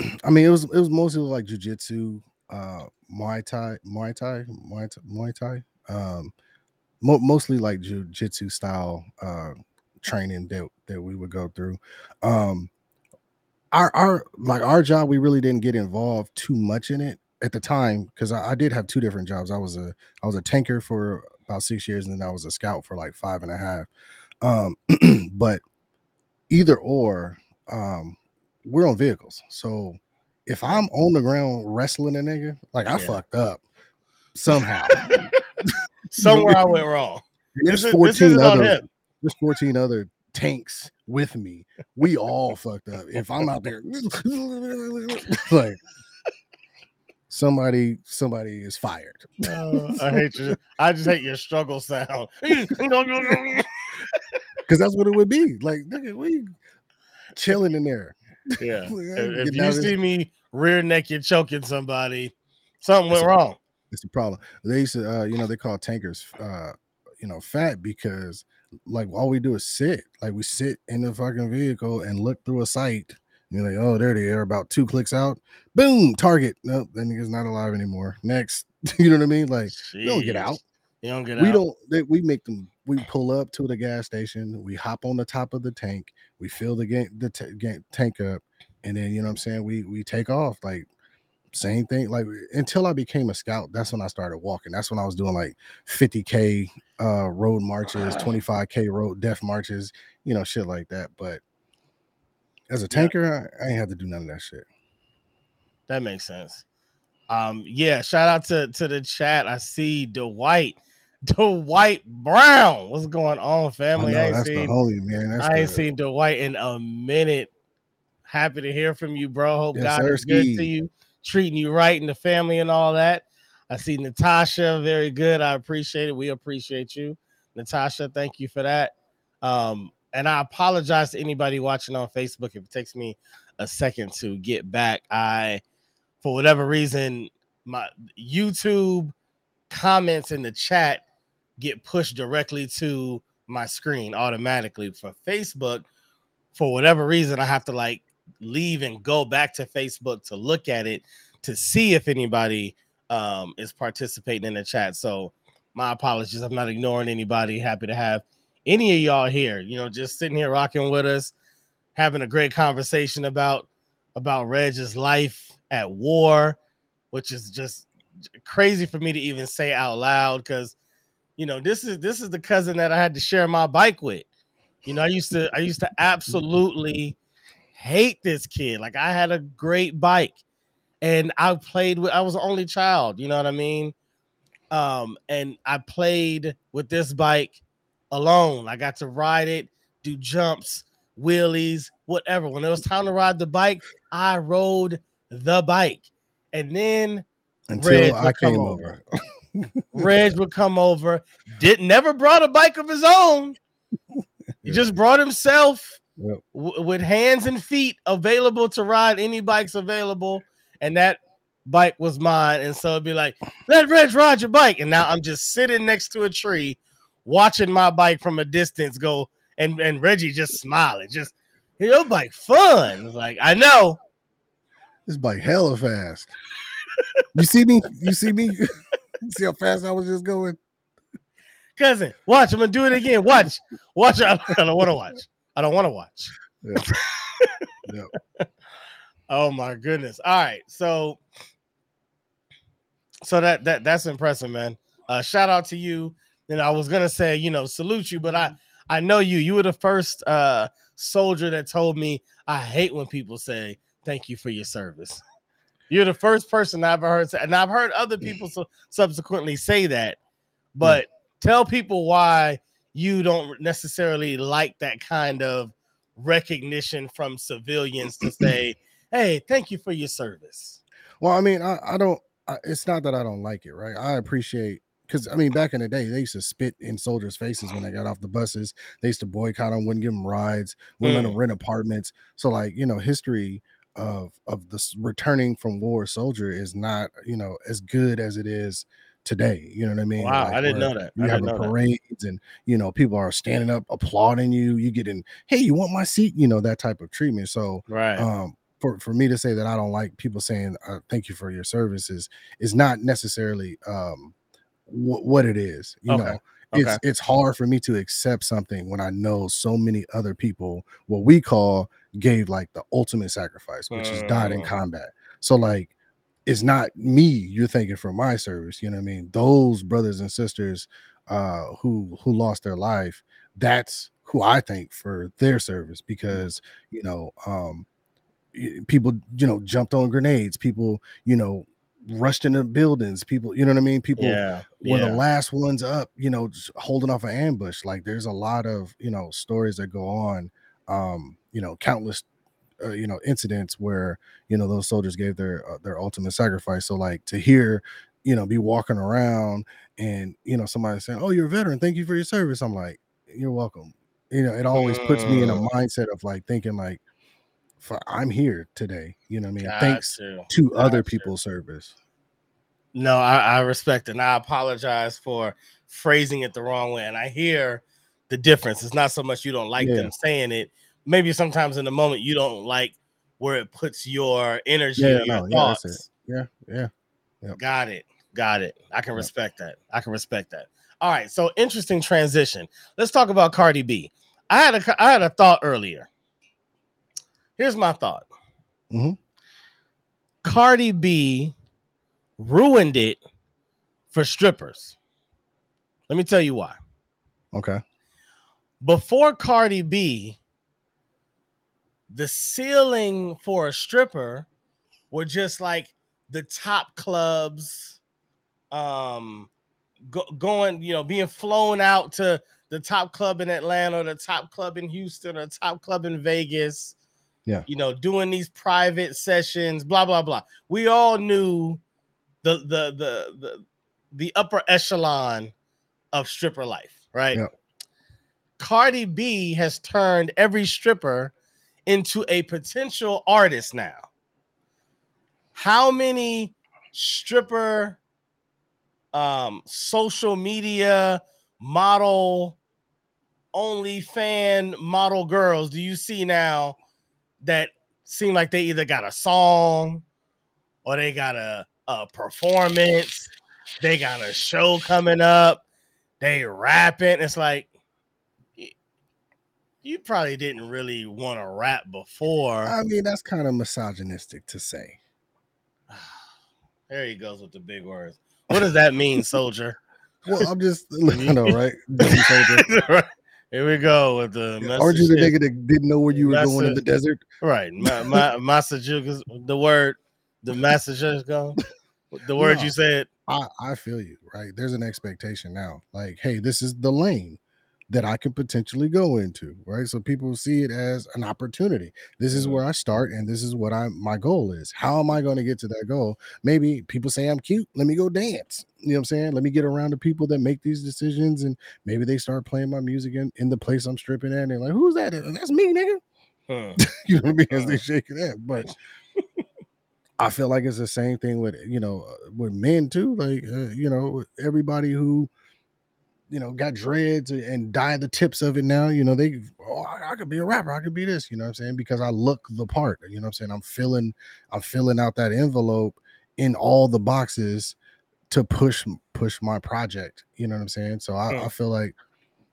I mean, it was it was mostly like jujitsu, uh, Muay Thai, Muay Thai, Muay Thai, Muay Thai. Um, mo- mostly like jujitsu style uh training that that we would go through. Um, our our like our job, we really didn't get involved too much in it at the time because I, I did have two different jobs. I was a I was a tanker for about six years, and then I was a scout for like five and a half. Um, but either or, um, we're on vehicles. So if I'm on the ground wrestling a nigga, like I Yeah. fucked up somehow. somewhere I went wrong. There's This is- this isn't 14 other there's 14 other tanks with me. We all fucked up. If I'm out there like somebody somebody is fired. Uh, I hate you. I just hate your struggle sound. Because that's what it would be. Like, nigga, we chilling in there. Yeah. If, if you out of this- see me rear naked choking somebody, something went a- wrong. It's the problem. They used to, uh, you know, they call tankers, uh, you know, fat because like all we do is sit. Like we sit in the fucking vehicle and look through a sight. You're like, oh, there they are. About two clicks out, boom, target. Nope, that nigga's not alive anymore. Next, you know what I mean? Like we don't get out. You don't get we out. don't. They, we make them. We pull up to the gas station. We hop on the top of the tank. We fill the ga- the ga- tank up, and then you know what I'm saying. We we take off like same thing. Like until I became a scout, that's when I started walking. That's when I was doing like 50k uh road marches, 25k road death marches, you know, shit like that. But as a tanker, I, I ain't have to do none of that shit. That makes sense. Um, yeah, shout out to, to the chat. I see Dwight, Dwight Brown. What's going on, I family? know, I ain't seen homie, man. That's I ain't the- seen Dwight in a minute. Happy to hear from you, bro. Hope Yes, God is good to you, treating you right and the family and all that. I see Natasha, very good. I appreciate it. We appreciate you, Natasha. Thank you for that. Um, and I apologize to anybody watching on Facebook if it takes me a second to get back. I, for whatever reason, my YouTube comments in the chat get pushed directly to my screen automatically for Facebook. For whatever reason, I have to like leave and go back to Facebook to look at it to see if anybody um, is participating in the chat. So my apologies. I'm not ignoring anybody. Happy to have any of y'all here. You know, just sitting here rocking with us, having a great conversation about about Reg's life at war, which is just crazy for me to even say out loud because you know this is this is the cousin that I had to share my bike with. You know, I used to I used to absolutely hate this kid. Like I had a great bike and I played with I was the only child, you know what I mean? Um and I played with this bike alone. I got to ride it, do jumps, wheelies, whatever. When it was time to ride the bike, I rode the bike. And then until I came over. over. Reg would come over, did never brought a bike of his own. He just brought himself Yep. w- with hands and feet available to ride any bikes available, and that bike was mine. And so it'd be like, let Reg ride your bike. And now I'm just sitting next to a tree, watching my bike from a distance go, and and Reggie just smiling, just your bike fun. Like I know. This bike hella fast. you see me? You see me? see how fast I was just going? cousin. Watch, I'm gonna do it again. Watch, watch. I don't want to watch. I don't want to watch. Yeah. Yep. Oh my goodness. All right. So so that that that's impressive, man. Uh, shout out to you. And I was gonna say, you know, salute you, but I I know you. You were the first uh soldier that told me I hate when people say thank you for your service. You're the first person I ever heard, and I've heard other mm. people su- subsequently say that. Mm. But tell people why you don't necessarily like that kind of recognition from civilians to say, "Hey, thank you for your service." Well, I mean, I, I don't. I, it's not that I don't like it, right? I appreciate because I mean, back in the day, they used to spit in soldiers' faces when they got off the buses. They used to boycott them, wouldn't give them rides, mm. wouldn't let them rent apartments. So, like, you know, history of of the returning from war soldier is not, you know, as good as it is today. You know what I mean? Wow, Like, I didn't know that. You I have didn't that. parades, and you know, people are standing up applauding you. You getting, hey, you want my seat? You know, that type of treatment. So, Right. um for, for me to say that I don't like people saying uh, thank you for your services is not necessarily um wh- what it is. You Okay, know, okay. it's it's hard for me to accept something when I know so many other people what we call gave like the ultimate sacrifice, which is died in Mm. combat. So like it's not me you're thanking for my service, you know what I mean? Those brothers and sisters uh who who lost their life, that's who I thank for their service because you know um people you know jumped on grenades people you know rushed into buildings people you know what i mean people yeah. were yeah. the last ones up you know holding off an ambush like there's a lot of you know stories that go on um you know countless uh, you know incidents where you know those soldiers gave their uh, their ultimate sacrifice so like to hear you know be walking around and you know somebody saying oh you're a veteran thank you for your service i'm like you're welcome you know it always puts me in a Mm. mindset of like thinking like for i'm here today you know what i mean Got thanks you. to other Gotcha. people's service No, I, I respect. And I apologize for phrasing it the wrong way. And I hear the difference. It's not so much you don't like Yeah. them saying it. Maybe sometimes in the moment you don't like where it puts your energy Yeah, your no, yeah, thoughts. yeah yeah Yep. Got it. Got it. I can Yep. respect that. I can respect that. All right. So interesting transition. Let's talk about Cardi B. I had a I had a thought earlier. Here's my thought. Mhm. Cardi B ruined it for strippers. Let me tell you why. okay Before Cardi B, the ceiling for a stripper were just like the top clubs um go, going you know being flown out to the top club in atlanta or the top club in houston or top club in vegas Yeah. you know doing these private sessions blah blah blah we all knew the the the the, the upper echelon of stripper life right Yeah. cardi b has turned every stripper into a potential artist now. How many stripper um social media model only fan model girls do you see now that seem like they either got a song or they got a, a performance they got a show coming up they rapping? It's like you probably didn't really want to rap before i mean that's kind of misogynistic to say There he goes with the big words. What does that mean, soldier? well i'm just i know right. Here we go with the aren't you the nigga that didn't know where you were That's going in the desert right? My, my, Massachusetts, the word, the going. The word No. you said. I, I feel you, right? There's an expectation now. Like, hey, this is the lane that I could potentially go into, right? So people see it as an opportunity. This is where I start, and this is what I my goal is. How am I going to get to that goal? Maybe people say I'm cute. Let me go dance. You know what I'm saying? Let me get around the people that make these decisions, and maybe they start playing my music in, in the place I'm stripping at. And they're like, "Who's that? That's me, nigga." Hmm. you know what I mean? As they shake it but I feel like it's the same thing with you know uh, with men too. Like uh, you know everybody who you know got dreads and- dye the tips of it now. You know they oh I, I could be a rapper. I could be this. You know what I'm saying because I look the part. You know what I'm saying I'm filling I'm filling out that envelope in all the boxes to push push my project. You know what I'm saying? So I, Hmm. I feel like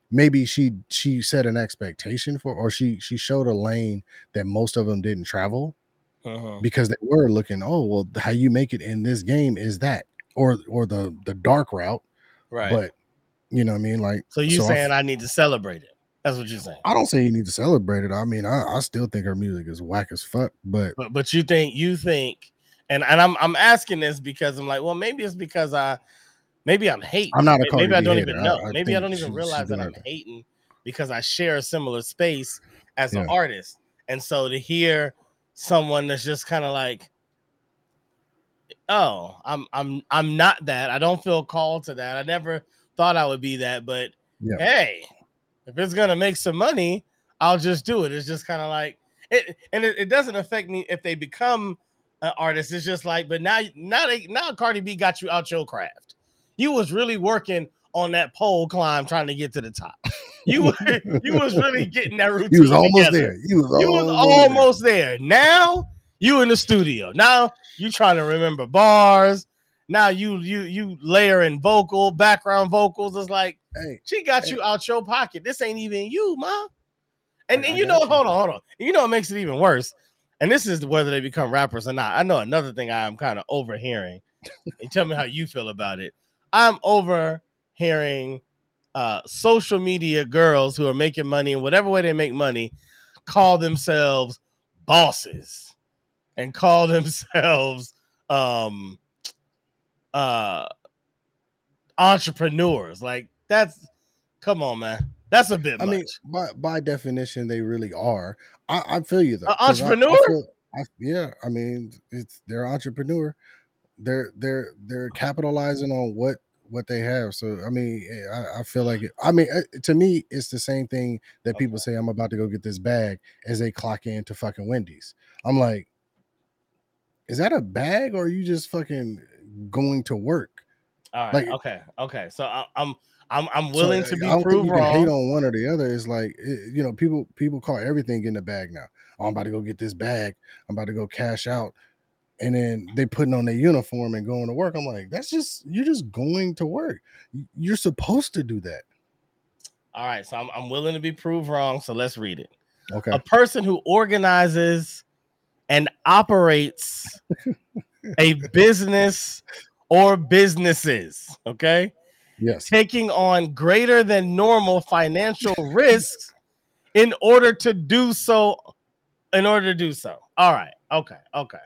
maybe she she set an expectation for or she she showed a lane that most of them didn't travel Mhm. because they were looking oh well how you make it in this game is that or or the the dark route. Right. But you know what I mean? Like so you I f- saying I need to celebrate it? That's what you're saying. I don't say you need to celebrate it. I mean, I, I still think her music is whack as fuck, but But but you think you think, and and I'm I'm asking this because I'm like, well, maybe it's because I, maybe I'm hating. I'm not a May- Cardi maybe I don't hater. even know. I maybe I don't even she- realize that I'm her hating because I share a similar space as an artist, and so to hear someone that's just kind of like, oh, I'm I'm I'm not that. I don't feel called to that. I never thought I would be that, but Yeah. hey, if it's gonna make some money, I'll just do it. It's just kind of like it, and it, it doesn't affect me if they become an artist. It's just like, but now, now they now Cardi B got you out your craft. You was really working on that pole climb, trying to get to the top. You were, you was really getting that routine. he was almost together. there. He was You was almost, there. almost there. Now you in the studio. Now you trying to remember bars. Now you you you layer in vocal background vocals. It's like Hey, she got Hey. you out your pocket. This ain't even you, ma. And, then you know, you. hold on, hold on. You know what makes it even worse? And this is whether they become rappers or not. I know another thing I am kind of overhearing. and tell me how you feel about it. I'm overhearing uh social media girls who are making money in whatever way they make money call themselves bosses and call themselves um uh entrepreneurs. Like that's come on, man. That's a bit I much. mean, by by definition, they really are. I, I feel you though. 'cause I- I entrepreneur? feel- I- yeah, I mean, it's they're entrepreneur. They're they're they're capitalizing on what what they have. So I mean, eh, I, I feel like it, I mean, eh, to me, it's the same thing that people say. I'm about to go get this bag as they clock in to fucking Wendy's. I'm like, is that a bag or are you just fucking going to work? All right, like- okay, okay. So I, I'm I'm I'm willing uh, to be I don't think proved you can hate on one or the other. It's like it- you know, people people call everything in the bag now. Oh, I'm about to go get this bag. I'm about to go cash out, and then they putting on their uniform and going to work. I'm like, that's just you're just going to work. You're supposed to do that. All right, so I'm I'm willing to be proved wrong. So let's read it. Okay. A person who organizes and operates a business or businesses, okay, yes. taking on greater than normal financial risks in order to do so. In order to do so. All right. Okay. Okay.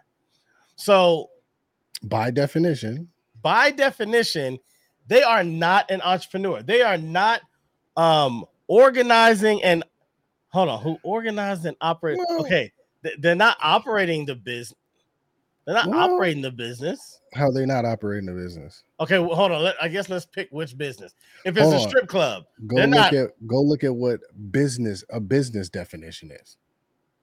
So By definition, by definition, they are not an entrepreneur. They are not um organizing and hold on, who organized and operate. Okay, they're not operating the business. They're not Well- operating the business. how they not operating the business? Okay, well, hold on. Let, I guess let's pick which business. If it's Hold a strip club, Go look not- at go look at what business a business definition is.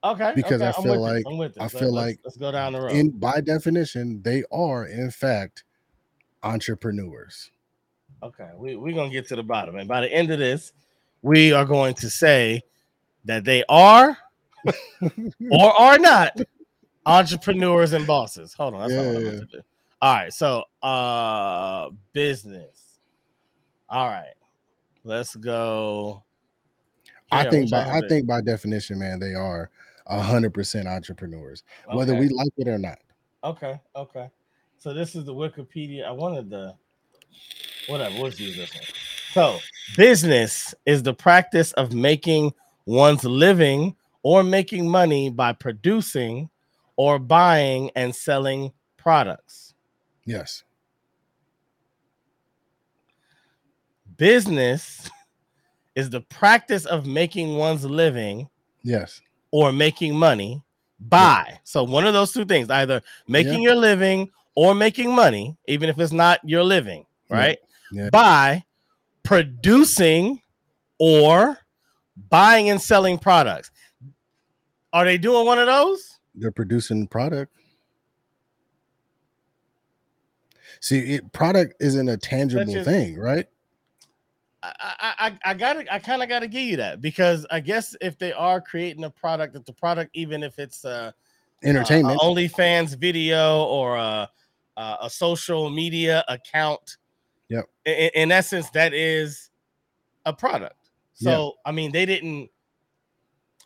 okay. Because okay, I feel like-. I feel let's- like let's go down the road. In by definition, they are in fact entrepreneurs. Okay, we, we're gonna get to the bottom, and by the end of this, we are going to say that they are or are not entrepreneurs and bosses. Hold on, that's all, Yeah, I'm yeah, to do. all right. So, uh, business. All right, let's go. I think by I think by definition, man, they are a hundred percent entrepreneurs, whether we like it or not. okay, okay. So this is the Wikipedia. I wanted the whatever. Let's use this one. So business is the practice of making one's living or making money by producing or buying and selling products. Yes. Business is the practice of making one's living Yes. or making money by. So one of those two things, either making your living or making money, even if it's not your living, Yeah. right? Yeah. By producing or buying and selling products. Are they doing one of those? They're producing product. See, it, product isn't a tangible as- thing, right? I I I, I gotta I kind of gotta give you that because I guess if they are creating a product, that the product, even if it's uh Entertainment. uh, a OnlyFans video or a, a, social media account. Yep. In, in essence, that is a product. So I mean, they didn't.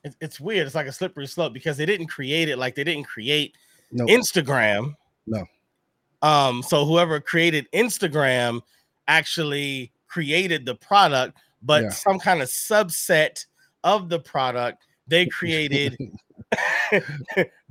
It, it's weird. It's like a slippery slope because they didn't create it like they didn't create no, Instagram. No. Um, so whoever created Instagram actually created the product, but Yeah. some kind of subset of the product they created. Yeah,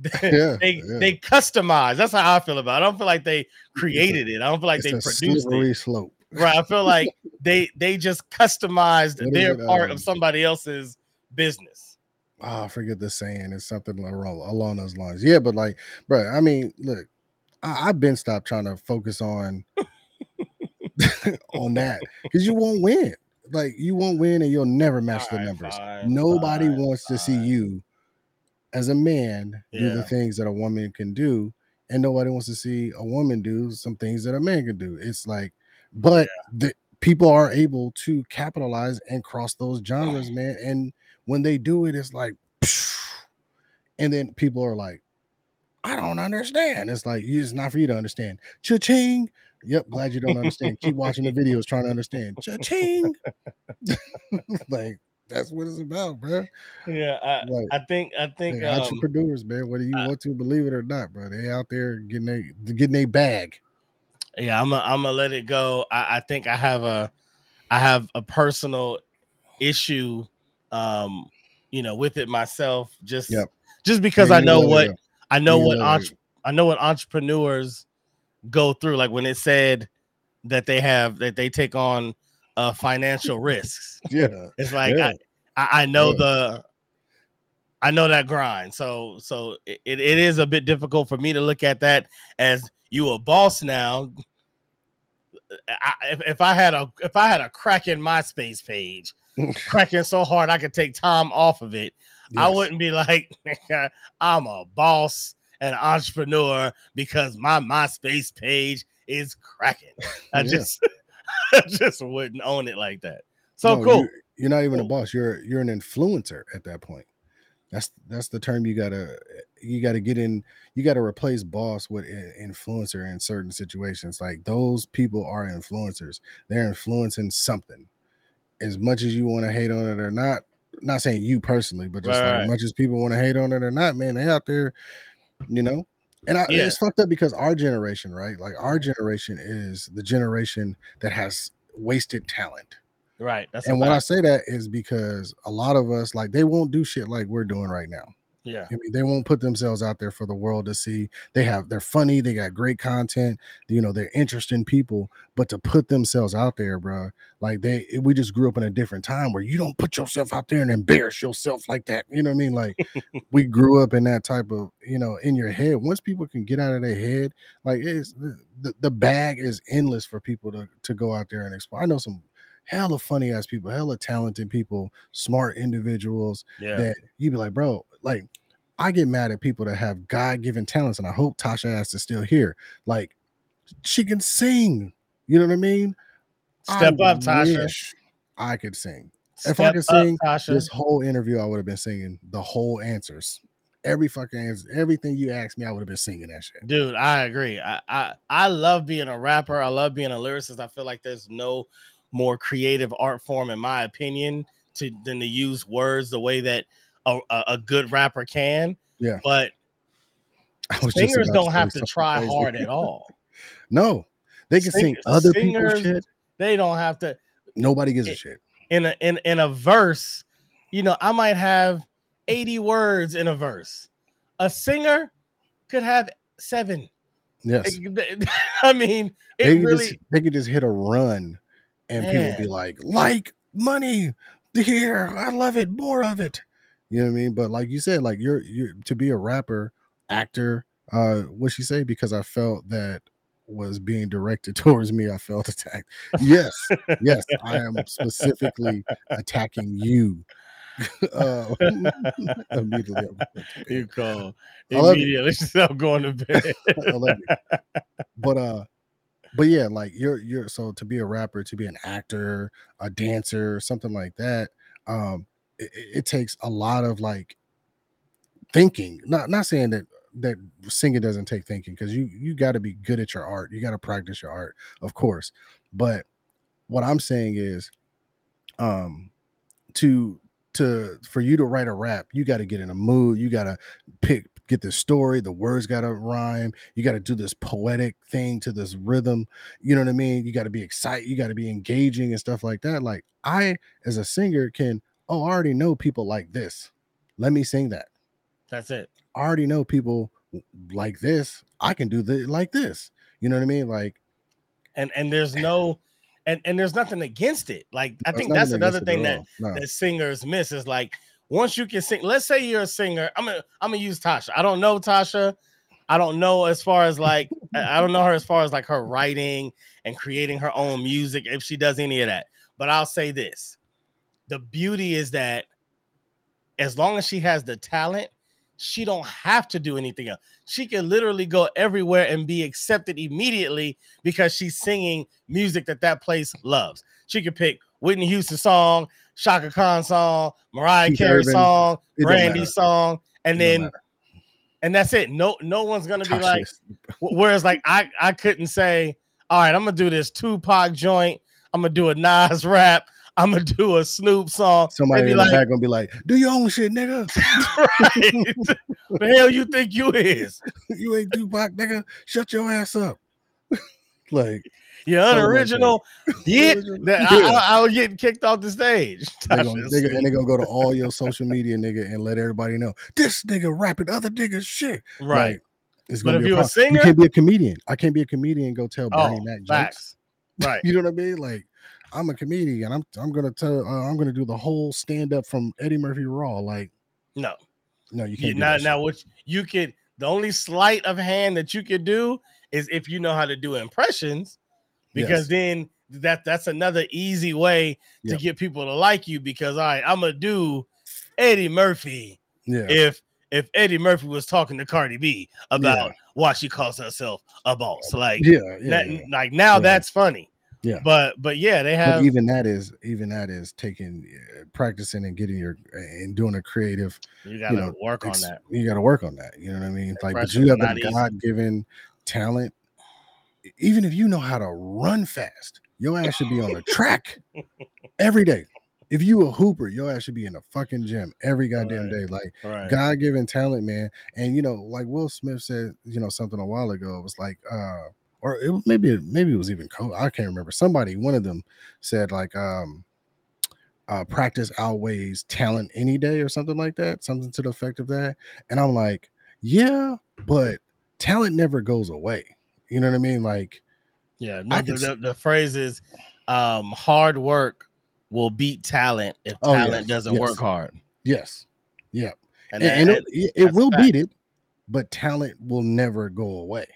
they yeah. they customized. That's how I feel about it. I don't feel like they created it. I don't feel like it's they a produced slippery it. slope. Right. I feel like they they just customized their part um, of somebody else's business. Oh, I forget the saying. It's something along, along those lines. Yeah, but like, bro, I mean, look, I, I've been stopped trying to focus on on that because you won't win. Like, you won't win, and you'll never match the numbers. fine, Nobody fine, wants to see you as a man do the things that a woman can do, and nobody wants to see a woman do some things that a man can do. It's like, but the people are able to capitalize and cross those genres, man. And when they do it, it's like, and then people are like, I don't understand. It's like it's not for you to understand. Cha-ching. Yep, glad you don't understand. Keep watching the videos trying to understand. Cha-ching. like that's what it's about, bro. Yeah, I, Like, I think I think um, entrepreneurs, man, whether you uh, want to believe it or not, bro, they out there getting a getting a bag. yeah, I'm gonna I'm gonna let it go. I, I think I have a I have a personal issue um you know with it myself just Yep. just because Yeah, I you know what. I know You what it entre- I know what entrepreneurs go through like when it said that they have that they take on uh financial risks Yeah, it's like Yeah. I, I know the I know that grind. So so it, it is a bit difficult for me to look at that as you a boss now. I, if, if I had a if I had a cracking MySpace page, cracking so hard I could take time off of it, I wouldn't be like I'm a boss and entrepreneur because my MySpace page is cracking. I Yeah. just I just wouldn't own it like that. So No, cool. You, you're not even a boss. You're you're an influencer at that point. That's that's the term you gotta you gotta get in. You gotta replace boss with influencer in certain situations. Like those people are influencers. They're influencing something. As much as you want to hate on it or not, not saying you personally, but just Right, like as much as people want to hate on it or not, man, they out there, you know. And I, Yeah. it's fucked up because our generation, right? Like our generation is the generation that has wasted talent. Right. That's And when I say that is because a lot of us, like, they won't do shit like we're doing right now. Yeah. I mean, they won't put themselves out there for the world to see. They have, they're funny, they got great content, you know, they're interesting people, but to put themselves out there, bro, like they, eh, we just grew up in a different time where you don't put yourself out there and embarrass yourself like that. You know what I mean? Like, we grew up in that type of, you know, in your head. Once people can get out of their head, like, it's the, the, the bag is endless for people to, to go out there and explore. I know some hella funny ass people, hella talented people, smart individuals Yeah. that you'd be like, bro, like I get mad at people that have God given talents, and I hope Tasha Ass is still here. Like she can sing, you know what I mean? Step I up, Tasha. I could sing. Step if I could sing Tasha. This whole interview, I would have been singing the whole answers. Every fucking answer, everything you asked me, I would have been singing that shit. Dude, I agree. I, I I love being a rapper. I love being a lyricist. I feel like there's no more creative art form, in my opinion, to than to use words the way that a, a, good rapper can. Yeah. But singers don't have to try crazy. hard at all. No, they can sing Sing- other people's singers- shit. They don't have to Nobody gives a shit. in a in, in a verse, you know, I might have 80 words in a verse. A singer could have seven. Yes. I mean, it they could really just they could just hit a run and people be like, like money here, I love it, more of it. You know what I mean? But like you said, like you're you're to be a rapper, actor, uh, what she say? Because I felt that was being directed towards me, I felt attacked. Yes, yes, I am specifically attacking you. uh, immediately. you call immediately stop going to bed. You. But uh, but yeah, like you're you're so to be a rapper, to be an actor, a dancer, something like that. Um, it, it- takes a lot of like thinking. Not not saying that that singing doesn't take thinking because you you got to be good at your art. You got to practice your art, of course. But what I'm saying is, um, to to for you to write a rap, you got to get in a mood. You got to pick get the story. The words got to rhyme. You got to do this poetic thing to this rhythm. You know what I mean? You got to be excited. You got to be engaging and stuff like that. Like I, as a singer, can oh, I already know people like this. Let me sing that. That's it. I already know people like this. I can do the like this. You know what I mean? Like And and there's no and and there's nothing against it. Like I think that's another thing that. No. that singers miss is like once you can sing. Let's say you're a singer. I'm gonna I'm gonna use Tasha. I don't know Tasha. I don't know as far as like I I don't know her as far as like her writing and creating her own music if she does any of that. But I'll say this: the beauty is that as long as she has the talent, she don't have to do anything else. She can literally go everywhere and be accepted immediately because she's singing music that that place loves. She could pick Whitney Houston song, Chaka Khan song, Mariah Keith Carey Urban. song, It Brandy song, and It then and that's it. No, no one's gonna be like. Whereas, like, I I couldn't say, all right, I'm gonna do this Tupac joint. I'm gonna do a Nas rap. I'm gonna do a Snoop song. somebody in like, the back gonna be like, "Do your own shit, nigga. right. the hell you think you is? you ain't Tupac, nigga. Shut your ass up." like You're unoriginal. Yeah, that, I, I, I was getting kicked off the stage. they gonna, they gonna, and they gonna go to all your social media, nigga, and let everybody know this nigga rapping other niggas shit. right. Like, it's But gonna if be you're a singer- you can't be a comedian. I can't be a comedian and go tell Bernie Oh, Mac jokes. facts. Right. You know what I mean? Like I'm a comedian. I'm I'm gonna tell uh, I'm gonna do the whole stand up from Eddie Murphy Raw. Like No. no, you can't. do now, now, what you could the only sleight of hand that you could do is if you know how to do impressions, because Yes. then that that's another easy way to Yep. get people to like you. Because all right, I'm gonna do Eddie Murphy yeah, if if Eddie Murphy was talking to Cardi B about Yeah. why she calls herself a boss. Like, yeah, yeah. that- yeah. like now Yeah. that's funny. Yeah. But but yeah, they But have even that is even that is taking uh, practicing and getting your and doing a creative you gotta know, work on ex- that. You got to work on that. You know what I mean? Like, but you have a. God given talent. Even if you know how to run fast, your ass should be on the track every day. If you a hooper, your ass should be in the fucking gym every goddamn Right. day. Like Right. God given talent, man. And you know, like Will Smith said, you know, something a while ago. It was like, uh, or it, maybe maybe it was even Cole. I can't remember. Somebody, one of them, said like, um, uh, practice outweighs talent any day or something like that. Something to the effect of that. And I'm like, yeah, but talent never goes away. You know what I mean? Like, Yeah, no, the, the, the phrase is um, hard work will beat talent if Oh, talent yes, doesn't yes. work hard. yes, yeah, And, and, and it, it, it will beat it, but talent will never go away.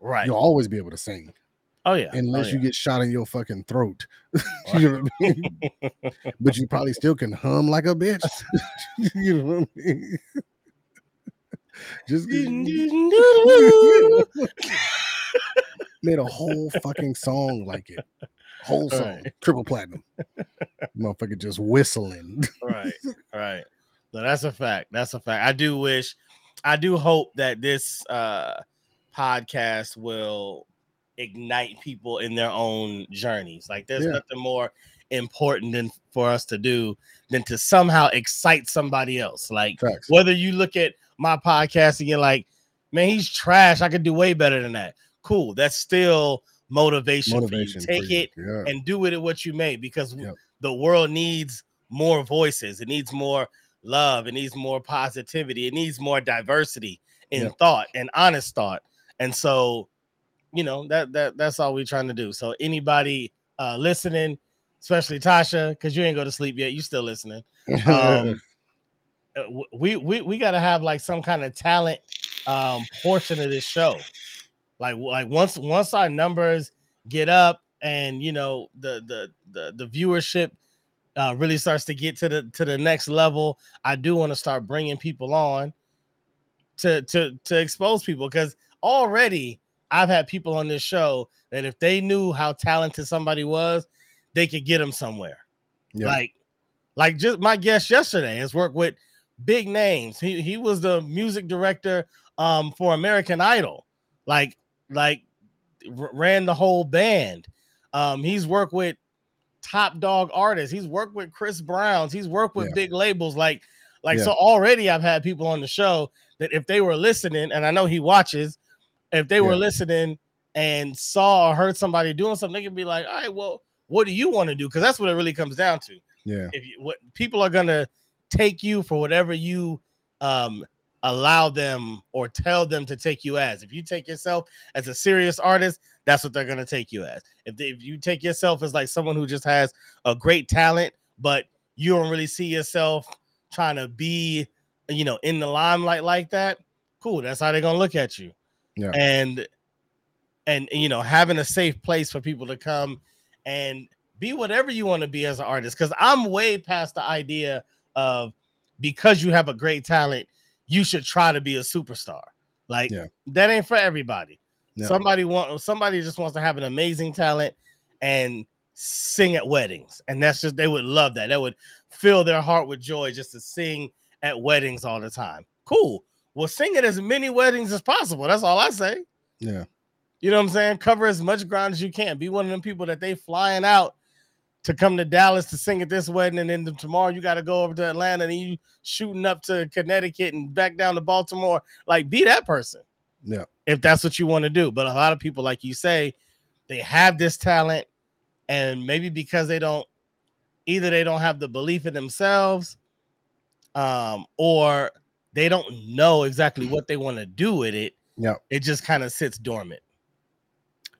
Right. You'll always be able to sing. Oh yeah. unless oh, you get shot in your fucking throat. you know what I mean? but you probably still can hum like a bitch. you know what I mean? Just made a whole fucking song like it. Whole song, Right. triple platinum. Motherfucker just whistling. right. Right. No, that's a fact. That's a fact. I do wish, I do hope that this uh podcast will ignite people in their own journeys. Like there's Yeah. nothing more important than for us to do than to somehow excite somebody else. Like whether you look at my podcast and you're like, man, he's trash. I could do way better than that. Cool. That's still motivation, Motivation. for for you. Take you. it Yeah. and do it what you may because Yep. the world needs more voices. It needs more love. It needs more positivity. It needs more diversity in Yep. thought and honest thought. And so, you know, that that that's all we're trying to do. So anybody uh listening, especially Tasha, because you ain't go to sleep yet, you still listening. Um uh, we we we got to have like some kind of talent um portion of this show like like once once our numbers get up and you know the the the, the viewership uh really starts to get to the to the next level i do want to start bringing people on to to to expose people because already i've had people on this show that if they knew how talented somebody was they could get them somewhere Yeah. like like just my guest yesterday has worked with big names. He he was the music director um for American Idol. Like like ran the whole band. Um he's worked with top dog artists. He's worked with Chris Browns. He's worked with Yeah. big labels like Like Yeah. so already I've had people on the show that if they were listening, and I know he watches, if they were listening and saw or heard somebody doing something, they could be like, all right, well, what do you want to do? Because that's what it really comes down to. Yeah. If you what people are gonna take you for whatever you um allow them or tell them to take you as. If you take yourself as a serious artist, that's what they're gonna take you as. If, they, if you take yourself as like someone who just has a great talent, but you don't really see yourself trying to be, you know, in the limelight like that, cool. That's how they're gonna look at you. Yeah. And and you know, having a safe place for people to come and be whatever you want to be as an artist. Because I'm way past the idea of because you have a great talent, you should try to be a superstar. Like Yeah. that ain't for everybody. Somebody want somebody just wants to have an amazing talent and sing at weddings, and that's just they would love that. That would fill their heart with joy just to sing at weddings all the time. Cool. Well, sing at as many weddings as possible. That's all I say. Yeah. You know what I'm saying? Cover as much ground as you can. Be one of them people that they flying out to come to Dallas to sing at this wedding, and then tomorrow you got to go over to Atlanta and you shooting up to Connecticut and back down to Baltimore. Like, be that person. Yeah. If that's what you want to do. But a lot of people, like you say, they have this talent, and maybe because they don't either they don't have the belief in themselves, um, or they don't know exactly what they want to do with it. Yeah. It just kind of sits dormant.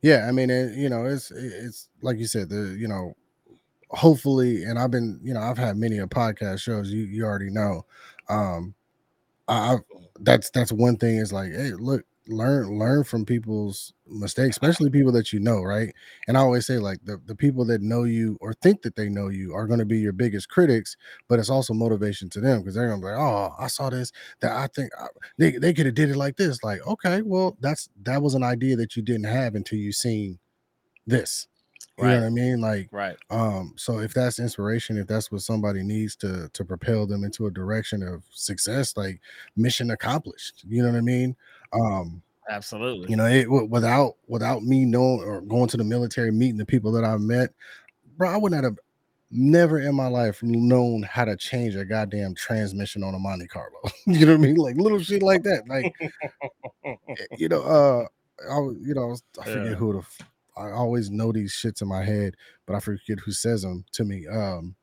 Yeah, I mean, it, you know, it's it's like you said, the you know, hopefully, and I've been, you know, I've had many a podcast shows. You you already know, um, I I've, that's that's one thing is like, hey, look, learn learn from people's mistakes, especially people that you know, right? And I always say like the the people that know you or think that they know you are going to be your biggest critics, but it's also motivation to them because they're gonna be like, oh, I saw this that I think I, they they could have did it like this. Like, okay, well, that's that was an idea that you didn't have until you seen this. You know what I mean? Like, Right. um, so if that's inspiration, if that's what somebody needs to to propel them into a direction of success, like mission accomplished. You know what I mean? Um, Absolutely. you know, it without without me knowing or going to the military, meeting the people that I've met, bro, I would not have never in my life known how to change a goddamn transmission on a Monte Carlo. you know what I mean? Like little shit like that. Like eh, you know, uh, I you know, I forget Yeah. who the. I always know these shits in my head, but I forget who says them to me. Um,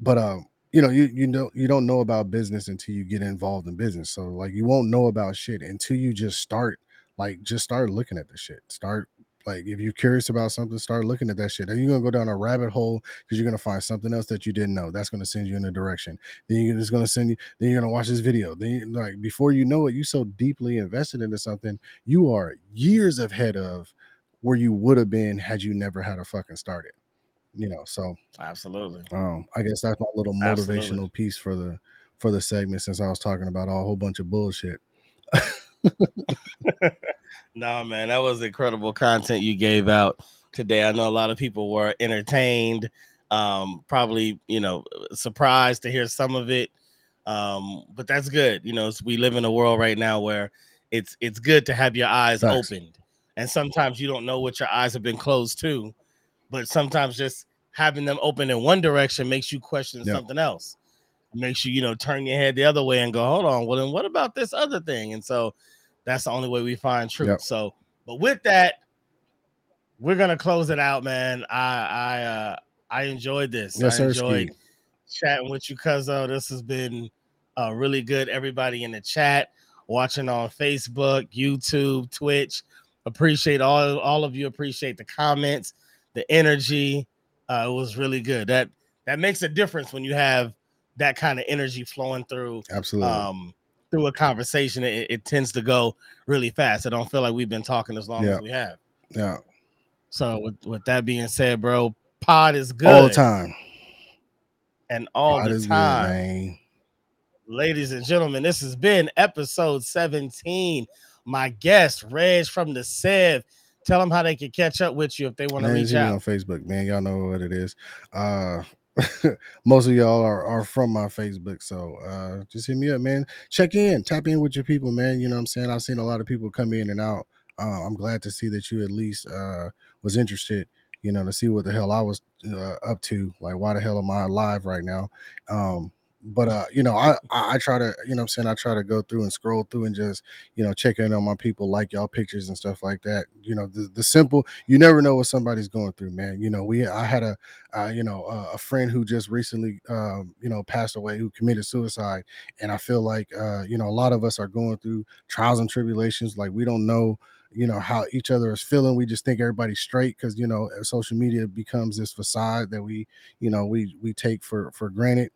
but um, you know, you you know you don't know about business until you get involved in business. So like you won't know about shit until you just start like just start looking at the shit. Start like if you're curious about something, start looking at that shit. And you're gonna go down a rabbit hole because you're gonna find something else that you didn't know. That's gonna send you in a direction. Then you're just gonna send you. Then you're gonna watch this video. Then you, like before you know it, you so deeply invested into something, you are years ahead of where you would have been had you never had a fucking started. You know, so Absolutely. um, I guess that's my little motivational Absolutely. piece for the for the segment since I was talking about a whole bunch of bullshit. No, man, that was incredible content you gave out today. I know a lot of people were entertained, um, probably, you know, surprised to hear some of it. Um, but that's good. You know, we live in a world right now where it's it's good to have your eyes opened. And sometimes you don't know what your eyes have been closed to, but sometimes just having them open in one direction makes you question Yeah. something else. Makes you, you know, turn your head the other way and go, hold on, well, then what about this other thing? And so that's the only way we find truth. Yep. So, but with that, we're gonna close it out, man. I I uh I enjoyed this. Yes, I enjoyed chatting with you, Cuzzo. This has been uh really good. Everybody in the chat, watching on Facebook, YouTube, Twitch. Appreciate all all of you. Appreciate the comments, the energy. Uh, it was really good. That that makes a difference when you have that kind of energy flowing through Absolutely. um through a conversation. It, it tends to go really fast. I don't feel like we've been talking as long Yeah. as we have. yeah. So with, with that being said, bro, pod is good All the time. and all God the is good, time. Ladies and gentlemen, this has been episode 17. My guest, Reg from the Sev. Tell them how they can catch up with you if they want to reach me on out. Facebook, man. Y'all know what it is. Uh most of y'all are, are from my Facebook. So uh just hit me up, man. Check in, tap in with your people, man. You know what I'm saying? I've seen a lot of people come in and out. Uh, I'm glad to see that you at least uh was interested, you know, to see what the hell I was uh, up to. Like, why the hell am I alive right now? Um, but uh, you know, I, I try to, you know, I'm saying I try to go through and scroll through and just, you know, check in on my people, like y'all pictures and stuff like that. You know, the, the simple, you never know what somebody's going through, man. You know, we I had a, uh, you know, uh, a friend who just recently, um, you know, passed away who committed suicide, and I feel like, uh, you know, a lot of us are going through trials and tribulations. Like we don't know you know how each other is feeling we just think everybody's straight because you know social media becomes this facade that we you know we we take for for granted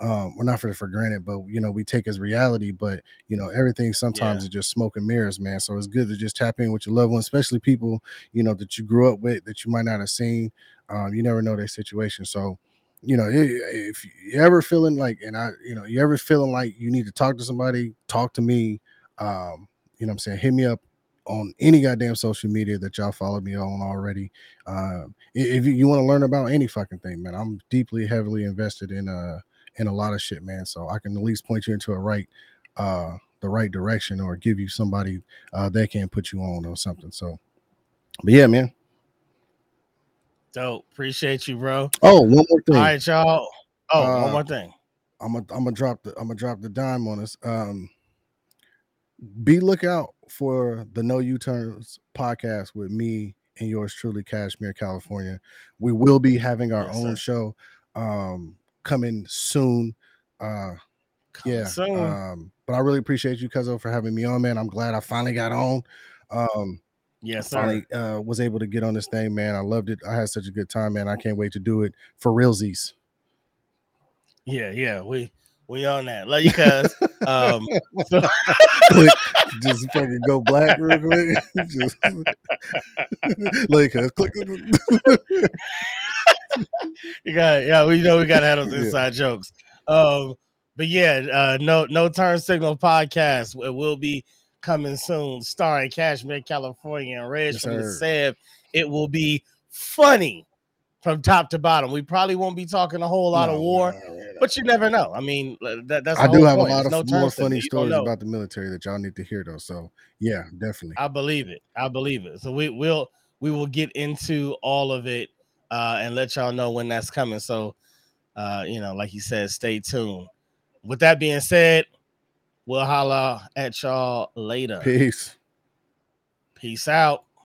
um well not for for granted but you know we take as reality but you know everything sometimes Yeah. is just smoke and mirrors man. So it's good to just tap in with your loved ones especially people you know that you grew up with that you might not have seen um you never know their situation. So you know if you ever feeling like and i you know you ever feeling like you need to talk to somebody talk to me um you know what i'm saying? Hit me up on any goddamn social media that y'all follow me on already. Um if you, you want to learn about any fucking thing man i'm deeply heavily invested in uh in a lot of shit, man. So I can at least point you into a right uh the right direction or give you somebody uh that can put you on or something. So but yeah, man. Dope. Appreciate you, bro. Oh, one more thing. All right, y'all. Oh, Uh, one more thing. I'm gonna I'm gonna drop the I'm gonna drop the dime on us. Um be lookout for the No U Turns podcast with me and yours truly, Cashmere, California. We will be having our Yes, own sir. show um coming soon. Uh yeah soon. um but i really appreciate you cuzzo for having me on man i'm glad i finally got on um yes, sir. finally uh was able to get on this thing man i loved it i had such a good time man i can't wait to do it for realsies Yeah, yeah. We we on that. Love you, cuz. um, so- just fucking go black real quick just like cuz click you got yeah, we know we gotta have those Yeah. inside jokes. Um, but yeah, uh no no turn signal podcast. It will be coming soon, starring Cashmere, California, and Reg Yes, from the. Sev. It will be funny from top to bottom. We probably won't be talking a whole lot No, of war, no, no, no. but you never know. I mean, that, that's i do whole have a lot There's of no f- more funny You stories about the military that y'all need to hear though so yeah definitely I believe it. I believe it. So we will we will get into all of it uh and let y'all know when that's coming. So uh you know, like you said, stay tuned. With that being said, we'll holla at y'all later. peace Peace out.